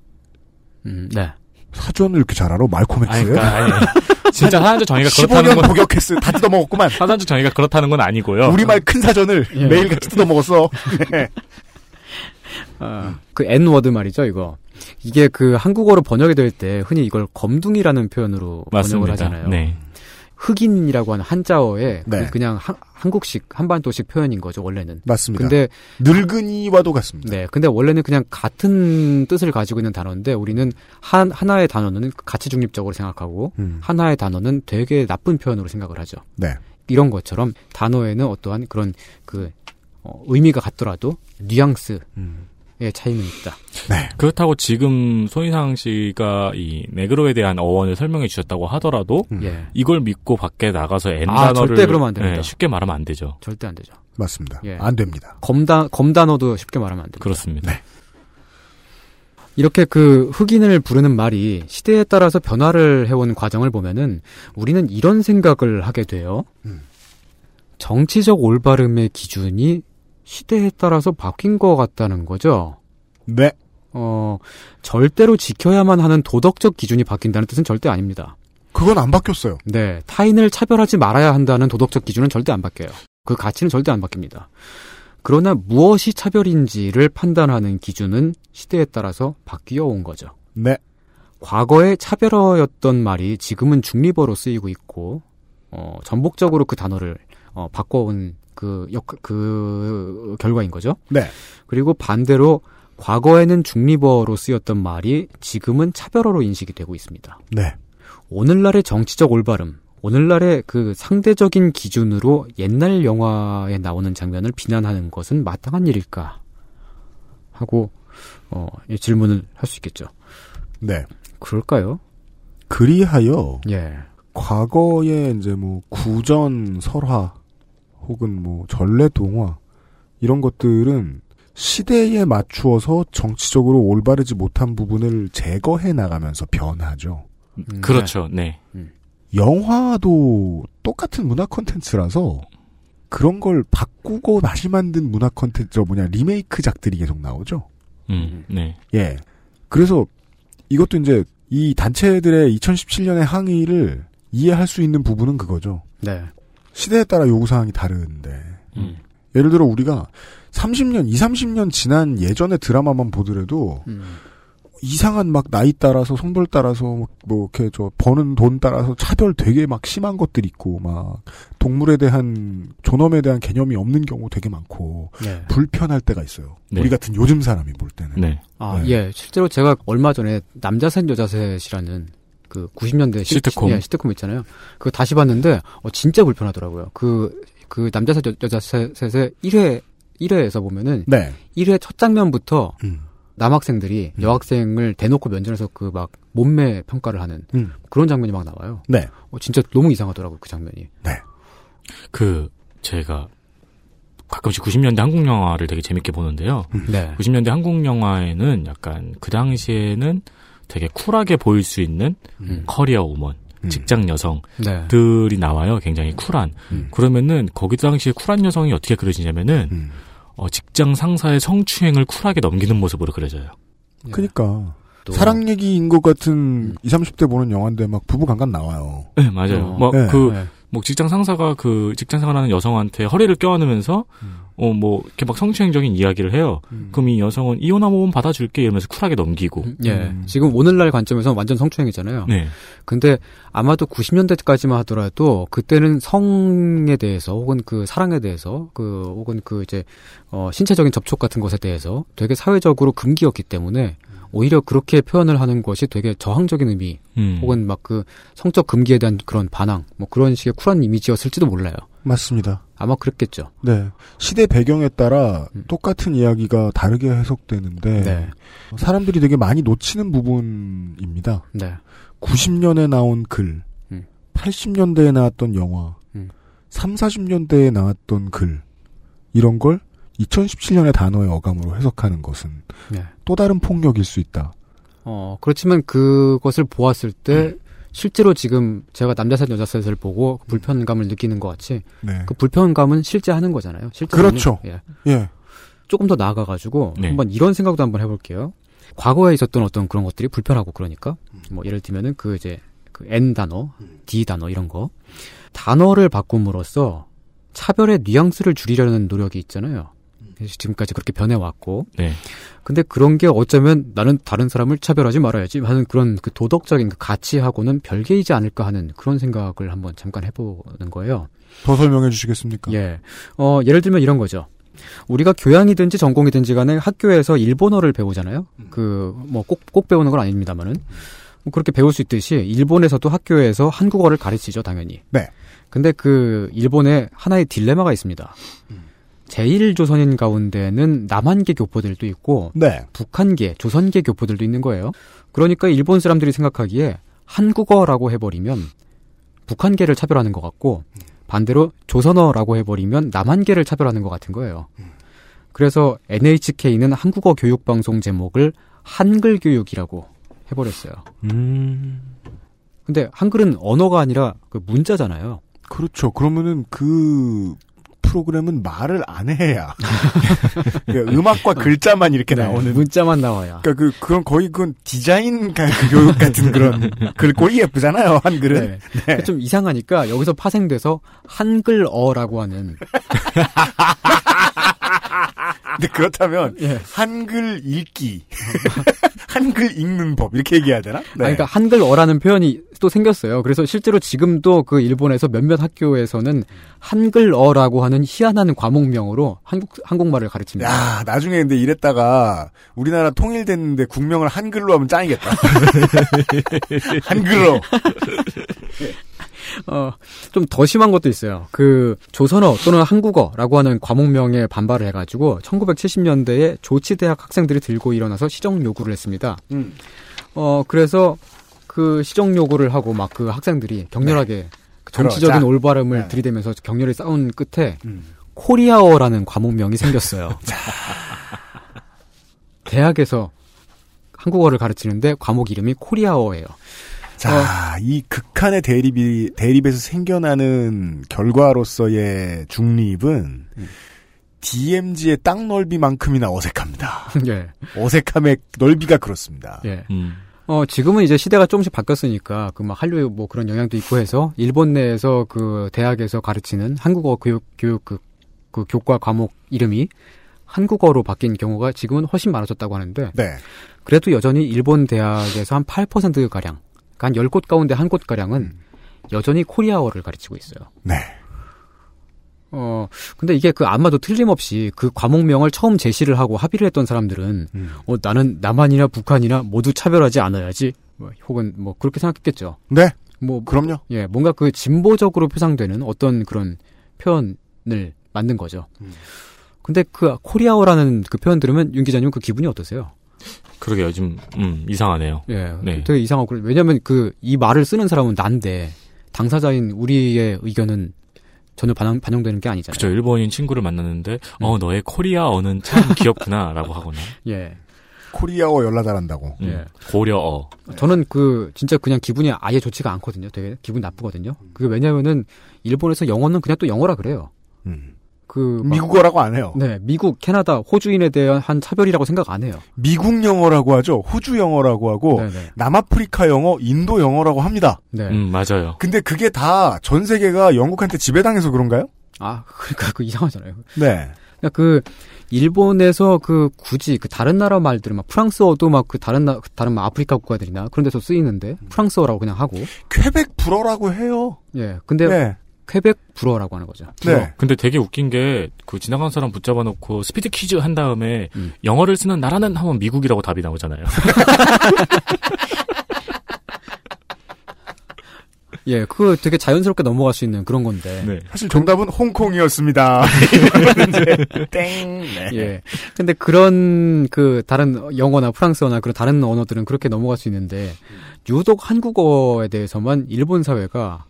Speaker 4: 음, 네.
Speaker 2: 사전을 이렇게 잘 알아? 말콤 X예요?
Speaker 5: 그러니까, 아니, 진짜 사전적 정의가 그렇다는
Speaker 2: 15년
Speaker 5: 건
Speaker 2: 복역했어. 다 뜯어먹었구만.
Speaker 5: 사전적 정의가 그렇다는 건 아니고요.
Speaker 2: 우리말 큰 사전을
Speaker 4: 예.
Speaker 2: 매일 같이 뜯어먹었어. 네.
Speaker 4: 아, 그 N워드 말이죠, 이거. 이게 그 한국어로 번역이 될 때 흔히 이걸 검둥이라는 표현으로 번역을
Speaker 5: 맞습니다.
Speaker 4: 하잖아요.
Speaker 5: 네.
Speaker 4: 흑인이라고 하는 한자어의 그
Speaker 2: 네.
Speaker 4: 그냥 한, 한국식 한반도식 표현인 거죠 원래는.
Speaker 2: 맞습니다.
Speaker 4: 근데
Speaker 2: 늙은이와도 같습니다.
Speaker 4: 네, 근데 원래는 그냥 같은 뜻을 가지고 있는 단어인데 우리는 한 하나의 단어는 가치 중립적으로 생각하고
Speaker 2: 음.
Speaker 4: 하나의 단어는 되게 나쁜 표현으로 생각을 하죠.
Speaker 2: 네.
Speaker 4: 이런 것처럼 단어에는 어떠한 그런 그 어, 의미가 같더라도 뉘앙스의
Speaker 2: 음.
Speaker 4: 차이는 있다.
Speaker 5: 그렇다고 지금 손희상 씨가 이 네그로에 대한 어원을 설명해 주셨다고 하더라도
Speaker 2: 음.
Speaker 4: 예,
Speaker 5: 이걸 믿고 밖에 나가서 N
Speaker 4: 아,
Speaker 5: 단어를
Speaker 4: 절대 그러면 안 됩니다.
Speaker 5: 네, 쉽게 말하면 안 되죠.
Speaker 4: 절대 안 되죠.
Speaker 2: 맞습니다.
Speaker 4: 예.
Speaker 2: 안 됩니다.
Speaker 4: 검단 검단어도 쉽게 말하면 안 됩니다.
Speaker 5: 그렇습니다.
Speaker 2: 네.
Speaker 4: 이렇게 그 흑인을 부르는 말이 시대에 따라서 변화를 해온 과정을 보면은 우리는 이런 생각을 하게 돼요.
Speaker 2: 음.
Speaker 4: 정치적 올바름의 기준이 시대에 따라서 바뀐 것 같다는 거죠.
Speaker 2: 네.
Speaker 4: 어, 절대로 지켜야만 하는 도덕적 기준이 바뀐다는 뜻은 절대 아닙니다.
Speaker 2: 그건 안 바뀌었어요.
Speaker 4: 네, 타인을 차별하지 말아야 한다는 도덕적 기준은 절대 안 바뀌어요. 그 가치는 절대 안 바뀝니다. 그러나 무엇이 차별인지를 판단하는 기준은 시대에 따라서 바뀌어 온 거죠.
Speaker 2: 네.
Speaker 4: 과거에 차별어였던 말이 지금은 중립어로 쓰이고 있고, 어, 전복적으로 그 단어를, 어, 바꿔온 그 역, 그 결과인 거죠.
Speaker 2: 네.
Speaker 4: 그리고 반대로 과거에는 중립어로 쓰였던 말이 지금은 차별어로 인식이 되고 있습니다.
Speaker 2: 네.
Speaker 4: 오늘날의 정치적 올바름, 오늘날의 그 상대적인 기준으로 옛날 영화에 나오는 장면을 비난하는 것은 마땅한 일일까? 하고, 어, 이 질문을 할 수 있겠죠.
Speaker 2: 네.
Speaker 4: 그럴까요?
Speaker 2: 그리하여
Speaker 4: 예.
Speaker 2: 과거에 이제 뭐 구전 설화 혹은 뭐 전래 동화 이런 것들은 시대에 맞추어서 정치적으로 올바르지 못한 부분을 제거해 나가면서 변하죠.
Speaker 4: 음,
Speaker 5: 그렇죠. 네.
Speaker 2: 영화도 똑같은 문화 콘텐츠라서 그런 걸 바꾸고 다시 만든 문화 콘텐츠 뭐냐 리메이크작들이 계속 나오죠.
Speaker 5: 음, 네.
Speaker 2: 예. 그래서 이것도 이제 이 단체들의 2017년의 항의를 이해할 수 있는 부분은 그거죠.
Speaker 4: 네.
Speaker 2: 시대에 따라 요구사항이 다른데.
Speaker 5: 음.
Speaker 2: 예를 들어 우리가 30년, 2, 30년 지난 예전의 드라마만 보더라도
Speaker 4: 음.
Speaker 2: 이상한 막 나이 따라서 성별 따라서 뭐 이렇게 저 버는 돈 따라서 차별 되게 막 심한 것들 있고 막 동물에 대한 존엄에 대한 개념이 없는 경우 되게 많고
Speaker 4: 네.
Speaker 2: 불편할 때가 있어요.
Speaker 5: 네.
Speaker 2: 우리 같은 요즘 사람이 볼 때는.
Speaker 5: 네.
Speaker 4: 아,
Speaker 2: 네.
Speaker 4: 예. 실제로 제가 얼마 전에 남자셋 여자셋이라는 그 90년대 시-
Speaker 5: 시트콤.
Speaker 4: 예, 시트콤 있잖아요. 그거 다시 봤는데 어, 진짜 불편하더라고요. 그, 그 남자셋 여- 여자 셋의 1회, 1회에서 보면은
Speaker 2: 네.
Speaker 4: 1회 첫 장면부터
Speaker 2: 음.
Speaker 4: 남학생들이
Speaker 2: 음.
Speaker 4: 여학생을 대놓고 면전에서 그 막 몸매 평가를 하는
Speaker 2: 음.
Speaker 4: 그런 장면이 막 나와요.
Speaker 2: 네.
Speaker 4: 어, 진짜 너무 이상하더라고요, 그 장면이.
Speaker 5: 그 제가 가끔씩 90년대 한국 영화를 되게 재밌게 보는데요.
Speaker 4: 네.
Speaker 5: 90년대 한국 영화에는 약간 그 당시에는 되게 쿨하게 보일 수 있는
Speaker 4: 음.
Speaker 5: 커리어 우먼,
Speaker 2: 음.
Speaker 5: 직장 여성들이
Speaker 4: 네.
Speaker 5: 나와요. 굉장히 쿨한.
Speaker 2: 음.
Speaker 5: 그러면은 거기 당시에 쿨한 여성이 어떻게 그려지냐면은
Speaker 2: 음.
Speaker 5: 어, 직장 상사의 성추행을 쿨하게 넘기는 모습으로 그려져요.
Speaker 4: 예.
Speaker 2: 그니까.
Speaker 4: 또-
Speaker 2: 사랑 얘기인 것 같은
Speaker 4: 음.
Speaker 2: 20, 30대 보는 영화인데 막 부부 강간 나와요.
Speaker 5: 네, 맞아요.
Speaker 4: 어.
Speaker 5: 뭐
Speaker 2: 네.
Speaker 5: 그
Speaker 4: 네.
Speaker 5: 뭐 직장 상사가 그 직장 생활하는 여성한테 허리를 껴안으면서
Speaker 2: 음.
Speaker 5: 어뭐 이렇게 막 성추행적인 이야기를 해요. 그럼 이 여성은 이혼 한번 받아줄게 이러면서 쿨하게 넘기고.
Speaker 4: 예.
Speaker 2: 음.
Speaker 4: 지금 오늘날 관점에서 완전 성추행이잖아요.
Speaker 5: 네.
Speaker 4: 근데 아마도 90년대까지만 하더라도 그때는 성에 대해서 혹은 그 사랑에 대해서 그 혹은 그 이제 어 신체적인 접촉 같은 것에 대해서 되게 사회적으로 금기였기 때문에 오히려 그렇게 표현을 하는 것이 되게 저항적인 의미
Speaker 5: 음.
Speaker 4: 혹은 막 그 성적 금기에 대한 그런 반항 뭐 그런 식의 쿨한 이미지였을지도 몰라요.
Speaker 2: 맞습니다.
Speaker 4: 아마 그랬겠죠.
Speaker 2: 네. 시대 배경에 따라
Speaker 4: 음.
Speaker 2: 똑같은 이야기가 다르게 해석되는데
Speaker 4: 네.
Speaker 2: 사람들이 되게 많이 놓치는 부분입니다.
Speaker 4: 네.
Speaker 2: 90년에 나온 글,
Speaker 4: 음.
Speaker 2: 80년대에 나왔던 영화,
Speaker 4: 음.
Speaker 2: 3, 40년대에 나왔던 글 이런 걸 2017년의 단어의 어감으로 해석하는 것은
Speaker 4: 네.
Speaker 2: 또 다른 폭력일 수 있다.
Speaker 4: 어, 그렇지만 그것을 보았을 때 실제로 지금 제가 남자셋 여자셋을 보고 그 불편감을 느끼는 것 같이
Speaker 2: 네.
Speaker 4: 그 불편감은 실제 하는 거잖아요. 실제
Speaker 2: 그렇죠.
Speaker 4: 예.
Speaker 2: 예.
Speaker 4: 조금 더 나아가가지고
Speaker 5: 네.
Speaker 4: 한번 이런 생각도 한번 해볼게요. 과거에 있었던 어떤 그런 것들이 불편하고 그러니까 뭐 예를 들면은 그 이제 그 N 단어, D 단어 이런 거 단어를 바꿈으로써 차별의 뉘앙스를 줄이려는 노력이 있잖아요. 지금까지 그렇게 변해왔고
Speaker 5: 네.
Speaker 4: 근데 그런 게 어쩌면 나는 다른 사람을 차별하지 말아야지 하는 그런 그 도덕적인 그 가치하고는 별개이지 않을까 하는 그런 생각을 한번 잠깐 해보는 거예요.
Speaker 2: 더 설명해 주시겠습니까?
Speaker 4: 예. 어, 예를 들면 이런 거죠. 우리가 교양이든지 전공이든지 간에 학교에서 일본어를 배우잖아요. 그, 뭐, 꼭, 꼭 배우는 건 아닙니다만은. 뭐 그렇게 배울 수 있듯이, 일본에서도 학교에서 한국어를 가르치죠, 당연히.
Speaker 2: 네.
Speaker 4: 근데 그, 일본에 하나의 딜레마가 있습니다. 제1조선인 가운데는 남한계 교포들도 있고,
Speaker 2: 네.
Speaker 4: 북한계, 조선계 교포들도 있는 거예요. 그러니까 일본 사람들이 생각하기에 한국어라고 해버리면 북한계를 차별하는 것 같고 반대로 조선어라고 해버리면 남한계를 차별하는 것 같은 거예요. 그래서 NHK는 한국어 교육 방송 제목을 한글 교육이라고 해버렸어요.
Speaker 5: 음.
Speaker 4: 근데 한글은 언어가 아니라 그 문자잖아요.
Speaker 2: 그렇죠. 그러면은 그 프로그램은 말을 안 해야 그러니까 음악과 글자만 이렇게
Speaker 4: 네,
Speaker 2: 나오는.
Speaker 4: 문자만 나와야.
Speaker 2: 그러니까 그 그런 거의 그건 디자인 가- 그 교육 같은 그런 글꼴이 예쁘잖아요. 한글은.
Speaker 4: 네.
Speaker 2: 네.
Speaker 4: 좀 이상하니까 여기서 파생돼서 한글어라고 하는
Speaker 2: 근데 그렇다면
Speaker 4: 예.
Speaker 2: 한글 읽기, 한글 읽는 법 이렇게 얘기해야 되나?
Speaker 4: 아니, 그러니까 한글어라는 표현이 또 생겼어요. 그래서 실제로 지금도 그 일본에서 몇몇 학교에서는 한글어라고 하는 희한한 과목명으로 한국 한국말을 가르칩니다.
Speaker 2: 야, 나중에 근데 이랬다가 우리나라 통일됐는데 국명을 한글로 하면 짱이겠다. 한글로.
Speaker 4: 어, 좀 더 심한 것도 있어요. 그 조선어 또는 한국어라고 하는 과목명에 반발을 해가지고 1970년대에 조치대학 학생들이 들고 일어나서 시정 요구를 했습니다.
Speaker 2: 음.
Speaker 4: 어 그래서 그 시정 요구를 하고 막 그 학생들이 격렬하게 그 정치적인
Speaker 2: 네.
Speaker 4: 올바름을
Speaker 2: 네.
Speaker 4: 들이대면서 격렬히 싸운 끝에
Speaker 2: 음.
Speaker 4: 코리아어라는 과목명이 생겼어요. 대학에서 한국어를 가르치는데 과목 이름이 코리아어예요.
Speaker 2: 자, 이 극한의 대립이 대립에서 생겨나는 결과로서의 중립은 DMZ의 땅 넓이만큼이나 어색합니다.
Speaker 4: 예.
Speaker 2: 어색함의 넓이가 그렇습니다.
Speaker 4: 예.
Speaker 5: 음.
Speaker 4: 어, 지금은 이제 시대가 조금씩 바뀌었으니까, 그 막 한류 뭐 그런 영향도 있고 해서, 일본 내에서 그 대학에서 가르치는 한국어 교육, 교육 그, 그 교과 과목 이름이 한국어로 바뀐 경우가 지금은 훨씬 많아졌다고 하는데,
Speaker 2: 네.
Speaker 4: 그래도 여전히 일본 대학에서 한 8%가량, 그러니까 한 10곳 가운데 한 곳가량은 여전히 코리아어를 가르치고 있어요.
Speaker 2: 네.
Speaker 4: 어, 근데 이게 그 아마도 틀림없이 그 과목명을 처음 제시를 하고 합의를 했던 사람들은,
Speaker 2: 음.
Speaker 4: 어, 나는 남한이나 북한이나 모두 차별하지 않아야지. 뭐, 혹은 뭐 그렇게 생각했겠죠.
Speaker 2: 네.
Speaker 4: 뭐
Speaker 2: 그럼요.
Speaker 4: 예, 뭔가 그 진보적으로 표상되는 어떤 그런 표현을 만든 거죠.
Speaker 2: 음.
Speaker 4: 근데 그 코리아어라는 그 표현 들으면 윤 기자님 그 기분이 어떠세요?
Speaker 5: 그러게요. 좀 음, 이상하네요.
Speaker 4: 예,
Speaker 5: 네.
Speaker 4: 되게 이상하고. 왜냐하면 그 이 말을 쓰는 사람은 난데 당사자인 우리의 의견은 전혀 반영, 반영되는 게 아니잖아요.
Speaker 5: 그쵸. 일본인 친구를 만났는데,
Speaker 4: 음.
Speaker 5: 어, 너의 코리아어는 참 귀엽구나, 라고 하거나.
Speaker 4: 예,
Speaker 2: 코리아어 열라 잘한다고.
Speaker 5: 음,
Speaker 4: 예.
Speaker 5: 고려어.
Speaker 4: 저는 그 진짜 그냥 기분이 아예 좋지가 않거든요. 되게 기분 나쁘거든요. 그게 왜냐면은 일본에서 영어는 그냥 또 영어라 그래요.
Speaker 2: 음.
Speaker 4: 그 막-
Speaker 2: 미국어라고 안 해요.
Speaker 4: 네, 미국, 캐나다, 호주인에 대한 차별이라고 생각 안 해요.
Speaker 2: 미국 영어라고 하죠. 호주 영어라고 하고
Speaker 4: 네, 네.
Speaker 2: 남아프리카 영어, 인도 영어라고 합니다.
Speaker 4: 네.
Speaker 5: 음, 맞아요.
Speaker 2: 근데 그게 다 전 세계가 영국한테 지배당해서 그런가요?
Speaker 4: 아, 그러니까 그 이상하잖아요.
Speaker 2: 네.
Speaker 4: 그러니까 그 일본에서 그 굳이 그 다른 나라 말들 막 프랑스어도 막 그 다른 나 다른 막 아프리카 국가들이나 그런 데서 쓰이는데 프랑스어라고 그냥 하고
Speaker 2: 퀘벡 불어라고 해요.
Speaker 4: 예. 근데
Speaker 2: 네.
Speaker 4: 퀘벡 불어라고 하는 거죠.
Speaker 2: 네.
Speaker 5: 근데 되게 웃긴 게, 그 지나간 사람 붙잡아 놓고 스피드 퀴즈 한 다음에,
Speaker 4: 음.
Speaker 5: 영어를 쓰는 나라는 하면 미국이라고 답이 나오잖아요.
Speaker 4: 예, 그거 되게 자연스럽게 넘어갈 수 있는 그런 건데.
Speaker 5: 네.
Speaker 2: 사실 정답은 홍콩이었습니다. 땡. 네.
Speaker 4: 예. 근데 그런 그 다른 영어나 프랑스어나 그런 다른 언어들은 그렇게 넘어갈 수 있는데 유독 한국어에 대해서만 일본 사회가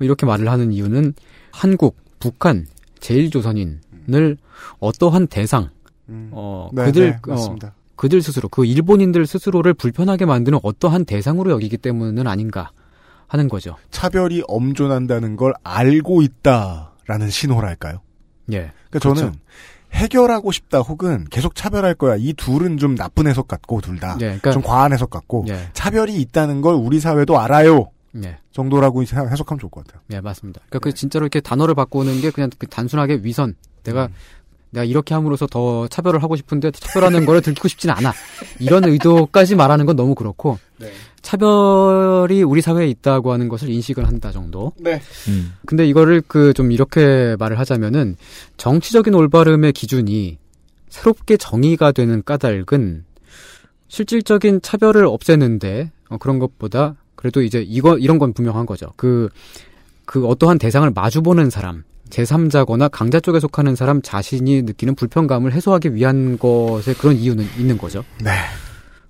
Speaker 4: 이렇게 말을 하는 이유는 한국, 북한, 제일조선인을 어떠한 대상,
Speaker 2: 음.
Speaker 4: 어,
Speaker 2: 네,
Speaker 4: 그들,
Speaker 2: 네,
Speaker 4: 어,
Speaker 2: 맞습니다.
Speaker 4: 그들 스스로, 그 일본인들 스스로를 불편하게 만드는 어떠한 대상으로 여기기 때문은 아닌가 하는 거죠.
Speaker 2: 차별이 엄존한다는 걸 알고 있다라는 신호랄까요?
Speaker 4: 예.
Speaker 2: 그러니까 저는
Speaker 4: 그렇죠.
Speaker 2: 해결하고 싶다 혹은 계속 차별할 거야. 이 둘은 좀 나쁜 해석 같고 둘 다.
Speaker 4: 예, 그러니까-
Speaker 2: 좀 과한 해석 같고
Speaker 4: 예.
Speaker 2: 차별이 있다는 걸 우리 사회도 알아요.
Speaker 4: 예.
Speaker 2: 정도라고 해석하면 좋을 것 같아요.
Speaker 4: 예, 맞습니다. 그러니까 그 진짜로 이렇게 단어를 바꾸는 게 그냥 그 단순하게 위선. 내가 내가 이렇게 함으로써 더 차별을 하고 싶은데 차별하는 거를 들키고 싶지는 않아. 이런 의도까지 말하는 건 너무 그렇고 차별이 우리 사회에 있다고 하는 것을 인식을 한다 정도.
Speaker 2: 네.
Speaker 5: 음.
Speaker 4: 근데 이거를 그 좀 이렇게 말을 하자면은 정치적인 올바름의 기준이 새롭게 정의가 되는 까닭은 실질적인 차별을 없애는데 어, 그런 것보다 그래도 이제 이거 이런 건 분명한 거죠. 그그 어떠한 대상을 마주보는 사람, 제3자거나 강자 쪽에 속하는 사람 자신이 느끼는 불편감을 해소하기 위한 것에 그런 이유는 있는 거죠.
Speaker 2: 네.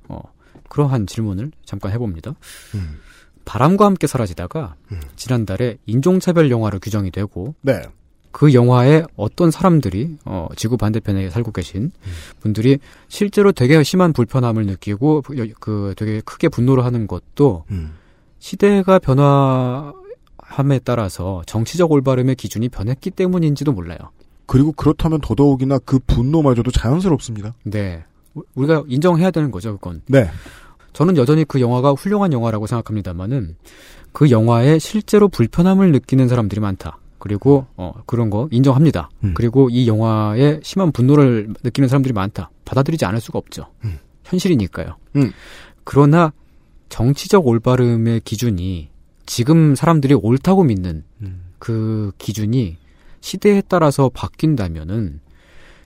Speaker 4: 어, 그러한 질문을 잠깐 해봅니다.
Speaker 2: 음.
Speaker 4: 바람과 함께 사라지다가 지난달에 인종차별 영화로 규정이 되고
Speaker 2: 네.
Speaker 4: 그 영화에 어떤 사람들이 어, 지구 반대편에 살고 계신 분들이 실제로 되게 심한 불편함을 느끼고 그 되게 크게 분노를 하는 것도
Speaker 2: 음.
Speaker 4: 시대가 변화함에 따라서 정치적 올바름의 기준이 변했기 때문인지도 몰라요.
Speaker 2: 그리고 그렇다면 더더욱이나 그 분노마저도 자연스럽습니다.
Speaker 4: 네. 우- 우리가 인정해야 되는 거죠, 그건.
Speaker 2: 네.
Speaker 4: 저는 여전히 그 영화가 훌륭한 영화라고 생각합니다만은 그 영화에 실제로 불편함을 느끼는 사람들이 많다. 그리고 어 그런 거 인정합니다. 그리고 이 영화에 심한 분노를 느끼는 사람들이 많다. 받아들이지 않을 수가 없죠. 현실이니까요.
Speaker 2: 음.
Speaker 4: 그러나 정치적 올바름의 기준이 지금 사람들이 옳다고 믿는 그 기준이 시대에 따라서 바뀐다면은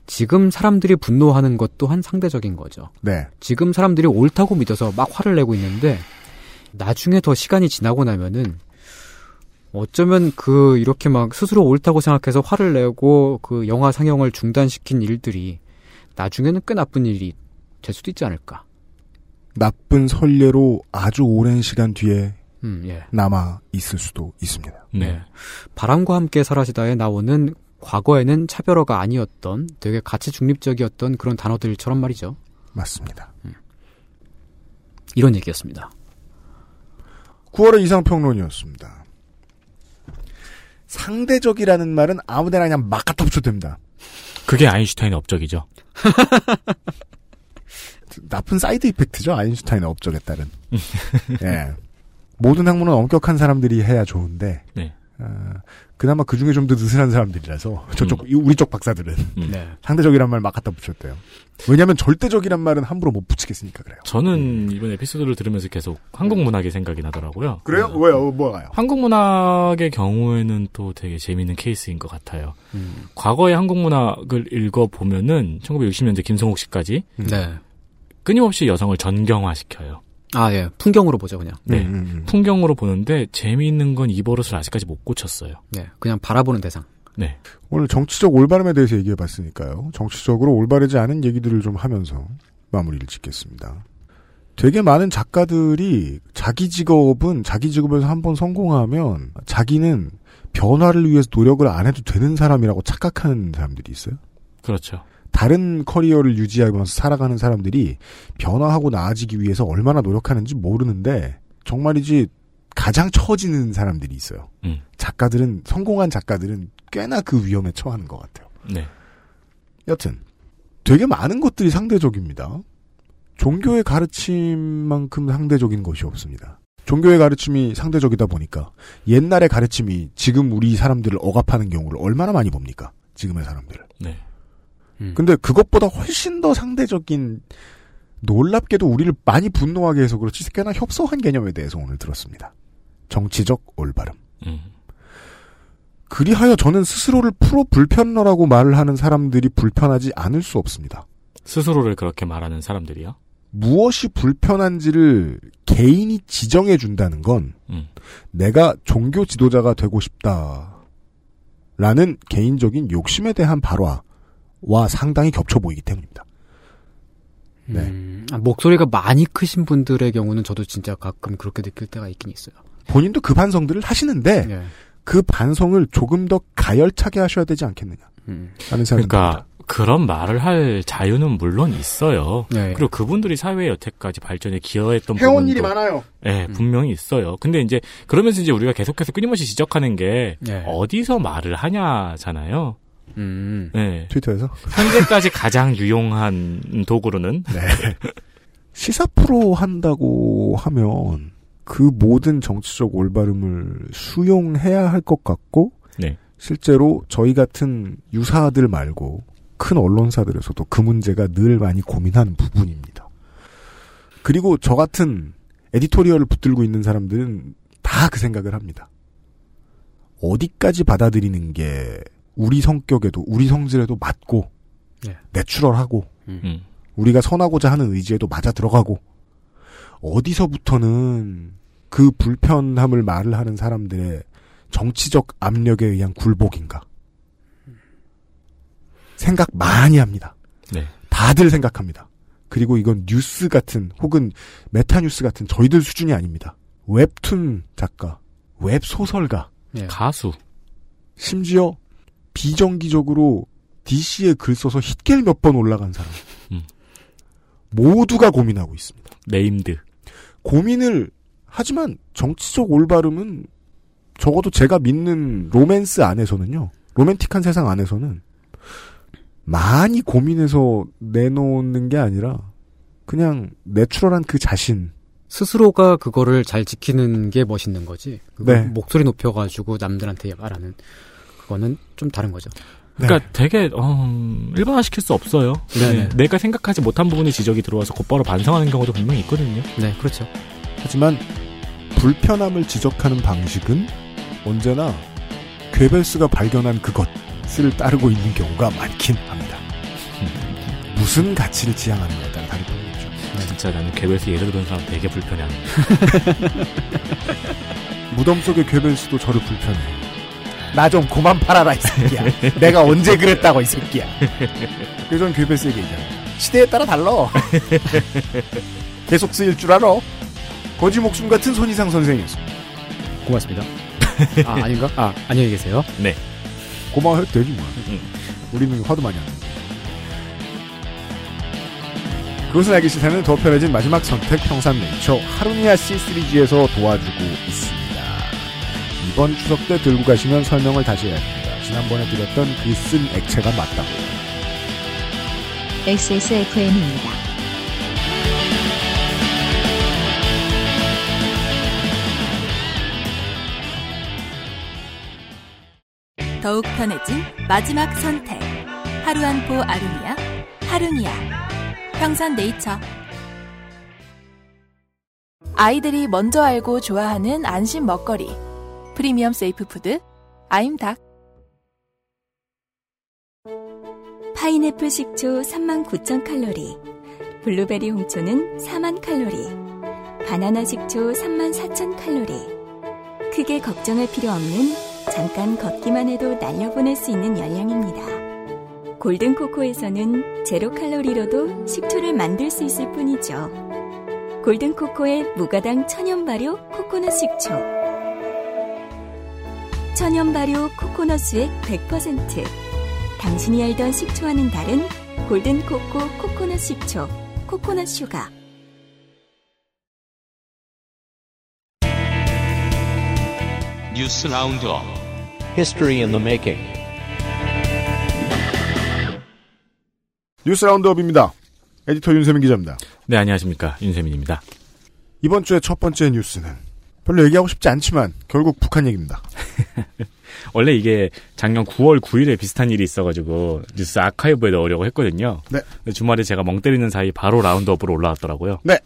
Speaker 4: 지금 사람들이 분노하는 것 또한 상대적인 거죠.
Speaker 2: 네.
Speaker 4: 지금 사람들이 옳다고 믿어서 막 화를 내고 있는데 나중에 더 시간이 지나고 나면은 어쩌면 그 이렇게 막 스스로 옳다고 생각해서 화를 내고 그 영화 상영을 중단시킨 일들이 나중에는 꽤 나쁜 일이 될 수도 있지 않을까.
Speaker 2: 나쁜 선례로 아주 오랜 시간 뒤에
Speaker 4: 음, 예.
Speaker 2: 남아 있을 수도 있습니다.
Speaker 4: 네. 바람과 함께 사라지다에 나오는 과거에는 차별어가 아니었던 되게 가치 중립적이었던 그런 단어들처럼 말이죠.
Speaker 2: 맞습니다.
Speaker 4: 이런 얘기였습니다.
Speaker 2: 9월의 이상평론이었습니다. 상대적이라는 말은 아무데나 그냥 막 갖다 붙여도 됩니다.
Speaker 5: 그게 아인슈타인의 업적이죠.
Speaker 2: 나쁜 side effect죠. 아인슈타인의 업적에 따른. 예. 모든 학문은 엄격한 사람들이 해야 좋은데,
Speaker 5: 네.
Speaker 2: 어, 그나마 그 중에 좀 더 느슨한 사람들이라서, 저쪽, 우리 쪽 박사들은.
Speaker 4: 네.
Speaker 2: 상대적이란 말 막 갖다 붙였대요. 왜냐면 절대적이란 말은 함부로 못 붙이겠으니까 그래요.
Speaker 5: 저는 이번 에피소드를 들으면서 계속 한국 문학의 생각이 나더라고요.
Speaker 2: 그래요? 왜요? 뭐가요?
Speaker 5: 한국 문학의 경우에는 또 되게 재미있는 케이스인 것 같아요. 과거의 한국 문학을 읽어 보면은 1960년대 김승옥 씨까지
Speaker 4: 네.
Speaker 5: 끊임없이 여성을 전경화시켜요.
Speaker 4: 아, 예. 풍경으로 보죠, 그냥.
Speaker 5: 네.
Speaker 2: 음,
Speaker 5: 풍경으로 보는데 재미있는 건 이 버릇을 아직까지 못 고쳤어요.
Speaker 4: 네. 그냥 바라보는 대상.
Speaker 5: 네.
Speaker 2: 오늘 정치적 올바름에 대해서 얘기해 봤으니까요. 정치적으로 올바르지 않은 얘기들을 좀 하면서 마무리를 짓겠습니다. 되게 많은 작가들이 자기 직업은 자기 직업에서 한번 성공하면 자기는 변화를 위해서 노력을 안 해도 되는 사람이라고 착각하는 사람들이 있어요.
Speaker 5: 그렇죠.
Speaker 2: 다른 커리어를 유지하면서 살아가는 사람들이 변화하고 나아지기 위해서 얼마나 노력하는지 모르는데 정말이지 가장 처지는 사람들이 있어요.
Speaker 5: 음.
Speaker 2: 작가들은 성공한 작가들은 꽤나 그 위험에 처하는 것 같아요.
Speaker 5: 네.
Speaker 2: 여튼 되게 많은 것들이 상대적입니다. 종교의 가르침만큼 상대적인 것이 없습니다. 종교의 가르침이 상대적이다 보니까 옛날의 가르침이 지금 우리 사람들을 억압하는 경우를 얼마나 많이 봅니까? 지금의 사람들을.
Speaker 5: 네.
Speaker 2: 근데 그것보다 훨씬 더 상대적인 놀랍게도 우리를 많이 분노하게 해서 그렇지 꽤나 협소한 개념에 대해서 오늘 들었습니다. 정치적 올바름.
Speaker 5: 음.
Speaker 2: 그리하여 저는 스스로를 프로 불편러라고 말을 하는 사람들이 불편하지 않을 수 없습니다.
Speaker 5: 스스로를 그렇게 말하는 사람들이요.
Speaker 2: 무엇이 불편한지를 개인이 지정해 준다는 건
Speaker 5: 음.
Speaker 2: 내가 종교 지도자가 되고 싶다라는 개인적인 욕심에 대한 발화 와 상당히 겹쳐 보이기 때문입니다. 네.
Speaker 4: 음, 아, 목소리가 많이 크신 분들의 경우는 저도 진짜 가끔 그렇게 느낄 때가 있긴 있어요.
Speaker 2: 본인도 그 반성들을 하시는데
Speaker 4: 예.
Speaker 2: 그 반성을 조금 더 가열차게 하셔야 되지 않겠느냐
Speaker 4: 음.
Speaker 5: 그러니까 그런 말을 할 자유는 물론 있어요.
Speaker 4: 네.
Speaker 5: 그리고 그분들이 사회 여태까지 발전에 기여했던
Speaker 2: 해온
Speaker 5: 부분도
Speaker 2: 일이 많아요.
Speaker 5: 네,
Speaker 4: 음.
Speaker 5: 분명히 있어요. 근데 이제 그러면서 이제 우리가 계속해서 끊임없이 지적하는 게
Speaker 4: 네.
Speaker 5: 어디서 말을 하냐잖아요.
Speaker 4: 음.
Speaker 5: 네.
Speaker 2: 트위터에서
Speaker 5: 현재까지 가장 유용한 도구로는
Speaker 2: 네. 시사 프로 한다고 하면 그 모든 정치적 올바름을 수용해야 할 것 같고
Speaker 5: 네.
Speaker 2: 실제로 저희 같은 유사들 말고 큰 언론사들에서도 그 문제가 늘 많이 고민하는 부분입니다. 그리고 저 같은 에디토리얼을 붙들고 있는 사람들은 다 그 생각을 합니다. 어디까지 받아들이는 게 우리 성격에도 우리 성질에도 맞고
Speaker 4: 네.
Speaker 2: 내추럴하고
Speaker 5: 음.
Speaker 2: 우리가 선하고자 하는 의지에도 맞아 들어가고 어디서부터는 그 불편함을 말을 하는 사람들의 정치적 압력에 의한 굴복인가 생각 많이 합니다.
Speaker 5: 네.
Speaker 2: 다들 생각합니다. 그리고 이건 뉴스 같은 혹은 meta뉴스 같은 저희들 수준이 아닙니다. 웹툰 작가, 웹 소설가,
Speaker 4: 예.
Speaker 5: 가수.
Speaker 2: 심지어 비정기적으로 DC에 글 써서 힛갤 몇 번 올라간 사람.
Speaker 5: 음.
Speaker 2: 모두가 고민하고 있습니다.
Speaker 5: Named.
Speaker 2: 고민을 하지만 정치적 올바름은 적어도 제가 믿는 로맨스 안에서는요. 로맨틱한 세상 안에서는 많이 고민해서 내놓는 게 아니라 그냥 내추럴한 그 자신
Speaker 4: 스스로가 그거를 잘 지키는 게 멋있는 거지.
Speaker 2: 네.
Speaker 4: 목소리 높여가지고 남들한테 말하는 그거는 좀 다른 거죠.
Speaker 5: 그러니까 되게 어, 일반화시킬 수 없어요.
Speaker 4: 네네.
Speaker 5: 네. 내가 생각하지 못한 부분에 지적이 들어와서 곧바로 반성하는 경우도 분명히 있거든요.
Speaker 4: 네, 그렇죠.
Speaker 2: 하지만 불편함을 지적하는 방식은 언제나 괴벨스가 발견한 그것을 따르고 있는 경우가 많긴 합니다. 무슨 가치를 지향하느냐에 따라 다를 뿐이죠.
Speaker 5: 진짜 나는 개별에서 예를 들은 사람 되게 불편해하는.
Speaker 2: 무덤 속의 괴벨스도 저를 불편해. 나좀 그만 팔아라 이 새끼야. 내가 언제 그랬다고 이 새끼야. 전 괴벨스에게 얘기합니다. 시대에 따라 달라. 계속 쓰일 줄 알아. 거지 목숨 같은 손이상 선생이었습니다.
Speaker 4: 고맙습니다. 아, 아닌가? 아, 안녕히 계세요.
Speaker 5: 네.
Speaker 2: 고마워해도 되지 뭐. 우리는 화도 많이 안 내. 그것은 알기 싫다는 더 편해진 마지막 선택 평산 네이처 하루니아 C 시리즈에서 도와주고 있습니다. 이번 추석 때 들고 가시면 설명을 다시 해야 합니다. 지난번에 드렸던 그 쓴 액체가 맞다고요.
Speaker 1: XSFM입니다.
Speaker 7: 더욱 편해진 마지막 선택. 하루 한 포 아루니아, 하루니아. 평산 네이처. 아이들이 먼저 알고 좋아하는 안심 먹거리. premium safe food, 아임닭.
Speaker 6: 파인애플 식초 39,000칼로리, 블루베리 홍초는 4만 칼로리, 바나나 식초 34,000칼로리. 크게 걱정할 필요 없는 잠깐 걷기만 해도 날려보낼 수 있는 열량입니다. 골든코코에서는 제로 칼로리로도 식초를 만들 수 있을 뿐이죠. 골든코코의 무가당 천연 발효 코코넛 식초. 천연 발효 코코넛 수액 100%. 당신이 알던 식초와는 다른 골든 코코 코코넛 식초, 코코넛 슈가.
Speaker 3: News Roundup
Speaker 11: History in the making.
Speaker 2: News Roundup입니다. 에디터 윤세민 기자입니다.
Speaker 5: 네, 안녕하십니까. 윤세민입니다.
Speaker 2: 이번 주의 첫 번째 뉴스는 별로 얘기하고 싶지 않지만 결국 북한 얘기입니다.
Speaker 5: 원래 이게 작년 9월 9일에 비슷한 일이 있어가지고 뉴스 아카이브에 넣으려고 했거든요.
Speaker 2: 네.
Speaker 5: 근데 주말에 제가 멍 때리는 사이 바로 라운드업으로 올라왔더라고요.
Speaker 2: 네.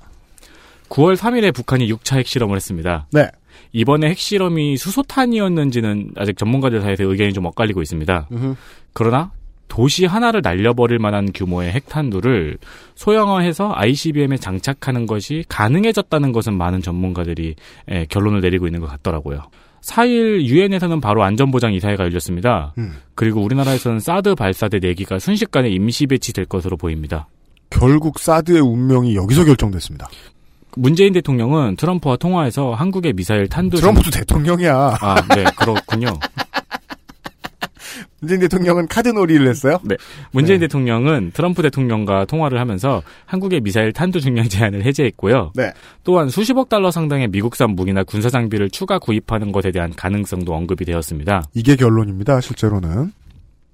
Speaker 5: 9월 3일에 북한이 6차 핵실험을 했습니다.
Speaker 2: 네.
Speaker 5: 이번에 핵실험이 수소탄이었는지는 아직 전문가들 사이에서 의견이 좀 엇갈리고 있습니다. 그러나 도시 하나를 날려버릴 만한 규모의 핵탄두를 소형화해서 ICBM에 장착하는 것이 가능해졌다는 것은 많은 전문가들이 예, 결론을 내리고 있는 것 같더라고요. 4일 유엔에서는 바로 안전보장 이사회가 열렸습니다.
Speaker 2: 음.
Speaker 5: 그리고 우리나라에서는 사드 발사대 4기가 순식간에 임시 배치될 것으로 보입니다.
Speaker 2: 결국 사드의 운명이 여기서 결정됐습니다.
Speaker 5: 문재인 대통령은 트럼프와 통화해서 한국의 미사일 탄두
Speaker 2: 트럼프도 대통령이야.
Speaker 5: 아, 네, 그렇군요.
Speaker 2: 문재인 대통령은 카드놀이를 했어요?
Speaker 5: 네. 문재인
Speaker 2: 네.
Speaker 5: 대통령은 트럼프 대통령과 통화를 하면서 한국의 미사일 탄두 중량 제한을 해제했고요.
Speaker 2: 네.
Speaker 5: 또한 수십억 달러 상당의 미국산 무기나 군사 장비를 추가 구입하는 것에 대한 가능성도 언급이 되었습니다.
Speaker 2: 이게 결론입니다. 실제로는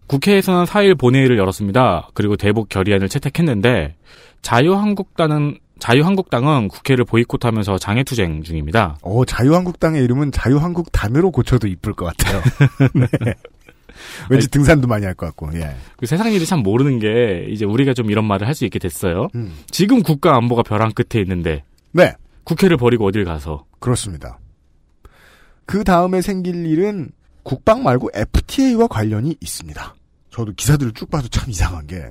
Speaker 5: 국회에서는 4일 본회의를 열었습니다. 그리고 대북 결의안을 채택했는데 자유한국당은 자유한국당은 국회를 보이콧하면서 장애투쟁 중입니다.
Speaker 2: 어 자유한국당의 이름은 자유한국단으로 고쳐도 이쁠 것 같아요. 네. 왠지 등산도 많이 할 것 같고. 예.
Speaker 5: 그 세상 일이 참 모르는 게 이제 우리가 좀 이런 말을 할 수 있게 됐어요.
Speaker 2: 음.
Speaker 5: 지금 국가 안보가 벼랑 끝에 있는데
Speaker 2: 네.
Speaker 5: 국회를 버리고 어딜 가서
Speaker 2: 그렇습니다. 그 다음에 생길 일은 국방 말고 FTA와 관련이 있습니다. 저도 기사들을 쭉 봐도 참 이상한 게,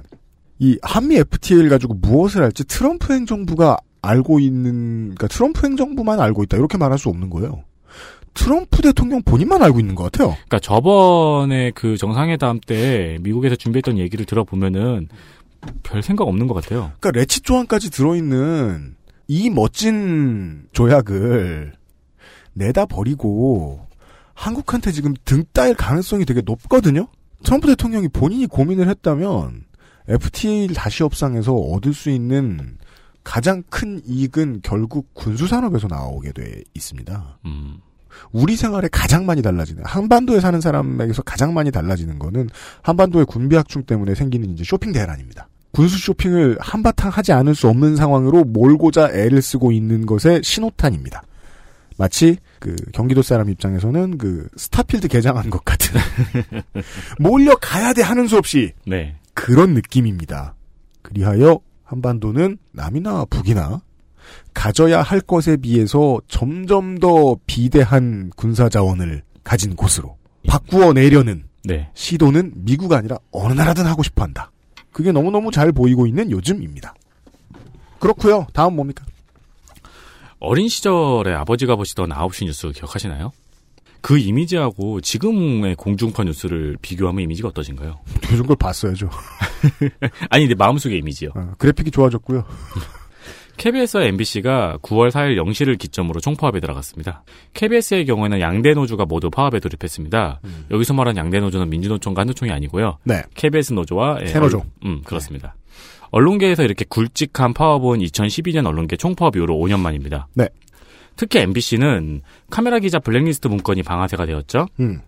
Speaker 2: 이 한미 FTA를 가지고 무엇을 할지 트럼프 행정부가 알고 있는, 그러니까 트럼프 행정부만 알고 있다. 이렇게 말할 수 없는 거예요. 트럼프 대통령 본인만 알고 있는 것 같아요.
Speaker 5: 그러니까 저번에 그 정상회담 때 미국에서 준비했던 얘기를 들어보면은 별 생각 없는 것 같아요.
Speaker 2: 그러니까 레치 조항까지 들어있는 이 멋진 조약을 내다 버리고 한국한테 지금 등 따일 가능성이 되게 높거든요. 트럼프 대통령이 본인이 고민을 했다면 FTA를 다시 협상해서 얻을 수 있는 가장 큰 이익은 결국 군수 산업에서 나오게 돼 있습니다.
Speaker 5: 음.
Speaker 2: 우리 생활에 가장 많이 달라지는 한반도에 사는 사람에게서 가장 많이 달라지는 거는 한반도의 군비 확충 때문에 생기는 이제 쇼핑 대란입니다. 군수 쇼핑을 한바탕 하지 않을 수 없는 상황으로 몰고자 애를 쓰고 있는 것의 신호탄입니다. 마치 그 경기도 사람 입장에서는 그 스타필드 개장한 것 같은 몰려 가야 돼 하는 수 없이
Speaker 5: 네.
Speaker 2: 그런 느낌입니다. 그리하여 한반도는 남이나 북이나 가져야 할 것에 비해서 점점 더 비대한 군사 자원을 가진 곳으로 바꾸어 내려는
Speaker 5: 네.
Speaker 2: 시도는 미국 아니라 어느 나라든 하고 싶어 한다. 그게 너무너무 잘 보이고 있는 요즘입니다. 그렇고요. 다음 뭡니까?
Speaker 5: 어린 시절에 아버지가 보시던 9시 뉴스 기억하시나요? 그 이미지하고 지금의 공중파 뉴스를 비교하면 이미지가 어떠신가요?
Speaker 2: 요즘 걸 봤어야죠.
Speaker 5: 아니, 근데 마음속의 이미지요.
Speaker 2: 어, 그래픽이 좋아졌고요.
Speaker 5: KBS와 MBC가 9월 4일 0시를 기점으로 총파업에 들어갔습니다. KBS의 경우에는 양대 노조가 모두 파업에 돌입했습니다. 여기서 말하는 양대 노조는 민주노총과 한노총이 아니고요.
Speaker 2: 네.
Speaker 5: KBS 노조와 예,
Speaker 2: 새노조.
Speaker 5: 얼- 음, 그렇습니다. 언론계에서 이렇게 굵직한 파업은 2012년 언론계 총파업 이후로 5년 만입니다.
Speaker 2: 네.
Speaker 5: 특히 MBC는 카메라 기자 블랙리스트 문건이 방아쇠가 되었죠.
Speaker 2: 음.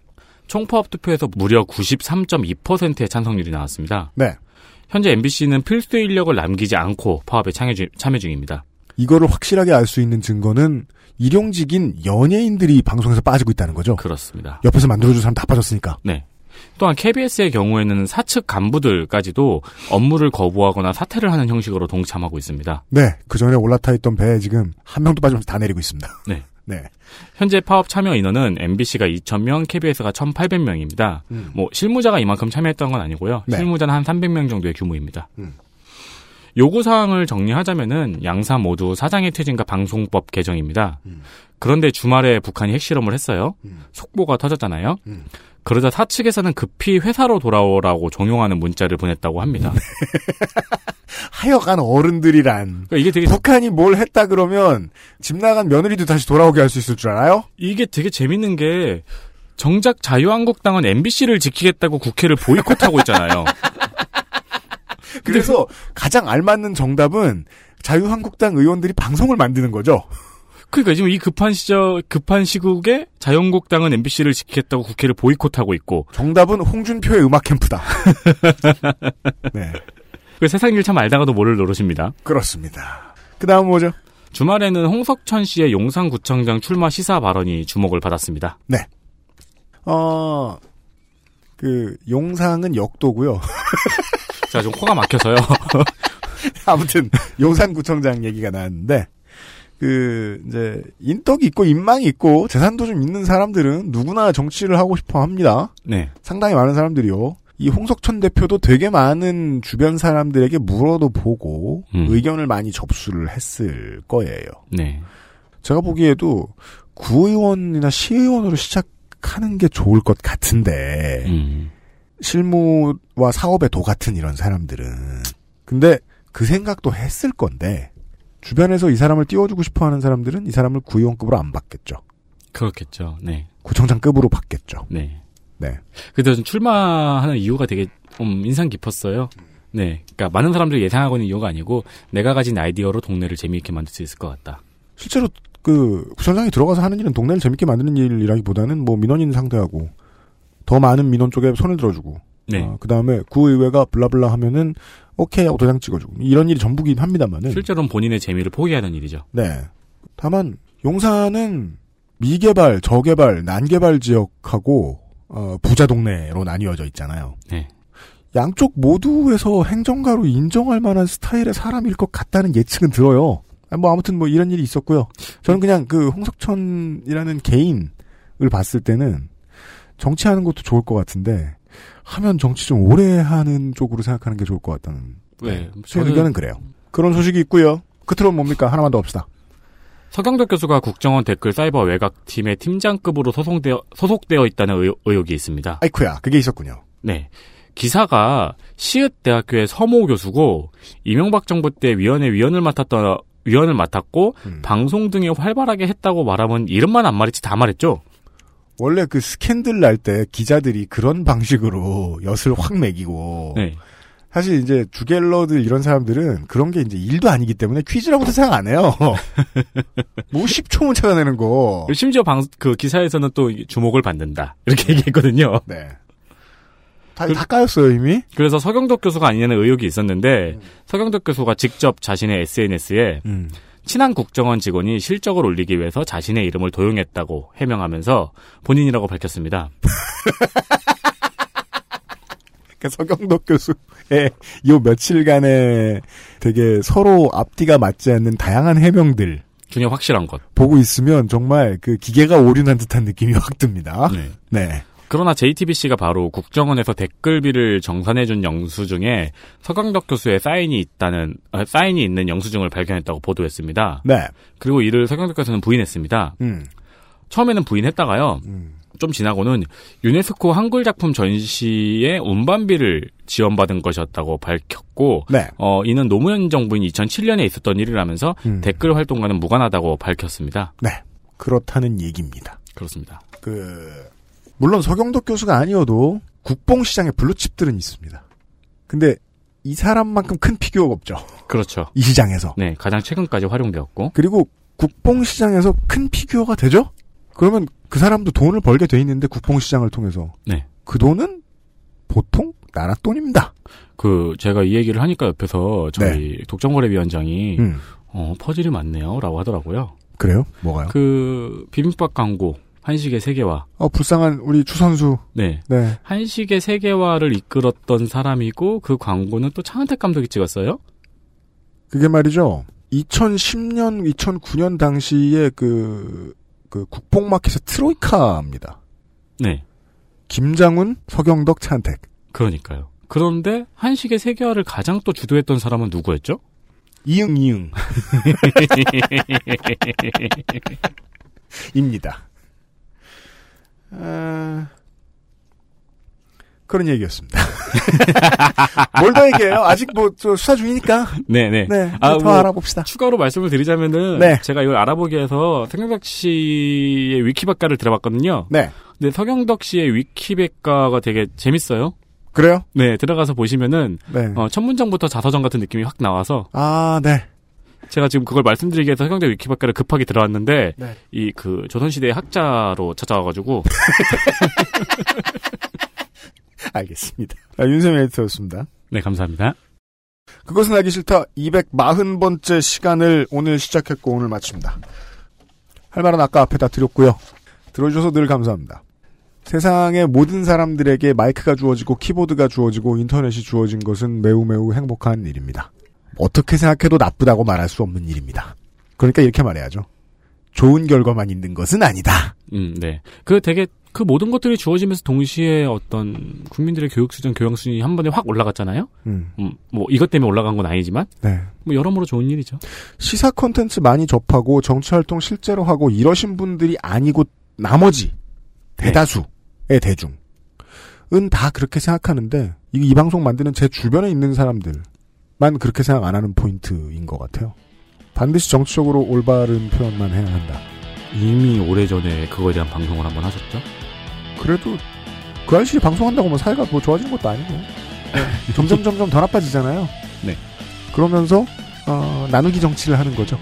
Speaker 5: 총파업 투표에서 무려 93.2%의 찬성률이 나왔습니다.
Speaker 2: 네.
Speaker 5: 현재 MBC는 필수 인력을 남기지 않고 파업에 참여, 중- 참여 중입니다.
Speaker 2: 이거를 확실하게 알 수 있는 증거는 일용직인 연예인들이 방송에서 빠지고 있다는 거죠.
Speaker 5: 그렇습니다.
Speaker 2: 옆에서 만들어준 사람 다 빠졌으니까.
Speaker 5: 네. 또한 KBS의 경우에는 사측 간부들까지도 업무를 거부하거나 사퇴를 하는 형식으로 동참하고 있습니다.
Speaker 2: 네. 그 전에 올라타 있던 배에 지금 한 명도 빠지면서 다 내리고 있습니다.
Speaker 5: 네.
Speaker 2: 네.
Speaker 5: 현재 파업 참여 인원은 MBC가 2,000명, KBS가 1,800명입니다.
Speaker 2: 음.
Speaker 5: 뭐 실무자가 이만큼 참여했던 건 아니고요.
Speaker 2: 네.
Speaker 5: 실무자는 한 300명 정도의 규모입니다.
Speaker 2: 음.
Speaker 5: 요구 사항을 정리하자면은 양사 모두 사장의 퇴진과 방송법 개정입니다.
Speaker 2: 음.
Speaker 5: 그런데 주말에 북한이 핵실험을 했어요.
Speaker 2: 음.
Speaker 5: 속보가 터졌잖아요.
Speaker 2: 음.
Speaker 5: 그러자 사측에서는 급히 회사로 돌아오라고 종용하는 문자를 보냈다고 합니다.
Speaker 2: 하여간 어른들이란.
Speaker 5: 그러니까 이게 되게
Speaker 2: 북한이 뭘 했다 그러면 집 나간 며느리도 다시 돌아오게 할 수 있을 줄 알아요?
Speaker 5: 이게 되게 재밌는 게 정작 자유한국당은 MBC를 지키겠다고 국회를 보이콧하고 있잖아요.
Speaker 2: 그래서 가장 알맞는 정답은 자유한국당 의원들이 방송을 만드는 거죠.
Speaker 5: 그러니까 지금 이 급한 시절 급한 시국에 자유한국당은 MBC를 지키겠다고 국회를 보이콧하고 있고
Speaker 2: 정답은 홍준표의 음악 캠프다. 네.
Speaker 5: 그 세상 일 참 알다가도 모를 노릇입니다.
Speaker 2: 그렇습니다. 그 다음 뭐죠?
Speaker 5: 주말에는 홍석천 씨의 용산구청장 출마 시사 발언이 주목을 받았습니다.
Speaker 2: 네. 어, 그, 용상은 역도고요
Speaker 5: 제가 좀 코가 막혀서요.
Speaker 2: 아무튼, 용산구청장 얘기가 나왔는데, 그, 이제, 인덕이 있고, 인망이 있고, 재산도 좀 있는 사람들은 누구나 정치를 하고 싶어 합니다.
Speaker 5: 네.
Speaker 2: 상당히 많은 사람들이요. 이 홍석천 대표도 되게 많은 주변 사람들에게 물어도 보고,
Speaker 5: 음.
Speaker 2: 의견을 많이 접수를 했을 거예요.
Speaker 5: 네.
Speaker 2: 제가 보기에도 구의원이나 시의원으로 시작하는 게 좋을 것 같은데
Speaker 5: 음.
Speaker 2: 실무와 사업의 도 같은 이런 사람들은 근데 그 생각도 했을 건데 주변에서 이 사람을 띄워주고 싶어 하는 사람들은 이 사람을 구의원급으로 안 받겠죠.
Speaker 5: 그렇겠죠. 네.
Speaker 2: 구청장급으로 받겠죠.
Speaker 5: 네.
Speaker 2: 네.
Speaker 5: 그래서 좀 출마하는 이유가 되게 좀 인상 깊었어요. 네. 그러니까 많은 사람들이 예상하고 있는 이유가 아니고 내가 가진 아이디어로 동네를 재미있게 만들 수 있을 것 같다.
Speaker 2: 실제로 그 구청장이 들어가서 하는 일은 동네를 재밌게 만드는 일이라기보다는 뭐 민원인 상대하고 더 많은 민원 쪽에 손을 들어주고
Speaker 5: 네.
Speaker 2: 그 다음에 구의회가 블라블라 하면은 오케이 하고 도장 찍어주고 이런 일이 전부긴 합니다만은
Speaker 5: 실제로는 본인의 재미를 포기하는 일이죠.
Speaker 2: 네. 다만 용산은 미개발, 저개발, 난개발 지역하고 어, 부자 동네로 나뉘어져 있잖아요.
Speaker 5: 네.
Speaker 2: 양쪽 모두에서 행정가로 인정할 만한 스타일의 사람일 것 같다는 예측은 들어요. 아, 뭐 아무튼 뭐 이런 일이 있었고요. 저는 그냥 그 홍석천이라는 개인을 봤을 때는 정치하는 것도 좋을 것 같은데 하면 정치 좀 오래 하는 쪽으로 생각하는 게 좋을 것 같다는
Speaker 5: 네.
Speaker 2: 제
Speaker 5: 저는
Speaker 2: 의견은 그래요. 그런 소식이 있고요. 끝으로 뭡니까? 하나만 더 합시다.
Speaker 5: 서경덕 교수가 국정원 댓글 사이버 외곽팀의 팀장급으로 소송되어, 소속되어 있다는 의, 의혹이 있습니다.
Speaker 2: 아이쿠야, 그게 있었군요.
Speaker 5: 네. 기사가 시읒 대학교의 서모 교수고 이명박 정부 때 위원회 위원을 맡았던 위원을 맡았고
Speaker 2: 음.
Speaker 5: 방송 등에 활발하게 했다고 말하면 이름만 안 말했지 다 말했죠.
Speaker 2: 원래 그 스캔들 날 때 기자들이 그런 방식으로 엿을 확 매기고
Speaker 5: 네.
Speaker 2: 사실 이제 주갤러들 이런 사람들은 그런 게 이제 일도 아니기 때문에 퀴즈라고도 생각 안 해요. 뭐 10초문 찾아내는 거.
Speaker 5: 심지어 방, 그 기사에서는 또 주목을 받는다. 이렇게 얘기했거든요.
Speaker 2: 네. 다, 다 까였어요, 이미?
Speaker 5: 그래서 서경덕 교수가 아니냐는 의혹이 있었는데, 서경덕 교수가 직접 자신의 SNS에,
Speaker 2: 음.
Speaker 5: 친한 국정원 직원이 실적을 올리기 위해서 자신의 이름을 도용했다고 해명하면서 본인이라고 밝혔습니다.
Speaker 2: 그러니까 서경덕 교수의 요 며칠간의 되게 서로 앞뒤가 맞지 않는 다양한 해명들
Speaker 5: 중에 확실한 것.
Speaker 2: 보고 있으면 정말 그 기계가 오륜한 듯한 느낌이 확 듭니다.
Speaker 5: 네.
Speaker 2: 네.
Speaker 5: 그러나 JTBC가 바로 국정원에서 댓글비를 정산해준 영수증에 서강덕 교수의 사인이 있다는 아, 사인이 있는 영수증을 발견했다고 보도했습니다.
Speaker 2: 네.
Speaker 5: 그리고 이를 서강덕 교수는 부인했습니다.
Speaker 2: 음.
Speaker 5: 처음에는 부인했다가요. 좀 지나고는 유네스코 한글 작품 전시에 운반비를 지원받은 것이었다고 밝혔고,
Speaker 2: 네.
Speaker 5: 어, 이는 노무현 정부인 2007년에 있었던 일이라면서
Speaker 2: 음.
Speaker 5: 댓글 활동과는 무관하다고 밝혔습니다.
Speaker 2: 네. 그렇다는 얘기입니다.
Speaker 5: 그렇습니다.
Speaker 2: 그 물론 서경덕 교수가 아니어도 국뽕 시장에 블루칩들은 있습니다. 근데 이 사람만큼 큰 figure가 없죠.
Speaker 5: 그렇죠.
Speaker 2: 이 시장에서.
Speaker 5: 네, 가장 최근까지 활용되었고,
Speaker 2: 그리고 국뽕 시장에서 큰 figure가 되죠? 그러면 그 사람도 돈을 벌게 돼 있는데 국뽕 시장을 통해서.
Speaker 5: 네.
Speaker 2: 그 돈은 보통 나라 돈입니다.
Speaker 5: 그 제가 이 얘기를 하니까 옆에서 저희 독점거래위원장이
Speaker 2: 음.
Speaker 5: 어, 퍼즐이 많네요라고 하더라고요.
Speaker 2: 그래요? 뭐가요?
Speaker 5: 그 비빔밥 광고 한식의 세계화.
Speaker 2: 어, 불쌍한 우리 추선수.
Speaker 5: 네.
Speaker 2: 네.
Speaker 5: 한식의 세계화를 이끌었던 사람이고 그 광고는 또 차은택 감독이 찍었어요.
Speaker 2: 그게 말이죠. 2010년, 2009년 당시에 그, 그 국뽕마켓의 트로이카입니다.
Speaker 5: 네.
Speaker 2: 김장훈, 서경덕, 차한택.
Speaker 5: 그러니까요. 그런데 한식의 세계화를 가장 또 주도했던 사람은 누구였죠?
Speaker 2: 이응, 이응. 입니다. 아... 그런 얘기였습니다. 뭘 더 얘기해요? 아직 뭐, 저 수사 중이니까.
Speaker 5: 네네.
Speaker 2: 네.
Speaker 5: 아,
Speaker 2: 더
Speaker 5: 뭐
Speaker 2: 알아봅시다.
Speaker 5: 추가로 말씀을 드리자면은
Speaker 2: 네.
Speaker 5: 제가 이걸 알아보기 위해서 서경덕 씨의 위키백과를 들어봤거든요.
Speaker 2: 네.
Speaker 5: 근데 서경덕 씨의 위키백과가 되게 재밌어요.
Speaker 2: 그래요?
Speaker 5: 네, 들어가서 보시면은
Speaker 2: 네.
Speaker 5: 어, 첫 문장부터 자서전 같은 느낌이 확 나와서
Speaker 2: 아, 네.
Speaker 5: 제가 지금 그걸 말씀드리기 위해서 서경덕 위키백과를 급하게 들어왔는데
Speaker 2: 네.
Speaker 5: 이그 조선시대 학자로 찾아와가지고
Speaker 2: 알겠습니다. 아, 윤세민 에디터였습니다.
Speaker 5: 네 감사합니다.
Speaker 2: 그것은 알기 싫다 240번째 시간을 오늘 시작했고 오늘 마칩니다. 할 말은 아까 앞에 다 드렸고요. 들어주셔서 늘 감사합니다. 세상의 모든 사람들에게 마이크가 주어지고 키보드가 주어지고 인터넷이 주어진 것은 매우 매우 행복한 일입니다. 어떻게 생각해도 나쁘다고 말할 수 없는 일입니다. 그러니까 이렇게 말해야죠. 좋은 결과만 있는 것은 아니다.
Speaker 5: 음, 네. 그 되게 그 모든 것들이 주어지면서 동시에 어떤 국민들의 교육 수준, 교양 수준이 한 번에 확 올라갔잖아요.
Speaker 2: 음.
Speaker 5: 음, 뭐 이것 때문에 올라간 건 아니지만
Speaker 2: 네.
Speaker 5: 뭐 여러모로 좋은 일이죠.
Speaker 2: 시사 콘텐츠 많이 접하고 정치 활동 실제로 하고 이러신 분들이 아니고 나머지 대다수의 대중은 다 그렇게 생각하는데 이, 이 방송 만드는 제 주변에 있는 사람들 만 그렇게 생각 안 하는 포인트인 것 같아요. 반드시 정치적으로 올바른 표현만 해야 한다.
Speaker 5: 이미 오래전에 그거에 대한 방송을 한번 하셨죠?
Speaker 2: 그래도 그 아저씨 방송한다고 뭐 사회가 뭐 좋아지는 것도 아니고 네. 점점 점점 더 나빠지잖아요.
Speaker 5: 네.
Speaker 2: 그러면서 어, 나누기 정치를 하는 거죠.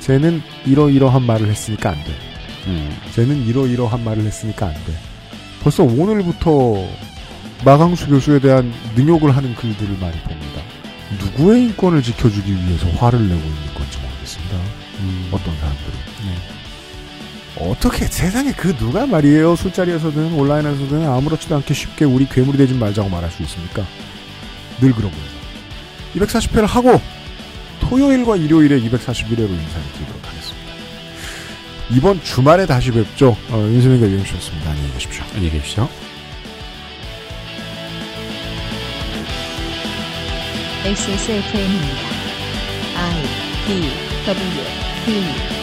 Speaker 2: 쟤는 이러이러한 말을 했으니까 안 돼.
Speaker 5: 음.
Speaker 2: 쟤는 이러이러한 말을 했으니까 안 돼. 벌써 오늘부터 마강수 교수에 대한 능욕을 하는 글들을 많이 봅니다. 누구의 인권을 지켜주기 위해서 화를 내고 있는 건지 모르겠습니다. 어떤 사람들은. 어떻게 세상에 그 누가 말이에요 술자리에서든 온라인에서든 아무렇지도 않게 쉽게 우리 괴물이 되지 말자고 말할 수 있습니까? 늘 그러고요. 240회를 하고 토요일과 일요일에 241회로 인사를 드리도록 하겠습니다. 이번 주말에 다시 뵙죠. 어, 윤세민과 유현수였습니다. 안녕히 계십시오.
Speaker 5: 안녕히 계십시오.
Speaker 1: XSFM입니다. I D W K